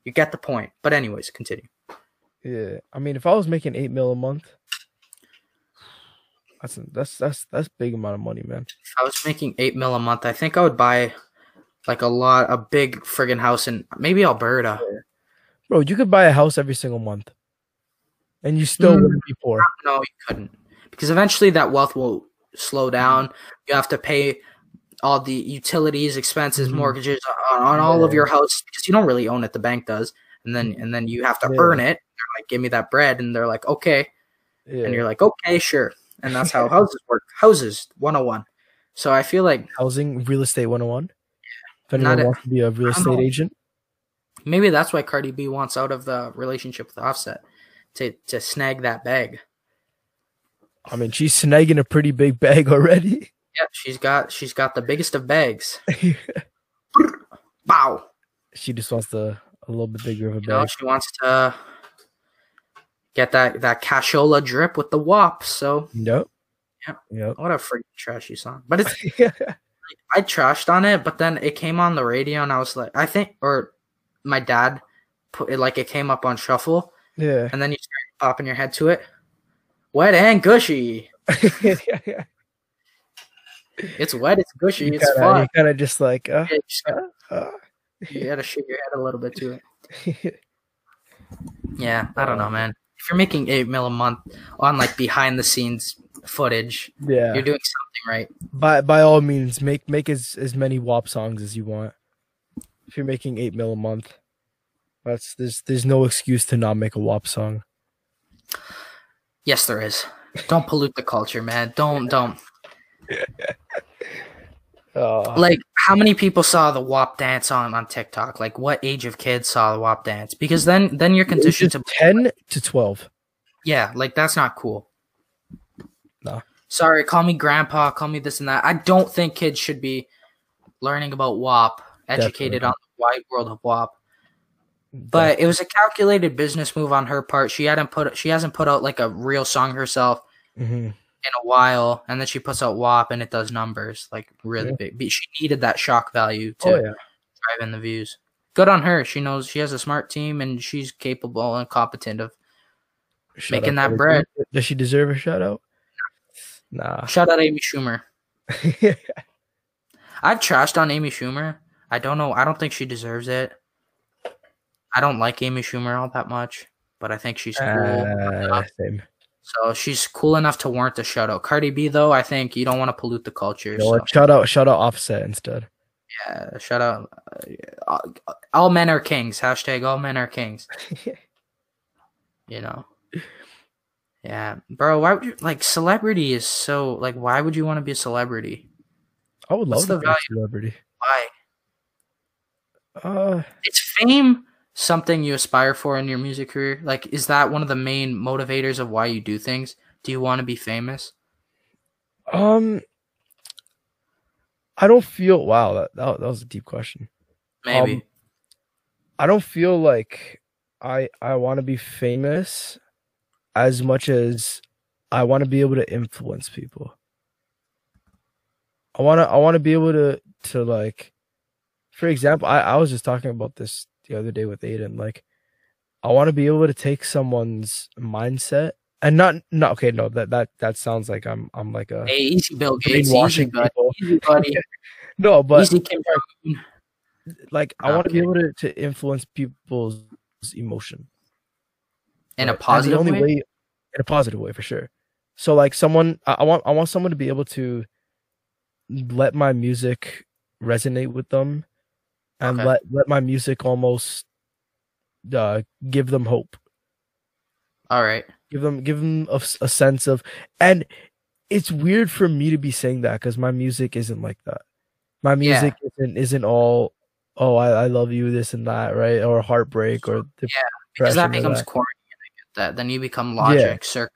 You get the point. But anyways, continue. Yeah, I mean, if I was making eight mil a month, that's that's that's that's big amount of money, man. If I was making eight mil a month, I think I would buy like a lot, a big friggin' house in maybe Alberta. Bro, you could buy a house every single month, and you still Mm. wouldn't be poor. No, you couldn't. Because eventually that wealth will slow down. You have to pay all the utilities, expenses, Mhm. mortgages on, on all of your house because you don't really own it. The bank does. And then and then you have to Yeah. earn it. They're like, give me that bread. And they're like, okay. Yeah. And you're like, okay, sure. And that's how houses work. Houses 101. So I feel like housing real estate 101 if anyone wants to be a real estate know. agent maybe that's why Cardi B wants out of the relationship with Offset to to snag that bag. I mean she's snagging a pretty big bag already Yeah, she's got she's got the biggest of bags. Bow. she just wants the a little bit bigger of a You know, bag she wants to get that that cashola drip with the WAP. So yep Yep. yep what a freaking trashy song. But it's I trashed on it, but then it came on the radio, and I was like, I think, or my dad put it like it came up on shuffle, yeah and then you start popping your head to it. Wet and gushy. yeah, yeah. It's wet. It's gushy. you it's kinda, fun. you kind of just like uh, Yeah, you, just gotta, uh, you gotta shake your head a little bit to it. Yeah, I don't know, man. If you're making eight mil a month on like behind the scenes footage, yeah you're doing something right. by by all means make make as as many WAP songs as you want if you're making eight mil a month that's there's there's no excuse to not make a WAP song Yes, there is. Don't pollute the culture, man. Don't don't. uh, Like, how many people saw the WAP dance on on TikTok? Like, what age of kids saw the WAP dance? Because then then you're conditioned to 10 to 12 yeah, like that's not cool. No. Sorry, call me grandpa, call me this and that. I don't think kids should be learning about WAP, educated Definitely. on the wide world of WAP. But it was a calculated business move on her part. She hadn't put she hasn't put out like a real song herself Mhm. in a while, and then she puts out WAP and it does numbers like really Yeah. big. But She needed that shock value to oh yeah driving the views. Good on her. She knows she has a smart team and she's capable and competent of Shout Making that bread. Does she deserve a shout out? Nah. shout out Amy Schumer. I've trashed on Amy Schumer. I don't know. I don't think she deserves it. I don't like Amy Schumer all that much, but I think she's cool. Uh, same. so she's cool enough to warrant a shout out. Cardi B though, I think you don't want to pollute the culture. So. Shout out, shout out Offset instead. yeah, shout out. Uh, all men are kings. Hashtag all men are kings. you know. Yeah, bro. Why would you like celebrity is so like? Why would you want to be a celebrity? I would What's love to the be a celebrity. Why? Uh, Is fame something you aspire for in your music career? Like, is that one of the main motivators of why you do things? Do you want to be famous? um, I don't feel. Wow, that that, that was a deep question. Maybe. Um, I don't feel like I I want to be famous as much as I want to be able to influence people. I want to I want to be able to to like for example, I I was just talking about this the other day with Aiden like I want to be able to take someone's mindset and not not okay no that that that sounds like I'm I'm like a hey, easy, Bill Gates. Easy, buddy. Easy, buddy. No, but easy, like I want to be able to, to influence people's emotion. In a And positive the only way? in a positive way for sure. So like someone, I, I want, I want someone to be able to let my music resonate with them, and Okay. let let my music almost uh, give them hope, All right. give them give them a, a sense of, and it's weird for me to be saying that because my music isn't like that. My Yeah. music isn't isn't all. Oh, I, I love you, this and that, right? Or heartbreak, or yeah Because that becomes that. corny. and I get that. Then you become Logic circa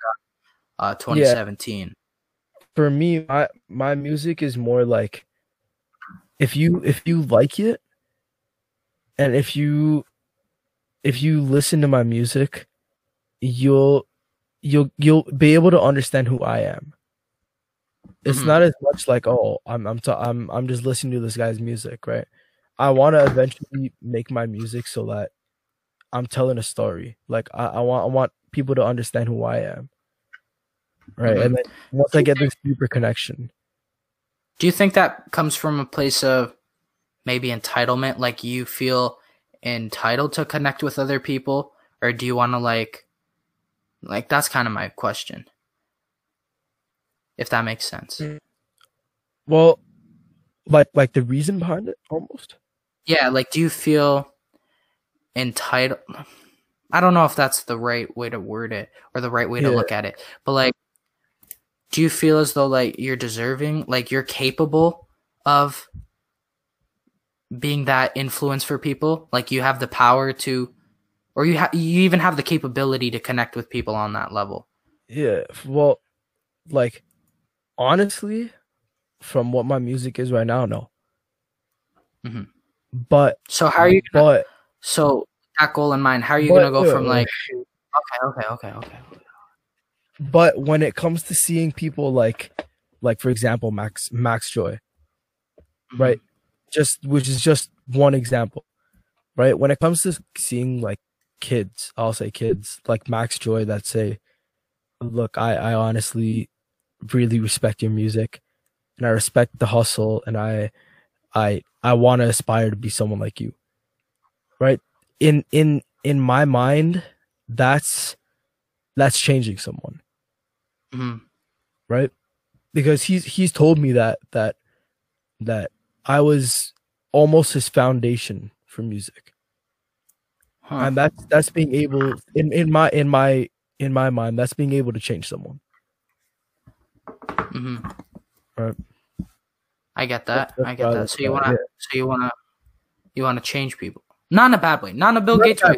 uh, 2017. for me my my music is more like if you if you like it and if you if you listen to my music you'll you'll you'll be able to understand who I am. It's Mhm. not as much like oh I'm I'm I'm I'm just listening to this guy's music right? I want to eventually make my music so that I'm telling a story. Like I, I want I want people to understand who I am. Right? And then once I get this deeper connection. Do you think that comes from a place of maybe entitlement? Like you feel entitled to connect with other people? Or do you want to, like, like, that's kind of my question. If that makes sense. Mm. Well, like like the reason behind it almost. Yeah, like, do you feel entitled? I don't know if that's the right way to word it or the right way to look at it, but like, do you feel as though like you're deserving, like you're capable of being that influence for people? Like you have the power to, or you have you even have the capability to connect with people on that level. Yeah. Well, like honestly, from what my music is right now, no. Mhm. But So how are you? Gonna, but so that goal in mind, how are you but- gonna go from like okay, okay, okay, okay, but when it comes to seeing people like like for example Max Max Joy, right? Just which is just one example, right? When it comes to seeing like kids, I'll say kids like Max Joy that say, "Look, I I honestly really respect your music, and I respect the hustle, and I I I want to aspire to be someone like you." Right? In in in my mind, that's that's changing someone Mhm. right? Because he's he's told me that that that I was almost his foundation for music, Huh. and that's that's being able in in my in my in my mind that's being able to change someone. hmm Right. I get that. That's I get that. So you wanna, yeah. so you wanna, you wanna change people, not in a bad way, not in a Bill Not Gates way.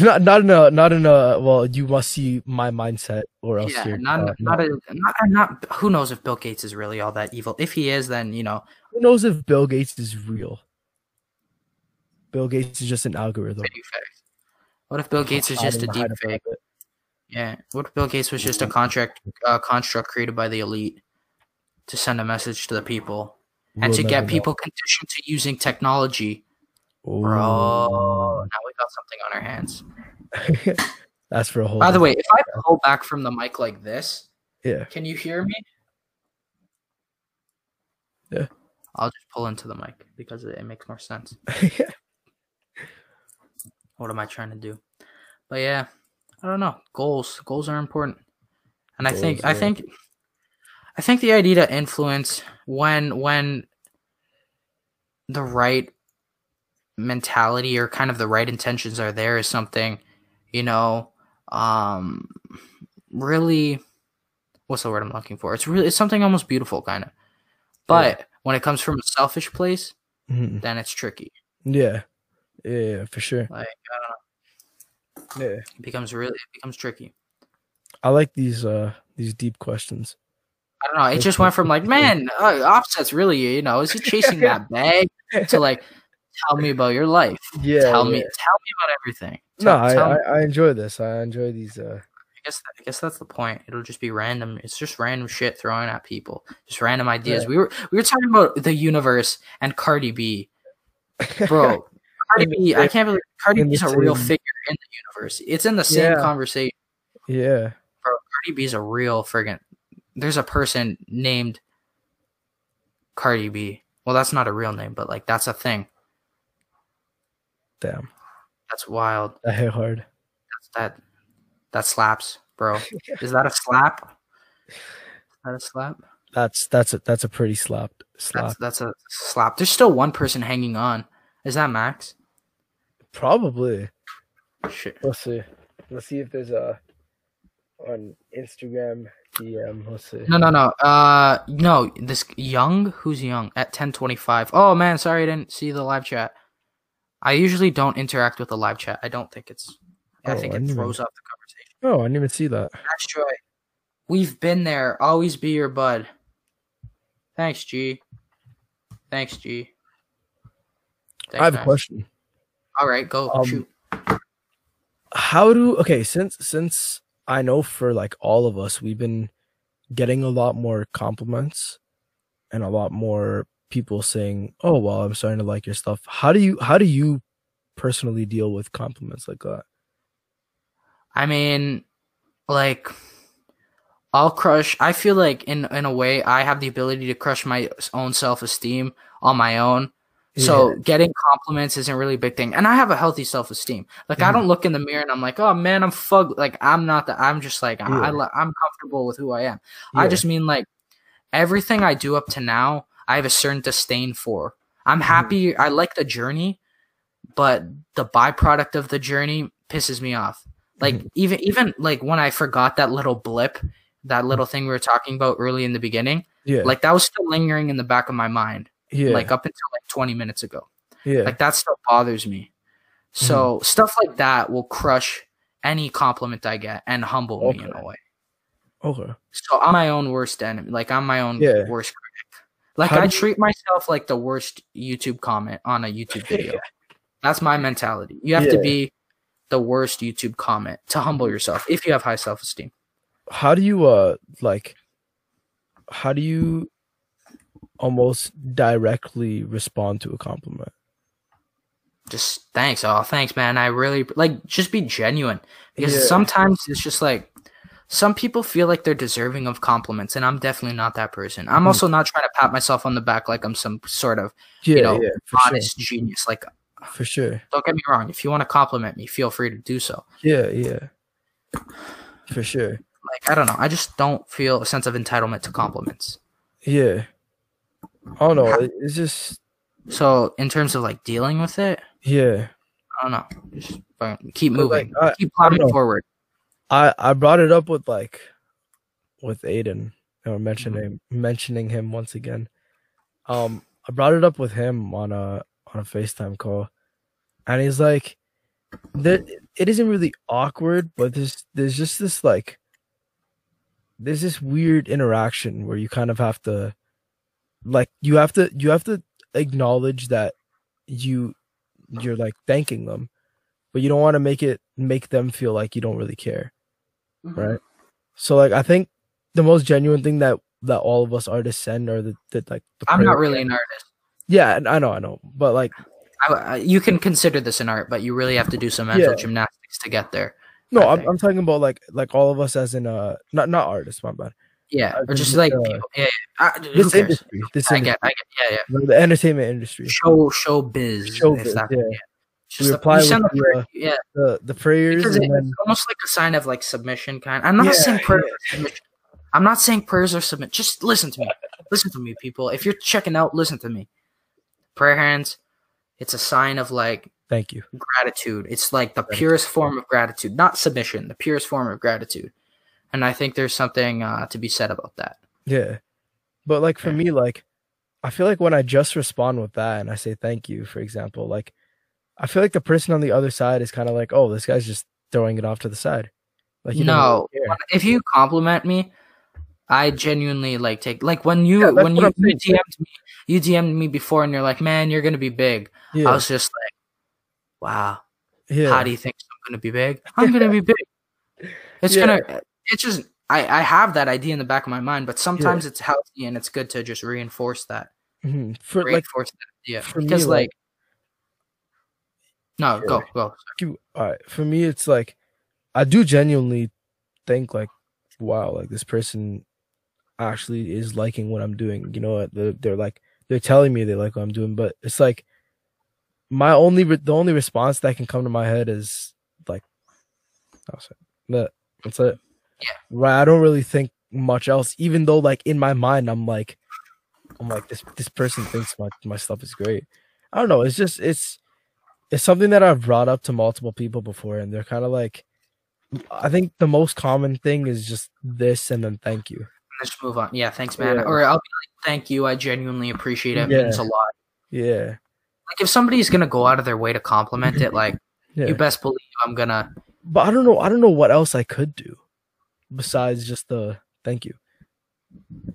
not, not in a not in a well you must see my mindset or else Yeah, you're not uh, not, a, not not. Who knows if Bill Gates is really all that evil? If he is, then you know. who knows if Bill Gates is real. Bill Gates is just an algorithm. What if Bill Gates is just a deep fake? Yeah. What if Bill Gates was just a contract uh, construct created by the elite to send a message to the people and We'll to get know. people conditioned to using technology Bro, now we got something on our hands. That's for a whole. By the way, if I pull back from the mic like this, yeah, can you hear me? Yeah. I'll just pull into the mic because it, it makes more sense. What am I trying to do? But yeah, I don't know. Goals, goals are important, and I think, Goals, I think, I think the idea to influence when when the right mentality or kind of the right intentions are there is something, you know, um, really. What's the word I'm looking for? It's really it's something almost beautiful, kind of. But when it comes from a selfish place, Mhm. then it's tricky. yeah, yeah, yeah, for sure. Like I Yeah, it becomes really it becomes tricky. I like these uh these deep questions. I don't know. It just went from like, man, uh, Offset's really, you know, is he chasing that bag to like, tell me about your life. Yeah, tell me, tell me about everything. No, Tell, I, I I enjoy this. I enjoy these. Uh, I guess I guess that's the point. It'll just be random. It's just random shit thrown at people. Just random ideas. Yeah. We were we were talking about the universe and Cardi B, bro. Cardi B, I can't believe Cardi B is a real figure in the universe. It's in the same Yeah. conversation. yeah, Bro, Cardi B is a real friggin' there's a person named Cardi B. Well, that's not a real name, but like that's a thing. Damn, That's wild. that hit hard. That's, that that slaps, bro. Is that a slap? Is that a slap? That's that's a that's a pretty slap slap. That's that's a slap. There's still one person hanging on. Is that Max? Probably. Shit. Let's see. Let's see if there's a on Instagram DM. Let's see. No, no, no. Uh, no. This young. Who's young? At ten twenty five. Oh man, sorry I didn't see the live chat. I usually don't interact with the live chat. I don't think it's. I Oh, think I it throws off the conversation. Oh, I didn't even see that. That's Troy. We've been there. Always be your bud. Thanks, G. Thanks, G. Thanks, I have a question. All right, go Um, shoot. How do okay since since I know for like all of us we've been getting a lot more compliments and a lot more people saying, "Oh, well, I'm starting to like your stuff." How do you how do you personally deal with compliments like that? I mean, like, I'll crush. I feel like in in a way, I have the ability to crush my own self esteem on my own. So getting compliments isn't really a big thing, and I have a healthy self esteem. Like I Mhm. don't look in the mirror and I'm like, oh man, I'm fug. Like I'm not that. I'm just like I, I I'm comfortable with who I am. Yeah. I just mean like everything I do up to now, I have a certain disdain for. I'm mm-hmm. happy. I like the journey, but the byproduct of the journey pisses me off. Like mm-hmm. even even like when I forgot that little blip, that little thing we were talking about early in the beginning, yeah, like that was still lingering in the back of my mind, yeah, like up until like 20 minutes ago. yeah, Like that still bothers me. So mm-hmm. stuff like that will crush any compliment I get and humble me in a way. okay, So I'm my own worst enemy. Like I'm my own Yeah. worst critic. Like How I do you- treat myself like the worst YouTube comment on a YouTube video. That's my mentality. You have to be the worst YouTube comment to humble yourself if you have high self esteem. how do you uh like how do you almost directly respond to a compliment Just thanks. Oh, thanks, man. I really like just be genuine because Yeah. sometimes it's just like some people feel like they're deserving of compliments, and I'm definitely not that person. I'm Mhm. also not trying to pat myself on the back like I'm some sort of yeah know, yeah honest genius. Like, for sure don't get me wrong. If you want to compliment me, feel free to do so. yeah yeah for sure like I don't know. I just don't feel a sense of entitlement to compliments. yeah Oh don't know it- it's just So in terms of like dealing with it, yeah I don't know. Just keep But, like, moving, I- keep plodding forward. I i brought it up with like with aiden or mentioning Mm-hmm. mentioning him once again um i brought it up with him on a on a facetime call and he's like that it isn't really awkward but there's there's just this like there's this weird interaction where you kind of have to like you have to you have to acknowledge that you you're like thanking them but you don't want to make it make them feel like you don't really care right so like i think the most genuine thing that that all of us artists send are the, the like the I'm not really an artist. yeah and i know i know but like I, I, you can consider this an art, but you really have to do some mental Yeah. gymnastics to get there. No, I'm. I'm talking about like like all of us as in uh not not artists, my bad. Yeah, or just like uh, people. Yeah, yeah. I, This industry, this I industry, get, I get. Yeah, yeah. the entertainment industry, Show, show biz. Showbiz, if that, yeah. Just We the- reply you with the the, prayer- uh, yeah, the the prayers, because it's then almost like a sign of like submission kind. I'm not Yeah, saying prayers yeah. are submission. I'm not saying prayers are submit. Just listen to me. listen to me, people. If you're checking out, listen to me. Prayer hands. It's a sign of like thank you. gratitude. It's like the purest form of gratitude, not submission. The purest form of gratitude. And I think there's something uh, to be said about that. Yeah. But like for me, like I feel like when I just respond with that and I say thank you, for example, like I feel like the person on the other side is kind of like, oh, this guy's just throwing it off to the side. Like doesn't no, really if you compliment me, I genuinely like take like when you Yeah, when you, I'm you saying. DM'd me, you DM'd me before, and you're like, "Man, you're gonna be big." I was just like, "Wow, yeah, how do you think I'm gonna be big? I'm gonna be big. It's Yeah. gonna. It's just I I have that idea in the back of my mind, but sometimes it's healthy and it's good to just reinforce that. Mhm. for like Reinforce that idea for me, because like- No, go go. you. All right. For me it's like i do genuinely think like wow like this person actually is liking what i'm doing. You know what? They're, they're like they're telling me they like what i'm doing but it's like my only re- the only response that can come to my head is like that's it. That that's it. Yeah. right i don't really think much else even though like in my mind i'm like i'm like this this person thinks my, my stuff is great. I don't know. It's just it's it's something that I've brought up to multiple people before, and they're kind of like, I think the most common thing is just this and then thank you. Let's move on. Yeah, thanks, man. Yeah. Or I'll be like, "Thank you. I genuinely appreciate it. It Yeah. means a lot." Yeah. Like if somebody's gonna go out of their way to compliment it, like Yeah. you best believe I'm gonna. But I don't know. I don't know what else I could do besides just the thank you.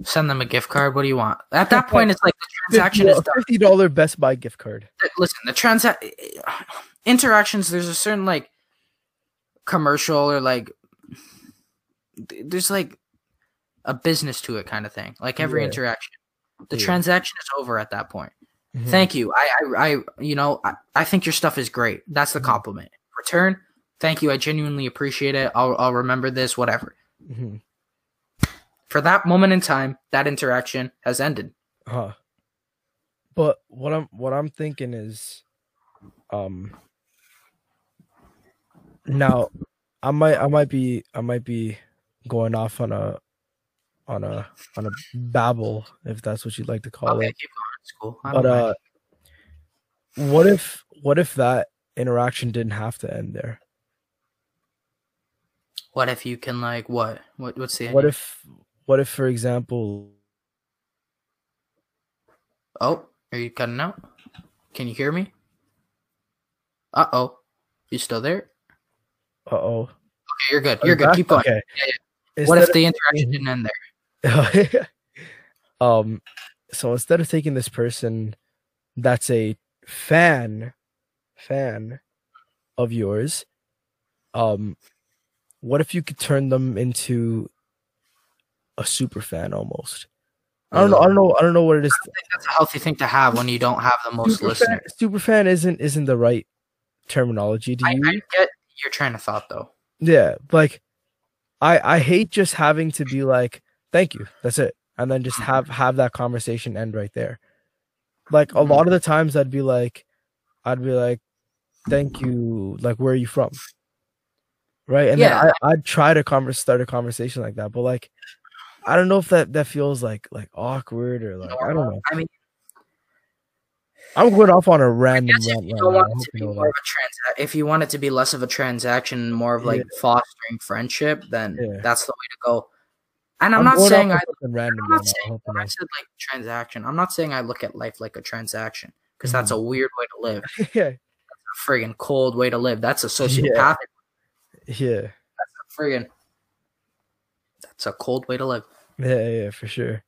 Send them a gift card. What do you want? At that point, it's like the transaction is done. Fifty dollar Best Buy gift card. Listen, the transa- interactions. There's a certain like commercial or like there's like a business to it kind of thing. Like every Yeah. interaction, the Yeah. transaction is over at that point. Mhm. Thank you. I, I, I you know, I, I think your stuff is great. That's the Mhm. compliment. Return. Thank you. I genuinely appreciate it. I'll, I'll remember this. Whatever. Mhm. For that moment in time, that interaction has ended. Huh. But what I'm what I'm thinking is, um. Now, I might I might be I might be going off on a on a on a babble if that's what you'd like to call Okay, it. keep going. It's cool. But uh, mind. what if what if that interaction didn't have to end there? what if you can like what? What? What's the? What idea? if what if for example Oh, are you cutting out? Can you hear me? Uh oh. You still there? uh oh Okay, you're good. You're good. Keep going. Okay. Yeah, What if the interaction didn't end there? um so instead of taking this person that's a fan fan of yours um what if you could turn them into a super fan almost i don't know i don't know i don't know what it is I think that's a healthy thing to have when you don't have the most super listeners. fan, super fan isn't isn't the right terminology to I, use I get your train of thought though. Yeah, like I I hate just having to be like, thank you, that's it, and then just mm-hmm. have have that conversation end right there. Like a mm-hmm. lot of the times, I'd be like, I'd be like, thank you, like where are you from? Right, and Yeah. then I, I'd try to converse, start a conversation like that, but like, I don't know if that that feels like like awkward or like I don't know. I mean, I'm going off on a random if you want it to be more of a transa- if you want it to be less of a transaction, more of like fostering friendship, then Yeah. that's the way to go. And I'm, I'm not saying I random I'm not saying when I said like transaction, I'm not saying I look at life like a transaction because that's Mm-hmm. a weird way to live. yeah, A friggin' cold way to live. That's a sociopathic. yeah. Yeah. That's a friggin'. That's a cold way to live. Yeah, yeah, for sure.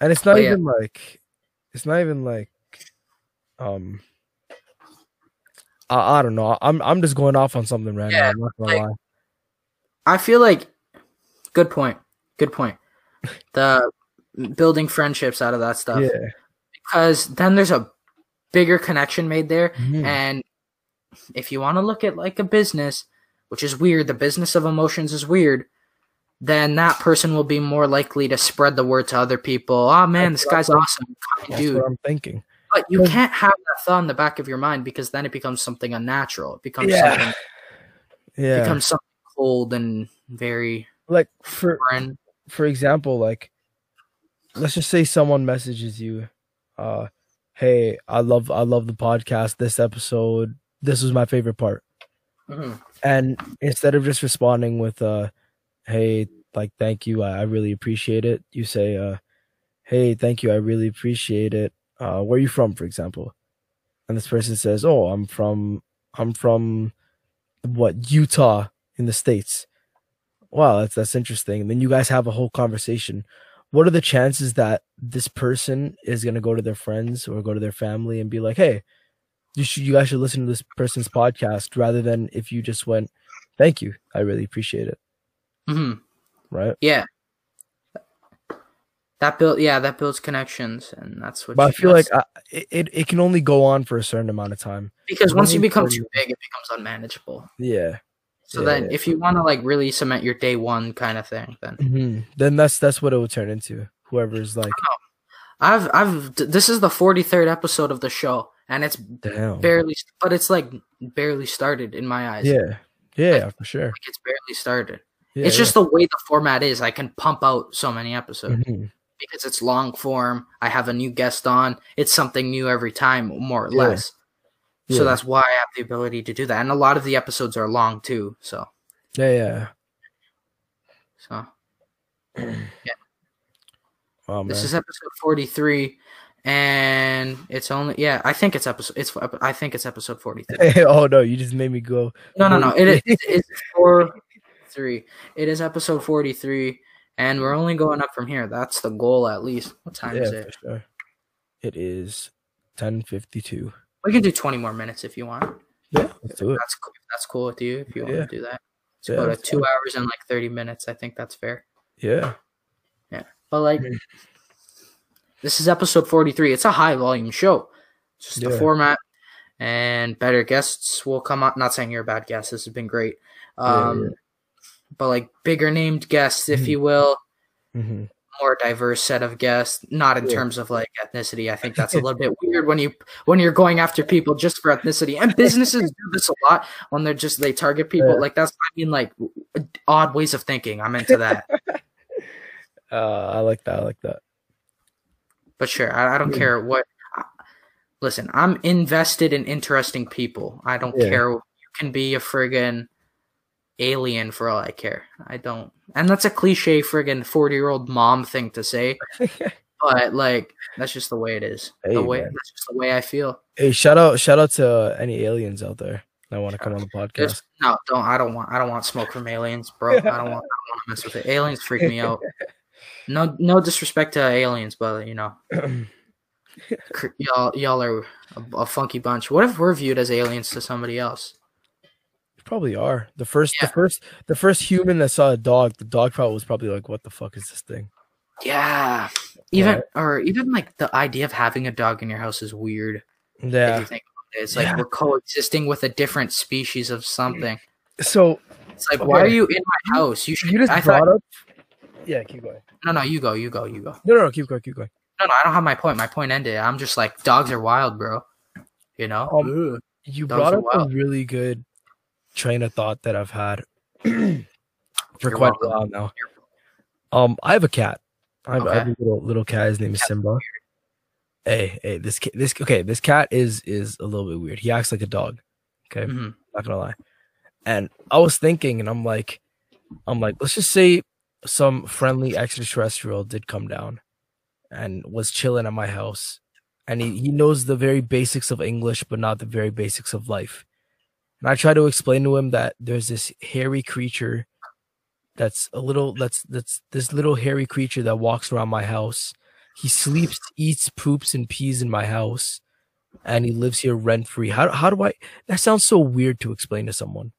And it's not But yeah. even like it's not even like um I, I don't know. I'm I'm just going off on something right now. Yeah, I'm not gonna like- lie. I feel like good point. Good point. The building friendships out of that stuff. Yeah. Because then there's a bigger connection made there. Mhm. And if you want to look at like a business, which is weird, the business of emotions is weird, then that person will be more likely to spread the word to other people. Oh man, this guy's awesome, That's dude. what I'm thinking. But you can't have that thought in the back of your mind because then it becomes something unnatural. It becomes Yeah. something Yeah. becomes something cold and very like for foreign. for example, like let's just say someone messages you, uh, hey, I love I love the podcast, this episode, this was my favorite part. Mhm. And instead of just responding with uh hey, like thank you, I, I really appreciate it, you say uh hey, thank you, I really appreciate it. Uh where are you from, for example? And this person says, Oh, I'm from I'm from what, Utah in the States. Wow, that's that's interesting. And then you guys have a whole conversation. What are the chances that this person is gonna go to their friends or go to their family and be like, "Hey, you should you guys should listen to this person's podcast," rather than if you just went, "Thank you, I really appreciate it," Mhm. right? Yeah. That build, yeah, that builds connections, and that's what. But I feel like I, it, it can only go on for a certain amount of time. because once you become too big, it becomes unmanageable. Yeah. So Yeah, then, yeah. if you want to like really cement your day one kind of thing, then hmm Then that's that's what it would turn into. Whoever's like, I've I've this is the forty third episode of the show, and it's damn. barely, but it's like barely started in my eyes. Yeah. Yeah, for sure. Like, it's barely started. Yeah, it's just the way the format is. I can pump out so many episodes Mhm. because it's long form. I have a new guest on. It's something new every time, more or Yeah. less. So Yeah. that's why I have the ability to do that. And a lot of the episodes are long too. So yeah, yeah. so Oh man. this is episode forty three. And it's only yeah, I think it's episode it's I think it's episode forty three. oh no, you just made me go. No, no, no. It is it's four three. It is episode forty three, and we're only going up from here. That's the goal, at least. What time Yeah, is for it? sure. It is ten fifty two. We can do twenty more minutes if you want. Yeah, let's do it. That's cool. That's cool with you if you want Yeah. to do that. It's Yeah, about two hours and like thirty minutes. I think that's fair. Yeah. Yeah, but like, this is episode forty three. It's a high volume show. It's just the format, and better guests will come out. Not saying you're a bad guest. This has been great. Yeah, Um, yeah. But like bigger named guests, if Mhm. you will. hmm more diverse set of guests not in Yeah. terms of like ethnicity i think that's a little bit weird when you when you're going after people just for ethnicity and businesses do this a lot when they're just they target people Yeah. like that's i mean like odd ways of thinking i'm into that Uh, I like that. I like that. but sure i, I don't Yeah. care what listen i'm invested in interesting people i don't care you can be a friggin alien for all i care. I don't and that's a cliche friggin 40 year old mom thing to say but like that's just the way it is. Hey, the way man. that's just the way i feel. Hey, shout out, shout out to uh, any aliens out there that want to come on the podcast. There's, no don't i don't want i don't want smoke from aliens bro. I don't want i don't want to mess with it. Aliens freak me out. No no disrespect to aliens but you know. Y'all y'all are a, a funky bunch. What if we're viewed as aliens to somebody else probably are the first, Yeah. the first, the first human that saw a dog. The dog probably was probably like, "What the fuck is this thing?" yeah even Right. or even like the idea of having a dog in your house is weird Yeah. it. it's like Yeah. we're coexisting with a different species of something So it's like why are you in my house you should you just I brought thought, up. Yeah, keep going. no no you go you go you go No, no, no, keep going, keep going. No, no, I don't have my point. My point ended. I'm just like dogs are wild, bro. You know? Um, You Dogs brought up a really good train of thought that I've had for You're quite welcome. a while now. Um, I have a cat. I have, I have a little little cat. His name is Simba. Hey, hey, this cat, this okay, this cat is is a little bit weird. He acts like a dog. Okay, mm-hmm. not gonna lie. And I was thinking, and I'm like, I'm like, let's just say some friendly extraterrestrial did come down and was chilling at my house, and he, he knows the very basics of English, but not the very basics of life. And I try to explain to him that there's this hairy creature that's a little that's that's this little hairy creature that walks around my house. He sleeps, eats, poops, and pees in my house, and he lives here rent free. How how do I? That sounds so weird to explain to someone,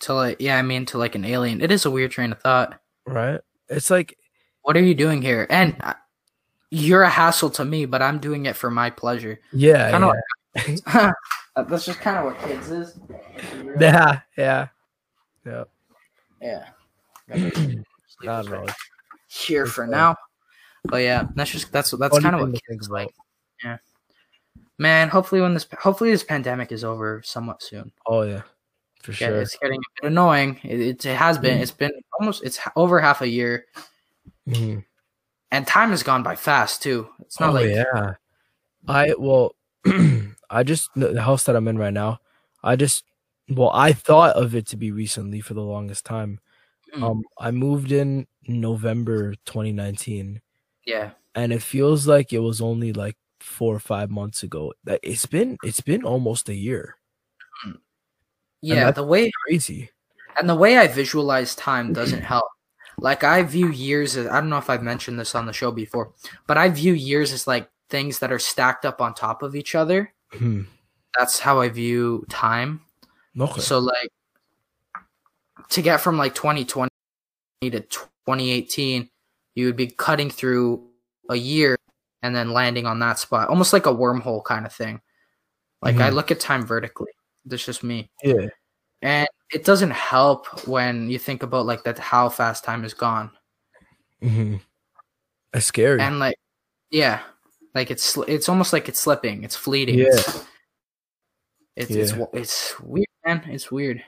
To like, yeah, I mean, to like an alien. It is a weird train of thought. right? It's like What are you doing here? And I, you're a hassle to me, but I'm doing it for my pleasure. Yeah, Kinda yeah. That's just kind of what kids is. yeah, yeah, yeah. Yeah. Not at all. Here for fine. now. But yeah, that's just that's that's kind of what kids about. like. Yeah. Man, hopefully when this hopefully this pandemic is over somewhat soon. Oh yeah, for Yeah, sure. Mm. it's getting a bit annoying. It, it, it has been. It's been almost. It's over half a year, Mhm. and time has gone by fast too. It's not oh like yeah. I well, I just the house that I'm in right now. I just well, I thought of it to be recently for the longest time. Mm. Um, I moved in November 2019, yeah, and it feels like it was only like four or five months ago. That it's been it's been almost a year. yeah. The way Crazy. and the way I visualize time doesn't help. Like I view years as I don't know if I've mentioned this on the show before, but I view years as like things that are stacked up on top of each other. Hmm. That's how I view time. Okay. So like to get from like 2020 to 2018, you would be cutting through a year and then landing on that spot, almost like a wormhole kind of thing. Like I Mhm. look at time vertically. That's just me. yeah. And it doesn't help when you think about like that how fast time is gone. hmm That's scary. And like yeah, like it's it's almost like it's slipping, it's fleeting. Yeah. It's it's Yeah. it's weird, man. It's weird.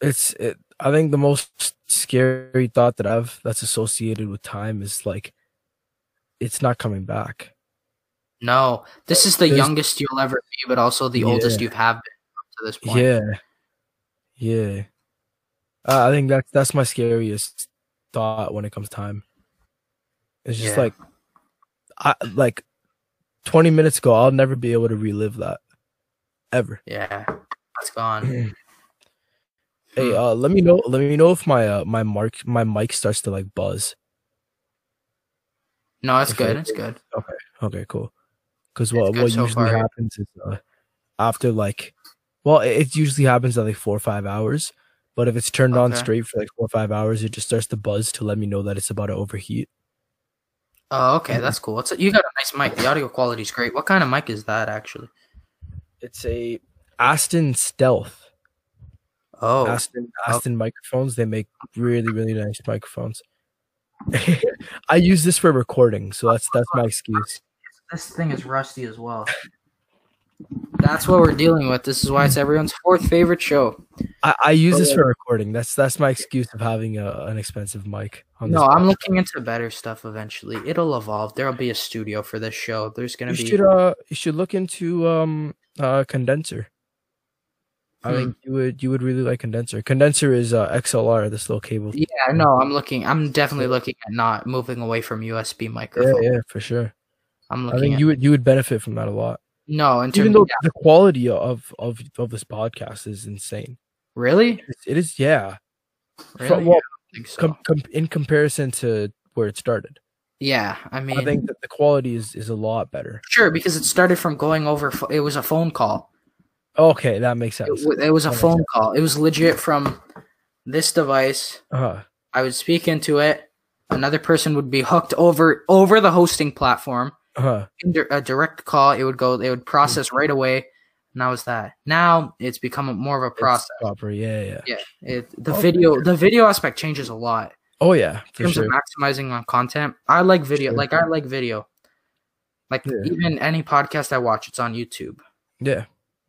it's it, I think the most scary thought that I've that's associated with time is like it's not coming back. No, this is the There's- youngest you'll ever be, but also the oldest you've have been up to this point. Yeah. Yeah. Uh, I think that's that's my scariest thought when it comes time. It's just Yeah. like I like 20 minutes ago I'll never be able to relive that ever. Yeah, it's gone. Hey, Hmm. uh let me know let me know if my uh my mark my mic starts to like buzz. No, it's good. it- It's good. Okay, Okay. cool. Because what what so usually far. happens is uh, after like, well, it, it usually happens at like four or five hours. But if it's turned on straight for like four or five hours, it just starts to buzz to let me know that it's about to overheat. Oh, okay, that's cool. It's you got a nice mic. The audio quality is great. What kind of mic is that actually? It's a Aston Stealth. Oh, Aston oh. Aston microphones. They make really really nice microphones. I use this for recording, so that's that's my excuse. this thing is rusty as well. That's what we're dealing with. This is why it's everyone's fourth favorite show. I, I use Oh, this for recording. That's that's my excuse of having a, an expensive mic. No, I'm looking into better stuff eventually. It'll evolve. There'll be a studio for this show. There's gonna you be should uh you should look into um uh condenser. I Hmm. think you would you would really like condenser. Condenser is uh XLR, this little cable. Yeah, no, I'm looking. I'm definitely looking at not moving away from USB microphone. yeah, yeah for sure. I'm looking. I think at you would you would benefit from that a lot. No. In Even though the quality of of of this podcast is insane. really, it is yeah. really, From- well, I don't think so. com, com, in comparison to where it started, yeah, I mean, I think that the quality is is a lot better. sure because it started from going over. It was a phone call. Okay, that makes sense. w- it was a That phone call. It was legit from this device. Uh-huh. I would speak into it. Another person would be hooked over over the hosting platform. Uh-huh. A direct call. It would go. It would process right away. And that was that. Now it's become more of a It's process. proper. Yeah, yeah. Yeah, it, the Okay. video the video aspect changes a lot Oh yeah, in terms sure. of maximizing on content. I like video. Sure. Like I like video. Like Yeah. even any podcast I watch, it's on YouTube. Yeah.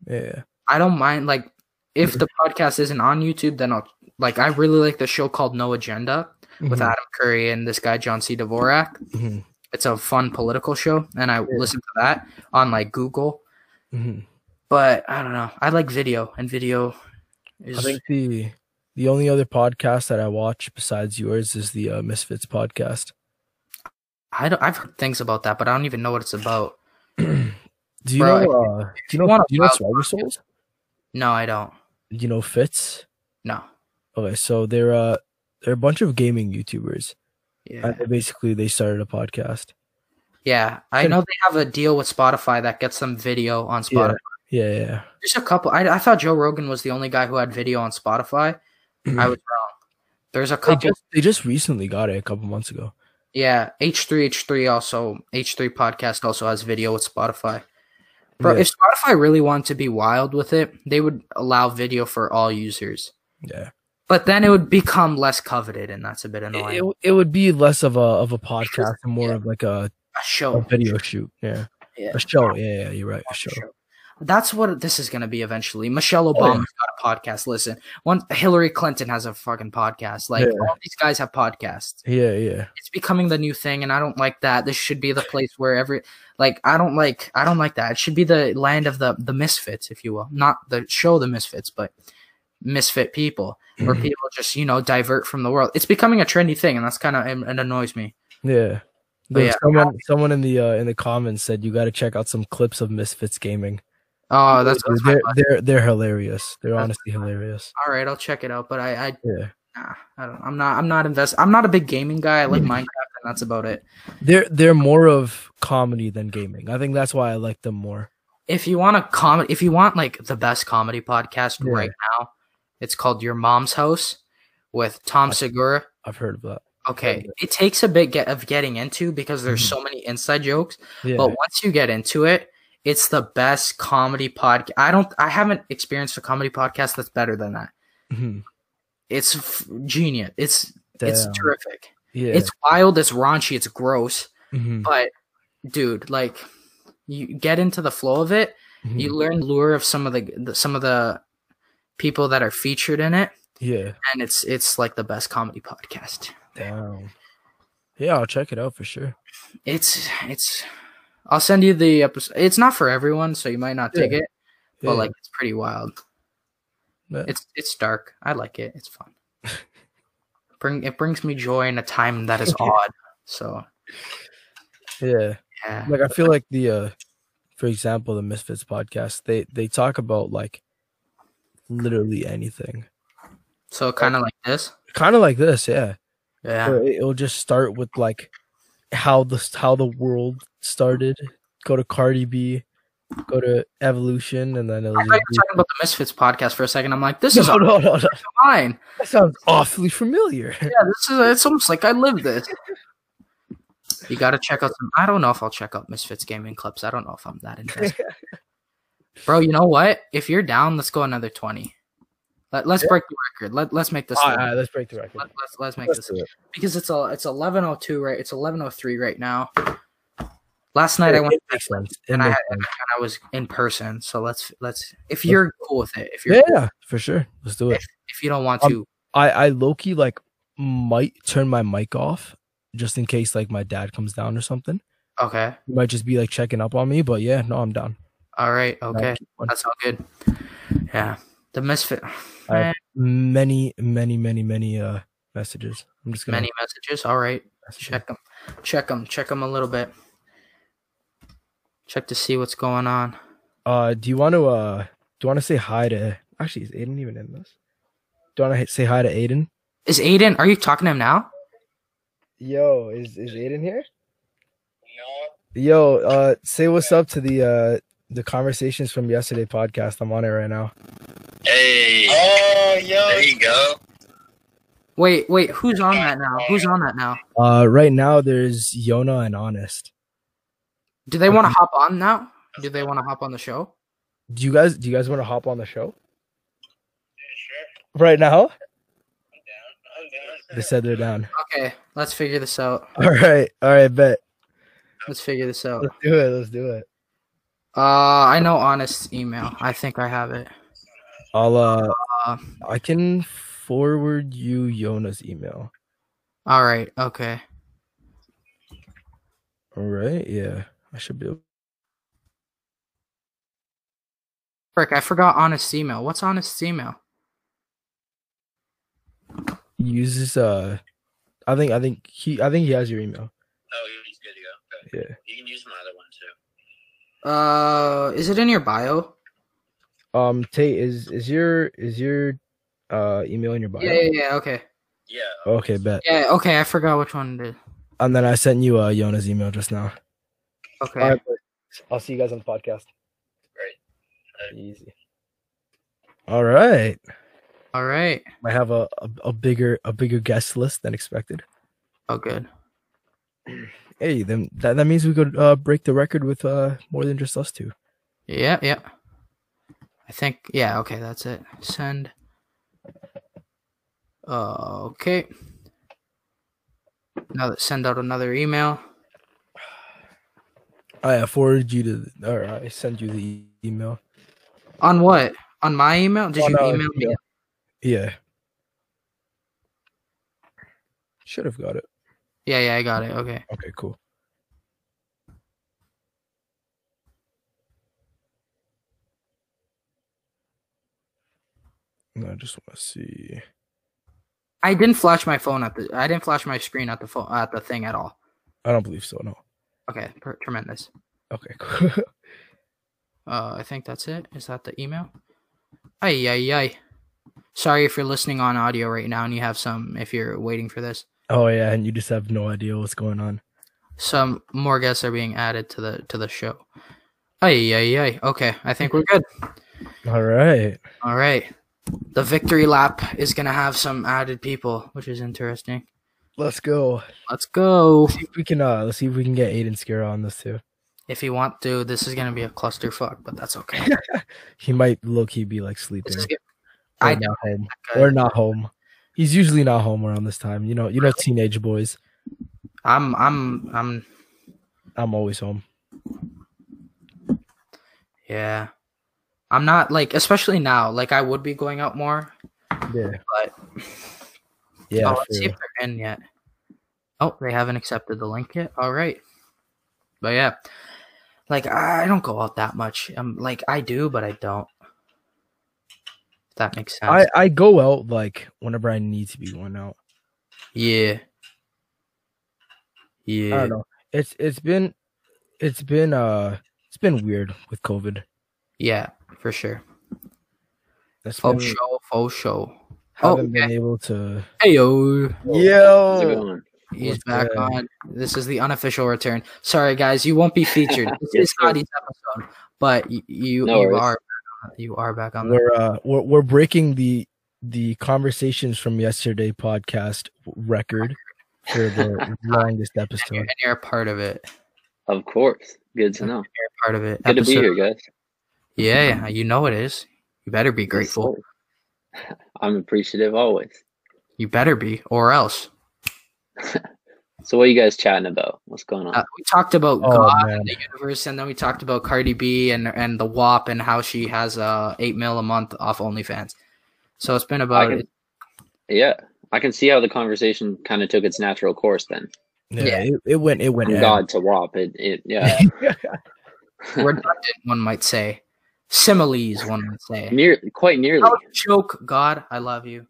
Yeah. yeah. I don't mind like if the podcast isn't on YouTube, then I'll like I really like the show called No Agenda with Mhm, Adam Curry and this guy John C. Dvorak. mhm, It's a fun political show, and I listen to that on like Google. mhm. But I don't know. I like video, and video is I think the the only other podcast that I watch besides yours is the uh, Misfits podcast. I don't. I've heard things about that, but I don't even know what it's about. Do you Bro, know? Uh, do you know? Do you know Swagger Souls? No, I don't. Do you know Fitz? No. Okay, so they're uh they're a bunch of gaming YouTubers. Yeah. They basically they started a podcast. Yeah, I know they have a deal with Spotify that gets them video on Spotify. Yeah, yeah. There's a couple. I, I thought Joe Rogan was the only guy who had video on Spotify. Mm-hmm. I was wrong. There's a They couple. just they just recently got it a couple months ago. Yeah, H3 H3 also H3 podcast also has video with Spotify. Bro, Yeah. if Spotify really wanted to be wild with it, they would allow video for all users. Yeah. But then it would become less coveted, and that's a bit annoying. it, it would be less of a of a podcast and more Yeah. of like a, a show, a video shoot. Yeah. Yeah. A show. Yeah, yeah, you're right. A show. That's what this is going to be eventually. Michelle Oh, Obama's got a podcast. Listen, one Hillary Clinton has a fucking podcast. Like all these guys have podcasts. Yeah, yeah. It's becoming the new thing, and I don't like that. This should be the place where every like I don't like I don't like that. It should be the land of the the misfits, if you will, not the show the misfits, but misfit people, where Mhm. people just you know divert from the world. It's becoming a trendy thing, and that's kind of it, it annoys me. Yeah. But yeah. someone someone in the uh, in the comments said you got to check out some clips of Misfits Gaming. Oh, that's, that's they're, they're they're hilarious. They're That's honestly hilarious. all right. I'll check it out, but I I Yeah. nah, I don't. I'm not. I'm not invest. I'm not a big gaming guy. I like Mhm. Minecraft, and that's about it. They're they're more of comedy than gaming. I think that's why I like them more. If you want a comedy, if you want like the best comedy podcast Yeah. right now, it's called Your Mom's House with Tom I- Segura. I've heard of that. Okay, it takes a bit get, of getting into because there's Mhm. so many inside jokes. Yeah. But once you get into it, it's the best comedy podcast. I don't. I haven't experienced a comedy podcast that's better than that. Mhm. It's f- genius. It's it's terrific. Yeah. It's wild. It's raunchy. It's gross. Mhm. But dude, like you get into the flow of it, you learn lure of some of the, the some of the people that are featured in it, yeah. and it's it's like the best comedy podcast. Damn. Yeah, I'll check it out for sure. It's it's. I'll send you the episode. It's not for everyone, so you might not dig Yeah. it, Yeah. but like it's pretty wild. Yeah. It's it's dark. I like it. It's fun. Bring it brings me joy in a time that is odd. So yeah. yeah, Like I feel like the uh for example, the Misfits podcast, they they talk about like literally anything. so kind of like this. Kind of like this, yeah. Yeah, Where it- it'll just start with like how the how the world started. Go to Cardi B, go to Evolution, and then it'll I thought you were talking about the Misfits podcast for a second. I'm like, this is no, no, no, no. mine. That sounds awfully familiar. Yeah, this is. It's almost like I live this. You got to check out some. I don't know if I'll check out Misfits gaming clips. I don't know if I'm that invested. Bro, you know what? If you're down, let's go another twenty. Let, let's Yeah. break the record. Let, let's make this. All right, all right, let's break the record. Let, let's let's make Let's this it. because it's a it's eleven oh two right. It's eleven oh three right now. Last night I went It makes sense. It and I, makes and. I was in person. So let's let's if you're cool with it. If you're Yeah, cool, yeah, for sure. Let's do it. if you don't want Um, to, I I low key like might turn my mic off just in case like my dad comes down or something. okay, He might just be like checking up on me, but yeah, no, I'm down. All right, okay, that's all good. Yeah, the misfit. I have many, many, many, many uh messages. I'm just gonna Many messages. All right. message Check them. Check them. Check them a little bit. Check to see what's going on. Uh, do you want to uh, do you want to say hi to? Actually, is Aiden even in this? Do you want to say hi to Aiden? Is Aiden? Are you talking to him now? Yo, is is Aiden here? No. Yo, uh, say what's up to the uh the conversations from yesterday podcast. I'm on it right now. Hey. Oh, yo. There you go. Wait, wait. Who's on that now? Who's on that now? Uh, right now there's Yona and Honest. Do they want to hop on now? Do they want to hop on the show? Do you guys do you guys want to hop on the show right now? I'm They said they're down. Okay, let's figure this out. All right, all right, bet. Let's figure this out. Let's do it. Let's do it. Uh, I know honest email. I think I have it. I'll uh, Uh, I can forward you Yona's email. all right. Okay. All right, yeah, I should be. Able- Frick, I forgot honest email. What's honest email? He uses uh, I think I think he I think he has your email. Oh, he's good to go. Okay. Yeah. You can use my other one too. Uh, is it in your bio? Um, Tate is is your is your uh email in your bio? Yeah, yeah, yeah. Okay. Yeah. Okay, bet. Yeah, okay. I forgot which one it is. And then I sent you uh Yona's email just now. Okay. All right, I'll see you guys on the podcast. Great. Easy. All right. All right. I have a, a a bigger a bigger guest list than expected. Oh, good. Hey, then that, that means we could uh, break the record with uh, more than just us two. Yeah, yeah. I think yeah, okay, that's it. Send. Uh, okay. Now that send out another email. I forwarded you to, or I sent you the email. On what? On my email? Did Oh, you no, email me? yeah. Yeah. Should have got it. Yeah, yeah, I got it. Okay. Okay, cool. No, I just want to see. I didn't flash my phone at the. I didn't flash my screen at the phone at the thing at all. I don't believe so. No. Okay, per- tremendous. Okay, cool. Uh, I think that's it. Is that the email? Ay ay ay. Sorry if you're listening on audio right now and you have some. If you're waiting for this, oh yeah, and you just have no idea what's going on. some more guests are being added to the to the show. Ay ay ay. Okay, I think we're good. All right. All right. The victory lap is gonna have some added people, which is interesting. Let's go. Let's go. See if we can uh let's see if we can get Aiden Skira on this too. If you want to, this is gonna be a clusterfuck, but that's okay. He might low key be like sleeping. Or I not home. Okay. Or not home. He's usually not home around this time. You know, you know teenage boys. I'm I'm I'm I'm always home. yeah. I'm not like especially now, like I would be going out more, Yeah. but Yeah. oh, let's see if they're in yet. Oh, they haven't accepted the link yet. All right. But yeah. Like I don't go out that much. I'm like I do, but I don't. If that makes sense. I, I go out like whenever I need to be going out. yeah. Yeah. I Yeah. don't know. It's it's been it's been uh it's been weird with COVID. Yeah, for sure. That's Faux been, show, faux show. Oh, haven't been able to Hey yo. Yo? He's What's back good? on. This is the unofficial return. Sorry, guys, you won't be featured. This Yes, is Hadi's episode, but y- you No you worries. are you are back on. We're uh we're we're breaking the the conversations from yesterday podcast record for the longest and, you're, episode. and you're a part of it. Of course. Good to know. You're a part of it. Good to be here, guys. Yeah, yeah, you know it is. You better be grateful. I'm appreciative always. You better be, or else. So what are you guys chatting about? What's going on? Uh, we talked about Oh, God man. and the universe, and then we talked about Cardi B and and the WAP and how she has uh eight mil a month off OnlyFans. So it's been about can- yeah. I can see how the conversation kind of took its natural course then. Yeah, Yeah. It, it went it went From. God to WAP. It, it yeah. redundant, one might say. Similes, one might say. Near quite nearly. That was a joke. God, I love you.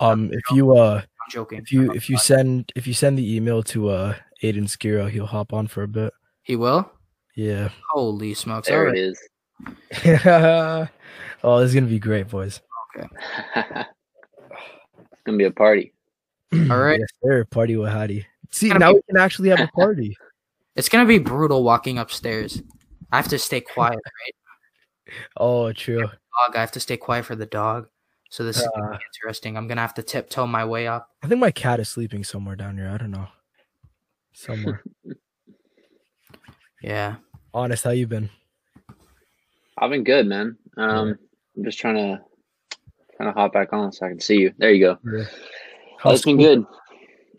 um if you uh I'm joking. if you if you send if you send the email to uh Aiden Skira, he'll hop on for a bit. he will. Yeah. Holy smokes! there All it right. is. oh, this is gonna be great, boys. Okay. it's gonna be a party. All right. yes, sir. Party with Hadi. See, now be- we can actually have a party. It's gonna be brutal walking upstairs. I have to stay quiet, right? oh, true. Dog, I have to stay quiet for the dog. So this is gonna Uh. be interesting. I'm gonna have to tiptoe my way up. I think my cat is sleeping somewhere down here. I don't know. Somewhere. Yeah. Honest, how you been? I've been good, man. Um, I'm just trying to kind of hop back on so I can see you. There you go. Yeah. Oh, it's been good.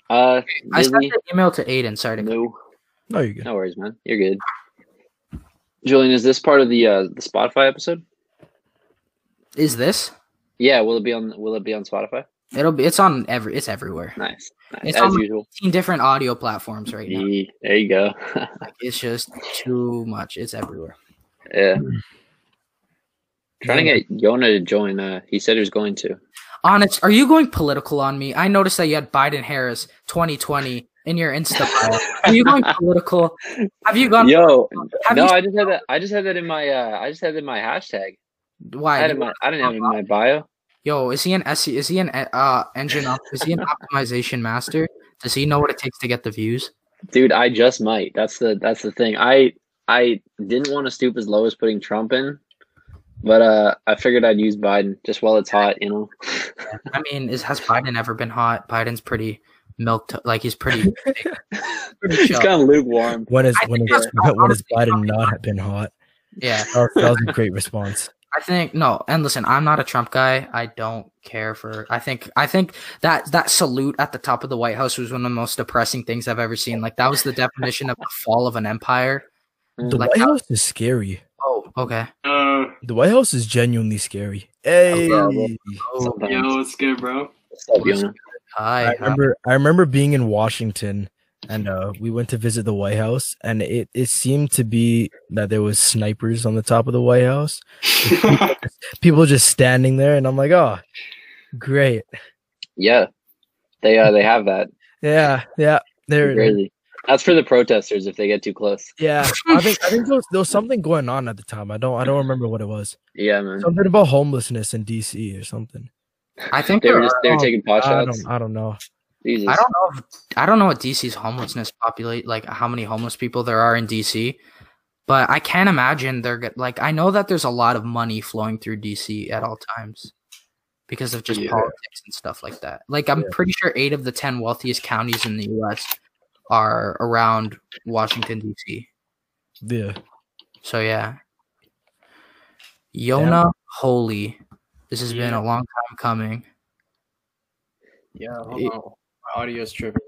Uh, I sent busy. the email to Aiden. Sorry to No, No, you're good. no worries, man. You're good. Julian, is this part of the uh the Spotify episode? Is this? Yeah, will it be on? Will it be on Spotify? It'll be. It's on every. It's everywhere. Nice, nice. It's as on- usual. 15 different audio platforms right now. There you go. Like, it's just too much. It's everywhere. yeah. Trying to get Yona to join. Uh, he said he was going to. Honest, are you going political on me? I noticed that you had Biden Harris 2020 in your Insta bio. Are you going political? Have you gone? Yo, Have no, you- I just had that. I just had that in my. Uh, I just had that in my hashtag. I Why? had my. I didn't have it in my bio. Yo, is he an SE? Is he an uh engine? Op- is he an optimization master? Does he know what it takes to get the views? Dude, I just might. That's the that's the thing. I I didn't want to stoop as low as putting Trump in, but uh I figured I'd use Biden just while it's hot, you know. I mean, is has Biden ever been hot? Biden's pretty milked, like he's pretty. pretty He's kind of lukewarm. When is I when think is that's when has honestly Biden not been hot? yeah, That that was a great response. I think no, and listen, I'm not a Trump guy. I don't care for. I think I think that that salute at the top of the White House was one of the most depressing things I've ever seen. Like that was the definition of the fall of an empire. The Like White how- House is scary. Oh, okay. Uh, The White House is genuinely scary. Hey, horrible. Oh, Sometimes. yo, what's good, bro? What's up, Yona? hi. I remember I remember being in Washington and uh, we went to visit the White House and it, it seemed to be that there was snipers on the top of the White House. People just standing there and I'm like, oh great. Yeah, they uh they have that. Yeah, yeah. There Crazy. That's for the protesters if they get too close. yeah. I think I think there was, there was something going on at the time. I don't I don't remember what it was. Yeah, man. Something about homelessness in DC or something. I think They were there just they were taking pot I shots. don't I don't know. Jesus. I don't know. If, I don't know what DC's homelessness populate like how many homeless people there are in DC, but I can't imagine they're get, like I know that there's a lot of money flowing through DC at all times because of just Yeah. politics and stuff like that. Like I'm pretty sure eight of the ten wealthiest counties in the U.S. are around Washington D.C. Yeah. So yeah, Yona Holy, this has been a long time coming. Yeah, hold It- on. My audio's tripping.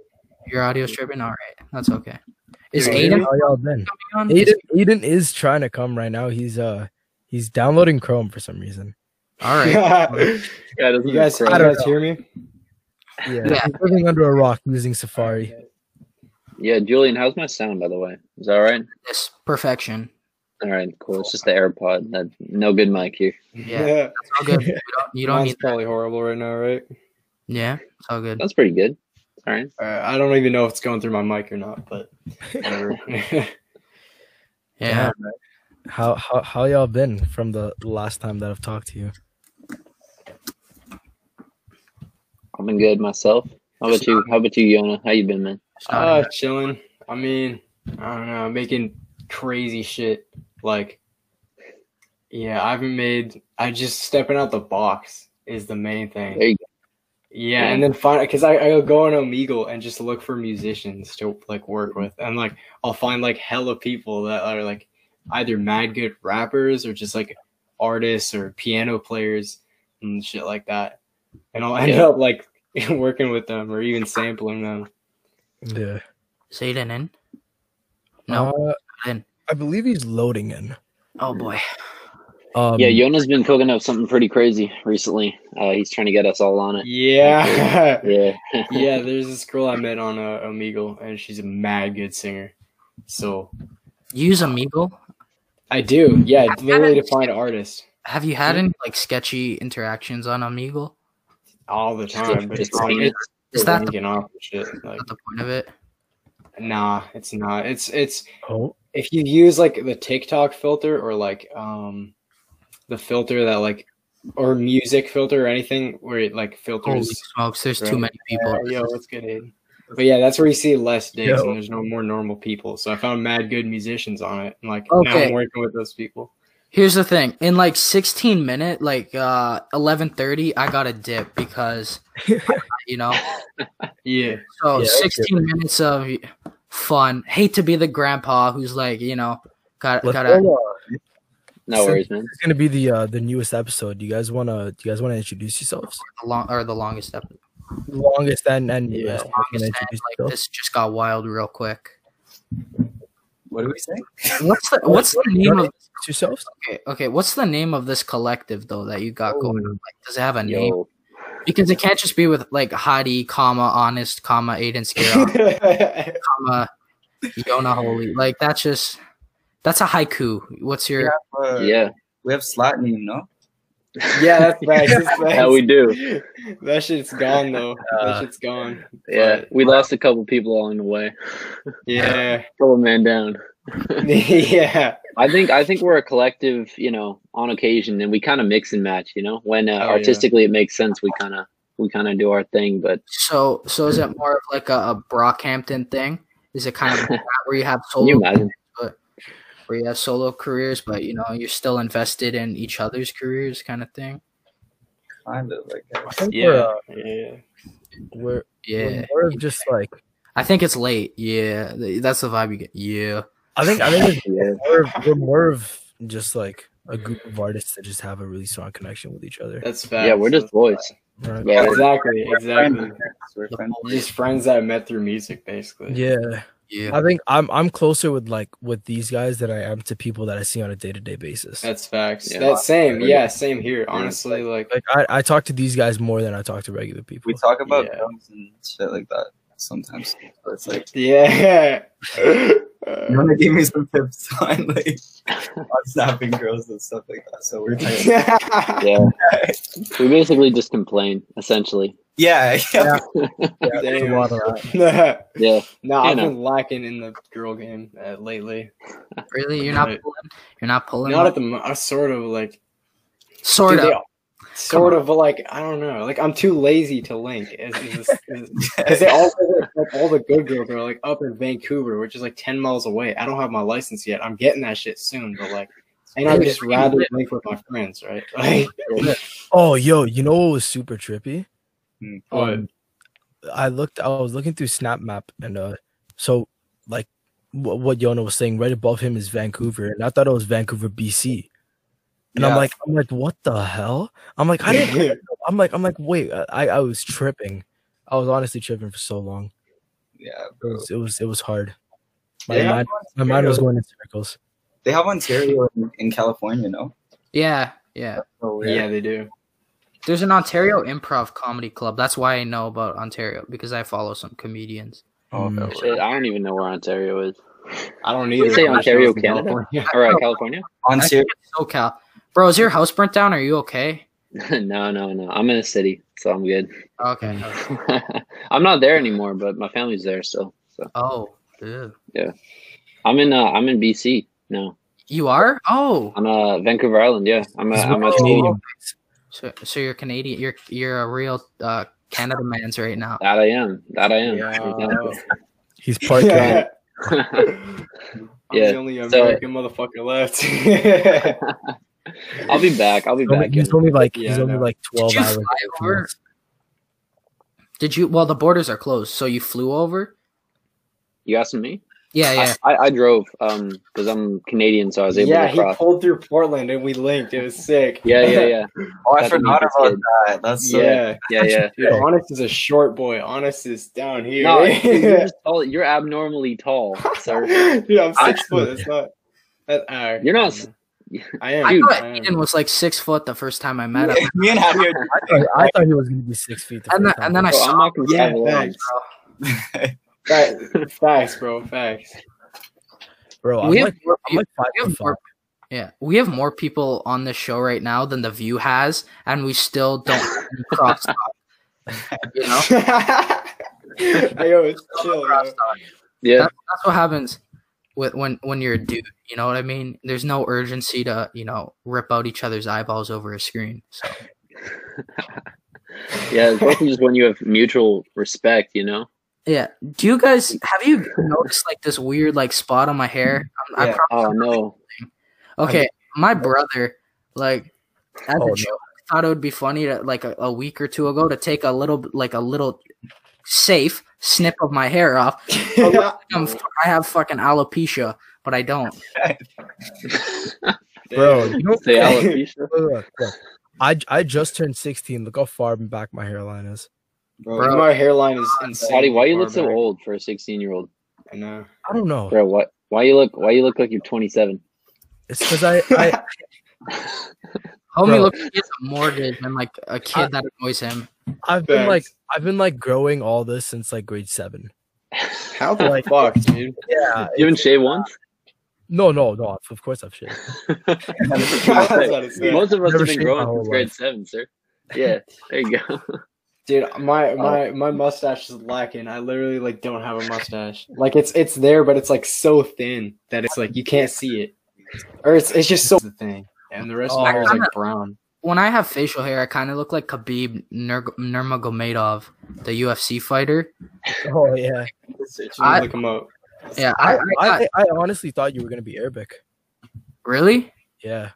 Your audio's tripping. All right, that's okay. Is Dude, Aiden How y'all been? on? Aiden, Aiden is trying to come right now. He's uh he's downloading Chrome for some reason. All right. Yeah, you guys, you I don't guys hear me? Yeah, Yeah. he's living under a rock using Safari. Yeah, Julian, how's my sound by the way? Is that all right? this perfection. All right, cool. It's just the AirPod. That no good mic here. Yeah, it's all good. You don't, you don't Mine's need. probably horrible right now, right? Yeah, it's all good. That's pretty good. All right. Uh, I don't even know if it's going through my mic or not, but whatever. Yeah, How how how y'all been from the last time that I've talked to you? I've been good myself. How about you? How about you, Yona? How you been, man? it's uh, chilling. I mean, I don't know, making crazy shit. Like, yeah, I haven't made. I just stepping out the box is the main thing. There you Yeah, Yeah. and then find because I I'll go on Omegle and just look for musicians to like work with, and like I'll find like hella people that are like either mad good rappers or just like artists or piano players and shit like that, and I'll end Yeah. up like working with them or even sampling them. Yeah. Is Aiden in? No. Uh, in. I believe he's loading in. Oh boy. Um, yeah, Yona's been cooking up something pretty crazy recently. Uh, he's trying to get us all on it. Yeah, Yeah. yeah. There's this girl I met on uh, Omegle, and she's a mad good singer. So Use Omegle. I do, yeah, literally to find artists Have you had any like sketchy interactions on Omegle? all the time, but Just it's like it's Is that the, linking off and shit. Like, not the point of it? nah, it's not. It's it's Oh, if you use like the TikTok filter or like um the filter that like or music filter or anything where it like Holy filters. smokes! There's too many people. Uh, yo, what's good, Aiden? But yeah, that's where you see less dicks Yo. and there's no more normal people. So I found mad good musicians on it. And like now Okay. I'm working with those people. Here's the thing. In like 16 minute, like uh 11:30, I got a dip because you know. Yeah. So Yeah, 16 minutes of fun. Hate to be the grandpa who's like, you know, got let's got to go, No worries, man. It's gonna be the uh the newest episode. Do you guys wanna do you guys wanna introduce yourselves? the long or the longest episode. The longest and and Yeah. newest. You guys wanna Longest end, like yourselves? this just got wild real quick. What do we say? What's the what's the name of yourselves? okay, okay, what's the name of this collective though that you got going on? Like does it have a name? Yo, Because it can't just be with like Hadi, comma, honest, comma, Aiden Skira, comma, Yona Holy. Like that's just that's a haiku. What's your Uh, yeah, We have slot name, no? yeah, that's facts. That's facts. how we do. That shit's gone though. Uh, that shit's gone. Yeah, But, we lost a couple people along the way. yeah. Couple man down. yeah. I think I think we're a collective, you know, on occasion, and we kind of mix and match. You know, when uh, Oh, yeah. artistically it makes sense, we kind of we kind of do our thing. But so so is it more of like a, a Brockhampton thing? Is it kind of like that where you have can you imagine? Where you have solo careers, but you know you're still invested in each other's careers, kind of thing? kind of. I I guess. Yeah, we're, uh, yeah. we're, Yeah. we're just like I think it's late. Yeah. That's the vibe you get. Yeah. I think I think it's Yeah. more, we're more of just like a group of artists that just have a really strong connection with each other. That's facts. Yeah, we're just boys. Right? Yeah, Exactly, We're exactly. friends. We're friends. Just friends that I met through music, basically. Yeah. Yeah. I think I'm I'm closer with like with these guys than I am to people that I see on a day to day basis. That's facts. Yeah. That's same. Yeah, same here. Honestly, like Like I, I talk to these guys more than I talk to regular people. We talk about Yeah. and shit like that sometimes. So it's like yeah. you want to give me some tips on like on snapping girls and stuff like that. So we're talking. Yeah. we basically just complain, essentially. Yeah, yeah. There's a lot of that. Yeah. no, I've know. been lacking in the girl game uh, lately. Really? You're not pulling? You're not pulling? Not at the mo- uh, sort of like sort dude, of. they- sort of like I don't know. Like I'm too lazy to link. Because they all like all the good girls are like up in Vancouver, which is like ten miles away. I don't have my license yet. I'm getting that shit soon, but like. And I'd just rather link with my friends, right? Like, Oh, yo, you know what was super trippy? What? Um, I looked. I was looking through Snap Map, and uh, so like wh- what Yona was saying, right above him is Vancouver, and I thought it was Vancouver, BC. And I'm like, I'm like, what the hell? I'm like, I didn't. I'm like, I'm like, wait, I I was tripping. I was honestly tripping for so long. Yeah, It was it was, it was hard. My They mind, my mind was going in circles. They have Ontario in, in California, no? Yeah. Yeah. Oh, yeah, they do. There's an Ontario improv comedy club. That's why I know about Ontario because I follow some comedians. Oh, Mm. okay. Shit, I don't even know where Ontario is. I don't You either. say I'm Ontario, from Canada? California. All right, California? I Ontario. think SoCal. Bro, is your house burnt down? Are you okay? no, no, no. I'm in a city, so I'm good. Okay. I'm not there anymore, but my family's there still. So Oh, ew. I'm in uh, I'm in BC now. you are? Oh, I'm uh Vancouver Island. Yeah, I'm uh, He's I'm with at Canadian. so, so you're Canadian. You're you're a real uh, Canada man's right now. That I am. That I am. Yeah. He's part Yeah. Canadian. I'm Yeah, the only so- American motherfucker left. I'll be back. I'll be He's back. he's only like Yeah, he's only know. like twelve Did hours. fly over? Did you? Well, the borders are closed, so you flew over. You asking me? Yeah, yeah. I, I, I drove um because I'm Canadian, so I was able yeah, to he pulled through Portland and we linked. It was sick. Yeah, yeah, yeah, Oh, I That's forgot about did. that. That's so yeah. yeah, yeah. Dude, Honest is a short boy. Honest is down here. No, you're, you're tall. You're abnormally tall, sir. Dude, I'm I- six foot. It's not. That, uh, You're not s- I am. I thought I am. Eden was like six foot the first time I met him, Me and Hadi are I thought, I thought he was gonna be six feet. the and then time. and then I saw. I'm not gonna Yeah, have a leg. thanks. Fact- Facts, bro. Facts. bro, I'm we have like more I'm like five we have foot more, yeah, we have more people on this show right now than the View has, and we still don't cross talk. You know, Hey, yo, it's chill. cross Yeah, That, that's what happens with when when you're a dude. You know what I mean? There's no urgency to you know rip out each other's eyeballs over a screen. So yeah. It's mostly just when you have mutual respect, you know. yeah, do you guys have you noticed like this weird like spot on my hair? I'm, I Yeah. probably Oh no. Okay, my brother, like, as Oh, a no. thought it would be funny to like a, a week or two ago to take a little, like a little safe snip of my hair off. I'm, I have fucking alopecia, but I don't. Bro, you know, Say alopecia. look, look, look. I I just turned 16. Look how far back my hairline is. bro. Bro. my hairline is insane. Patty, why you far look so back. old for a 16 year old? I know. I don't know. Bro, what? Why you look? Why you look like you're 27? It's because I, I Homie looks like he has a mortgage and like a kid that annoys him. I've been like Thanks. I've been like growing all this since like grade seven. How the fuck, dude? Yeah. You haven't shaved once? No, no, no. Of course I've shaved. Most Most of us Never have been growing since grade life. seven, sir. Yeah, there you go. Dude, my oh. my my mustache is lacking. I literally like don't have a mustache. Like it's it's there, but it's like so thin that it's like you can't see it, or it's it's just so thin. and the rest oh. of my Oh. hair is like brown. When I have facial hair, I kind of look like Khabib Nur- Nurmagomedov, the UFC fighter. Oh yeah. I- look him up. Yeah, I, I, I, I, I honestly thought you were gonna be Arabic. really. Yeah.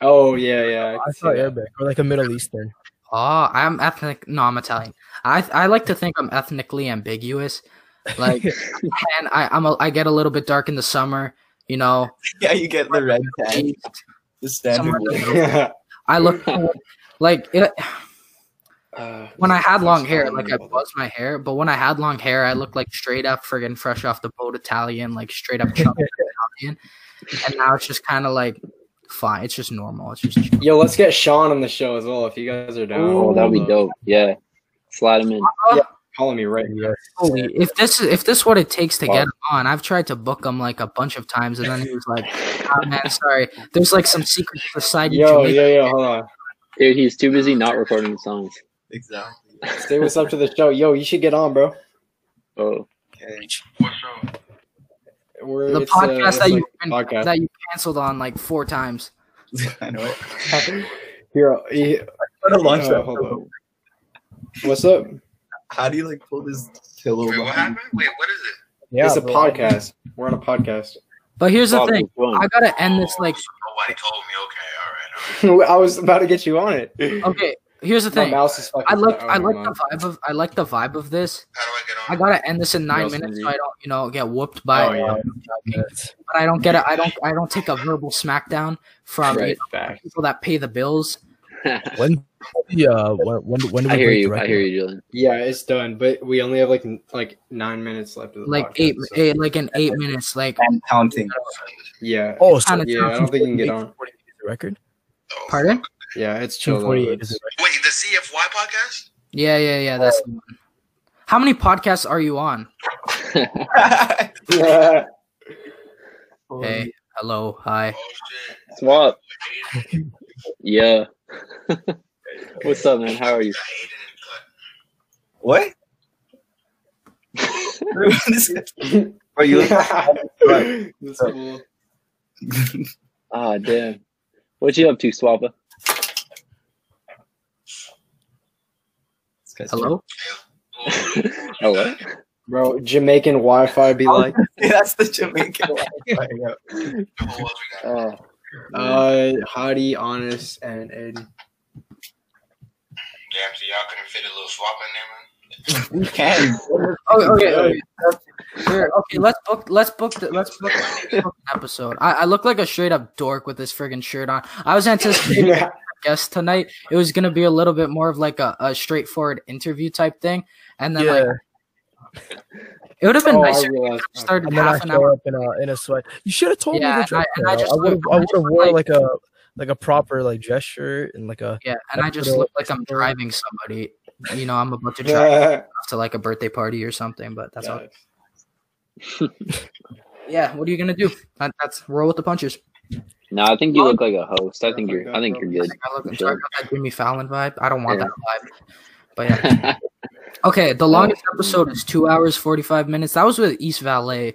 Oh yeah, yeah. I can thought see that. Arabic or like a Middle Eastern. Oh, I'm ethnic. No, I'm Italian. I I like to think I'm ethnically ambiguous. Like, and I I'm a, I get a little bit dark in the summer. You know, Yeah, you get the red tag, the standard. Somewhere- one. I look like it. Uh, When I had long hair, like I buzzed my hair, but when I had long hair, I looked like straight up friggin' fresh off the boat Italian, like straight up chubby Italian. And now it's just kind of like fine. It's just normal. It's just chill. Yo, let's get Sean on the show as well if you guys are down. Oh, that would be dope. Yeah. Slide him in. Calling me right. here. Holy, if this is if this is what it takes to Wow. get him on, I've tried to book him like a bunch of times, and then he was like, "Oh man, sorry. There's like some secret society." Yo, Jamaican- yo, yo, hold on. Dude, he's too busy not recording the songs. Exactly. Say what's up to the show. Yo, you should get on, bro. Oh. Okay. We're, The it's, uh, podcast that like you podcast. that you canceled on like four times. I know it. Here, he- How to launch uh, that? hold on. What's up? How do you like pull this pillow? Wait, what behind? happened? Wait, what is it? Yeah, it's a bro. podcast. We're on a podcast. But here's the Bob, thing. I gotta end this like. Oh, nobody told me. Okay, all right, all right. I was about to get you on it. Okay, here's the My thing. mouse is fucking. I like oh, I like the vibe of I like the vibe of this. How do I get I gotta end this in nine minutes so. I don't you know get whooped by. Oh, yeah. Yes. But I don't get it. I don't I don't take a verbal smackdown from you know, people that pay the bills. When, yeah, uh, when, when, when do we I hear break the you. I record? hear you, Julian. Yeah, it's done, but we only have like like nine minutes left of the Like podcast, eight, so- eight like in eight minutes. Like And counting. Yeah, Oh, so Kinda yeah. I don't think you can get on. the record. Oh, pardon? Yeah, it's chill. 248 is It's- the record. Wait, the CFY podcast? Yeah, yeah, yeah. That's the one. How many podcasts are you on? Yeah. Hey, hello, hi. Oh shit. Swap. Yeah. What's up, man? How are you? I hated it, but what? are you look That's cool. Ah, damn. What you up to, Swappa? This guy's Hello. Oh. Bro, Jamaican Wi-Fi be like, Yeah, that's the Jamaican. one. Yeah. who else we got? Oh, uh, Hadi, Honest, and Aiden. Damn, so y'all couldn't fit a little swap in there, man. We can. Oh, okay, okay. Here, okay, let's book. Let's book. The, let's book, book an episode. I, I look like a straight up dork with this friggin' shirt on. I was anticipating a guest tonight. It was gonna be a little bit more of like a, a straightforward interview type thing, and then Yeah, like it would have been Oh, I nicer. if realized. Started and then I half an show hour. up in a in a sweat. You should have told Yeah, me. to and I- dress and I just I would have I I would have wore like- like a like a proper like dress shirt and like a Yeah, and I just Little- look like I'm driving somebody. You know, I'm about to drive to like a birthday party or something. But that's all. Yeah, what are you gonna do? That, that's roll with the punches. no, I think you look like a host. I think you're. I think you're I good. think I look. For do I got that Jimmy Fallon vibe. I don't want Yeah. that vibe. But yeah. Okay, the oh. longest episode is two hours forty five minutes. That was with East Valley.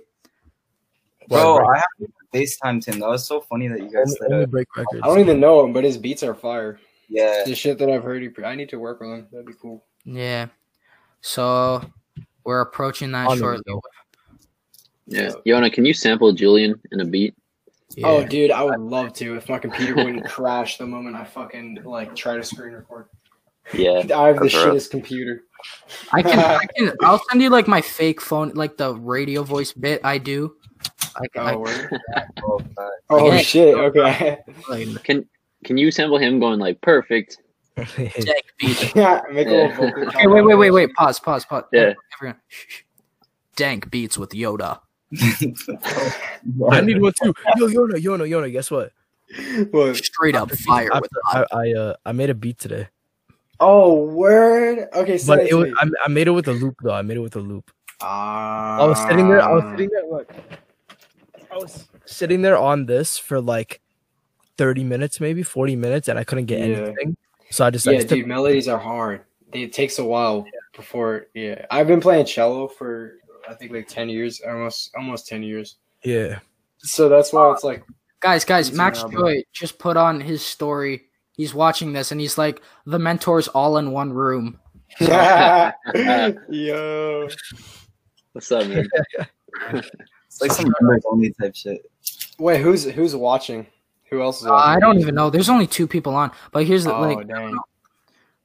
Bro, I have to FaceTime Tim. That was so funny that you guys only, said only break records. I don't even know him, but his beats are fire. Yeah. The shit that I've heard, he, I need to work on him. That'd be cool. Yeah. So we're approaching that On the shortly. go. yeah. Yona, can you sample Julian in a beat? Yeah. Oh, dude, I would love to if my computer wouldn't crash the moment I fucking like try to screen record. Yeah. I have the That's rough. shittest computer. I can, I can. I'll send you like my fake phone, like the radio voice bit I do. I can. Oh, I word. Oh, oh Yeah. shit. Okay. can Can Can you sample him going like perfect? dank beats. yeah. Make a Yeah. little vocal. Okay, wait, wait, wait, wait. Pause, pause, pause. Yeah. Everyone. Shh, shh. Dank beats with Yoda. I need one too. Yo, Yona, Yona, Yona. Guess what? What? Straight up fire with I, I uh I made a beat today, Oh, word. Okay, so but it was I, I made it with a loop though. I made it with a loop. Ah. I was sitting there. I was sitting there. Look, I was sitting there on this for like thirty minutes, maybe forty minutes, and I couldn't get Yeah. anything. So I just I Yeah, just took- dude, melodies are hard. It takes a while before. Yeah, I've been playing cello for I think like ten years, almost almost ten years. yeah. So that's why it's like Guys, guys, Max. Joy just put on his story. He's watching this and he's like, the mentors all in one room. yo. What's up, man? It's like some members only type shit. Wait, who's who's watching? Who else is Uh. I don't even know. There's only two people on. But here's the Oh like dang.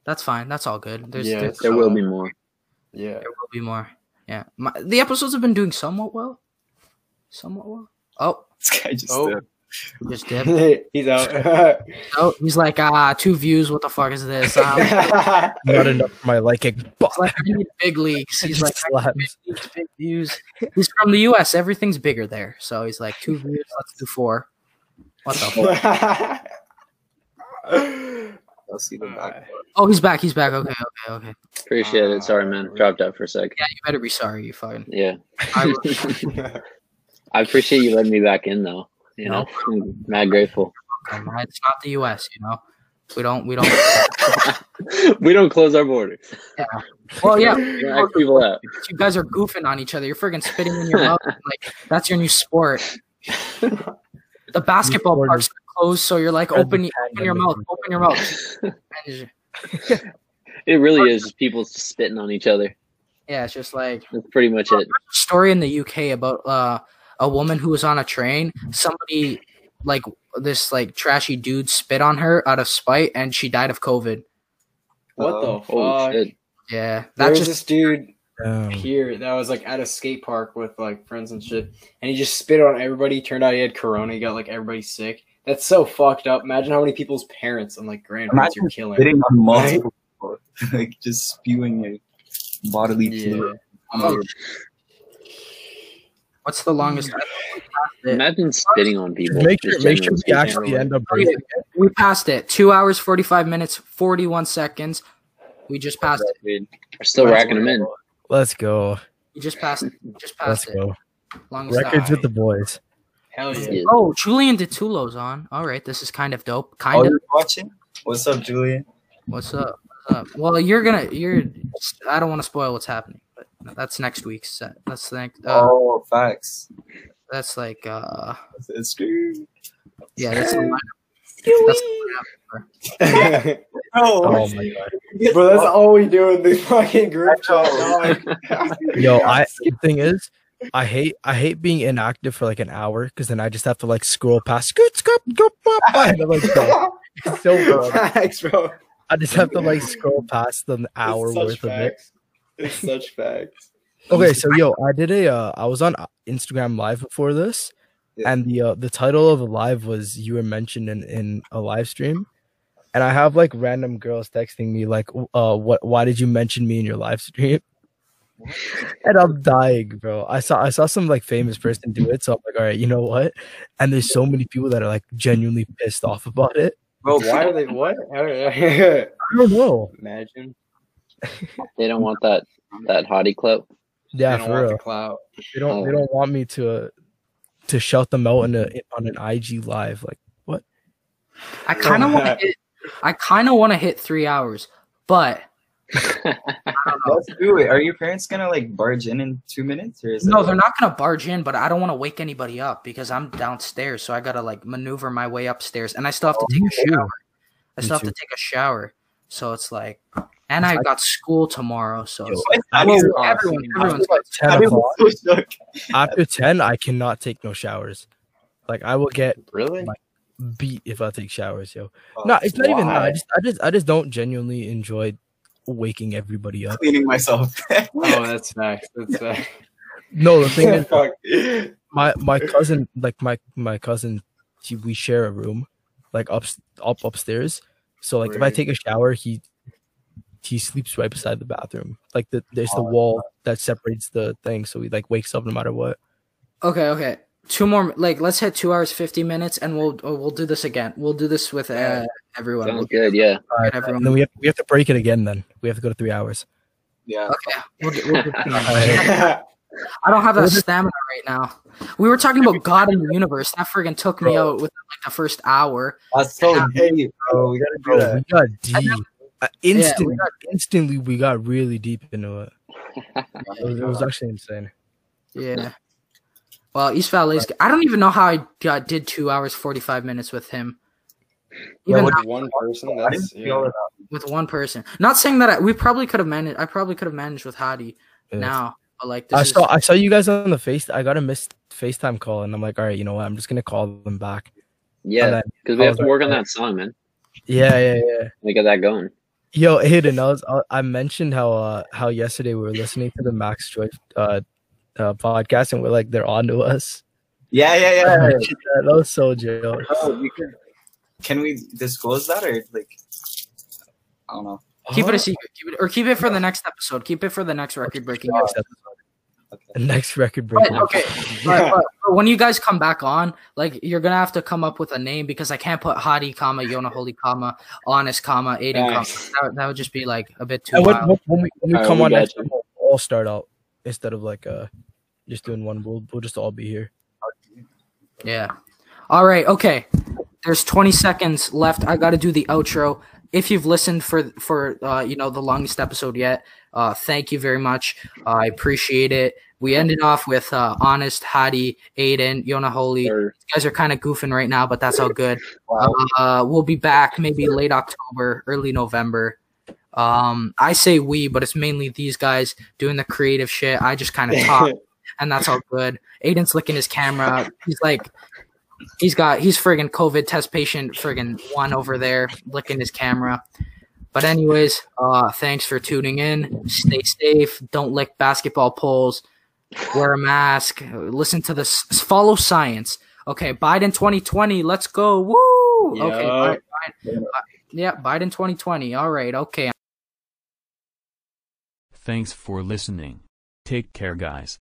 That's fine. That's all good. There's, Yeah, there, There will be more. Yeah. there will be more. Yeah, My, the episodes have been doing somewhat well. Somewhat well. Oh, This guy just Oh. Just dip. He's out. Oh, he's like, ah, two views. What the fuck is this? Um, Not enough for my liking. It's like I need big leagues. He's like I need big, leagues, big views. He's from the U.S. Everything's bigger there, so he's like two views. Let's do four. What the? fuck? I'll see the back. Oh, he's back. He's back. Okay, okay, okay. Appreciate it. Sorry, man. Dropped out for a sec. Yeah, you better be sorry. You fucking. Yeah. I, I appreciate you letting me back in, though. You know, I'm mad grateful. it's not the U.S. You know, we don't. We don't. we don't close our borders. Well, yeah. We don't people out. You guys are goofing on each other. You're friggin' spitting in your mouth. Like that's your new sport. The basketball sport parks closed, so you're like, open, open your mouth, open your mouth. It really is just people just spitting on each other. yeah, it's just like That's pretty much it. story in the UK about uh, a woman who was on a train. Somebody like this like trashy dude spit on her out of spite, and she died of COVID. what the Oh fuck? shit! Yeah, There that's was just this dude Damn. here that was like at a skate park with like friends and shit, and he just spit on everybody. Turned out he had corona. He got like everybody sick. That's so fucked up. Imagine how many people's parents and like grandparents you're killing. Spitting on multiple people, like just spewing your bodily Yeah. fluid. What's the longest? Mm. Imagine spitting on people. Make sure, make sure we actually end up breaking. We passed it. Two hours, forty five minutes, forty one seconds. We just passed it. Dude. We're still racking them in. Let's go. We just passed it. Just Let's it. go. Longest Records with the boys. Hell yeah. Yeah. Oh, Julian Detulo's on. All right, this is kind of dope. Oh, Kind of. you're watching? What's up, Julian? What's up? What's up? Well, you're gonna. You're. I don't want to spoil what's happening, but that's next week's set. That's the next. Uh, oh, facts. That's like. uh It's, it's. Yeah, that's. The that's Oh Oh, my god. Bro, that's all we do in the fucking group chat. Yo, I the thing is, I hate I hate being inactive for like an hour because then I just have to like scroll past scoot scoop go pop and I'm like bro, it's so boring. Facts, bro. I just have to like scroll past the hour It's such worth of it. It's such facts. Okay, so yo, I did a uh, I was on Instagram live before this, Yeah. and the uh, the title of the live was you were mentioned in in a live stream, and I have like random girls texting me like, uh, what why did you mention me in your live stream? and I'm dying, bro. I saw I saw some like famous person do it, so I'm like, all right, you know what? And there's so many people that are like genuinely pissed off about it. bro, Why are they what? I don't know. Imagine. They don't want that that hottie club. Yeah, they don't for want real. the clout. They don't. They Oh. don't want me to uh, to shout them out in a, on an IG live. Like, what? I kind of want to hit. I kind of want to hit three hours, but Let's do it. Are your parents gonna like barge in in two minutes, or is no, it, they're not gonna barge in. But I don't want to wake anybody up because I'm downstairs, so I gotta like maneuver my way upstairs, and I still have to Oh, take a shower. I Me still have to take a shower, so it's like, and I got school tomorrow, so it's What? like, everyone, everyone, everyone's ten I o'clock. was so shook. After ten, I cannot take no showers. Like, I will get Really? beat if I take showers, yo. Oh, No, it's not even that. I just, I just, I just don't genuinely enjoy waking everybody up. cleaning myself. Oh, that's facts. That's facts. No, the thing is, my my cousin, like my my cousin, she, we share a room, like up up upstairs. So like, if I take a shower, he he sleeps right beside the bathroom. Like the there's the Oh, wall that separates the thing, so he like wakes up no matter what. Okay, okay. Two more. Like, let's hit two hours fifty minutes, and we'll uh, we'll do this again. We'll do this with uh, everyone. Sounds We'll good. Yeah. get And then we have we have to break it again. Then we have to go to three hours. yeah. Okay, we'll get, we'll get I don't have that stamina right now. We were talking about God in the universe. That friggin' took me Bro. out within like the first hour. That's so deep, bro. We gotta do that. we got deep. Uh, instantly, got- instantly, we got really deep into it. It was, it was actually insane. Yeah. Well, East Valley's. I don't even know how I got, did two hours forty five minutes with him. Even With that- one person, didn't that's yeah. with one person. Not saying that I, we probably could have managed. I probably could have managed with Hadi Yeah. now, but like this I is, saw I saw you guys on the face. I got a missed FaceTime call, and I'm like, all right, you know what? I'm just gonna call them back. Yeah. Because we have was to like, work on uh, that song, man. Yeah, yeah, yeah. We get that going. Yo, Hayden, I was I, I mentioned how uh how yesterday we were listening to the Max Joy uh, uh podcast and we're like they're on to us. Yeah, yeah, yeah. mentioned that. that was so jokes. Oh, we could, can we disclose that or like? I don't know. Keep it a secret. Keep it, or keep it for the next episode. Keep it for the next record breaking episode. Okay. Next record But, okay, but, but- but when you guys come back on, like you're gonna have to come up with a name because I can't put Hadi, comma Yona Holy, comma Honest, comma Aiden, comma. That, would- that would just be like a bit too And when, wild. when, when we, when we Alright, come we on got next you. time, we'll all start out instead of like uh just doing one. We'll we'll just all be here. Yeah. All right. Okay. There's 20 seconds left. I got to do the outro. If you've listened for for uh, you know the longest episode yet, uh, thank you very much. Uh, I appreciate it. We ended off with uh, honest Hadi, Aiden, Yona Holy. You Or guys are kind of goofing right now, but that's all good. Uh, we'll be back maybe late October, early November. Um, I say we, but it's mainly these guys doing the creative shit. I just kind of talk and that's all good. Aiden's licking his camera. He's like, he's got, he's friggin' COVID test patient, friggin' one over there licking his camera. But anyways, uh, thanks for tuning in. Stay safe. Don't lick basketball poles. Wear a mask. Listen to this. Follow science. Okay, Biden 2020. Let's go. Woo. Okay. Yeah. Biden, Biden, yeah, Biden 2020. All right. Okay. Thanks for listening. Take care, guys.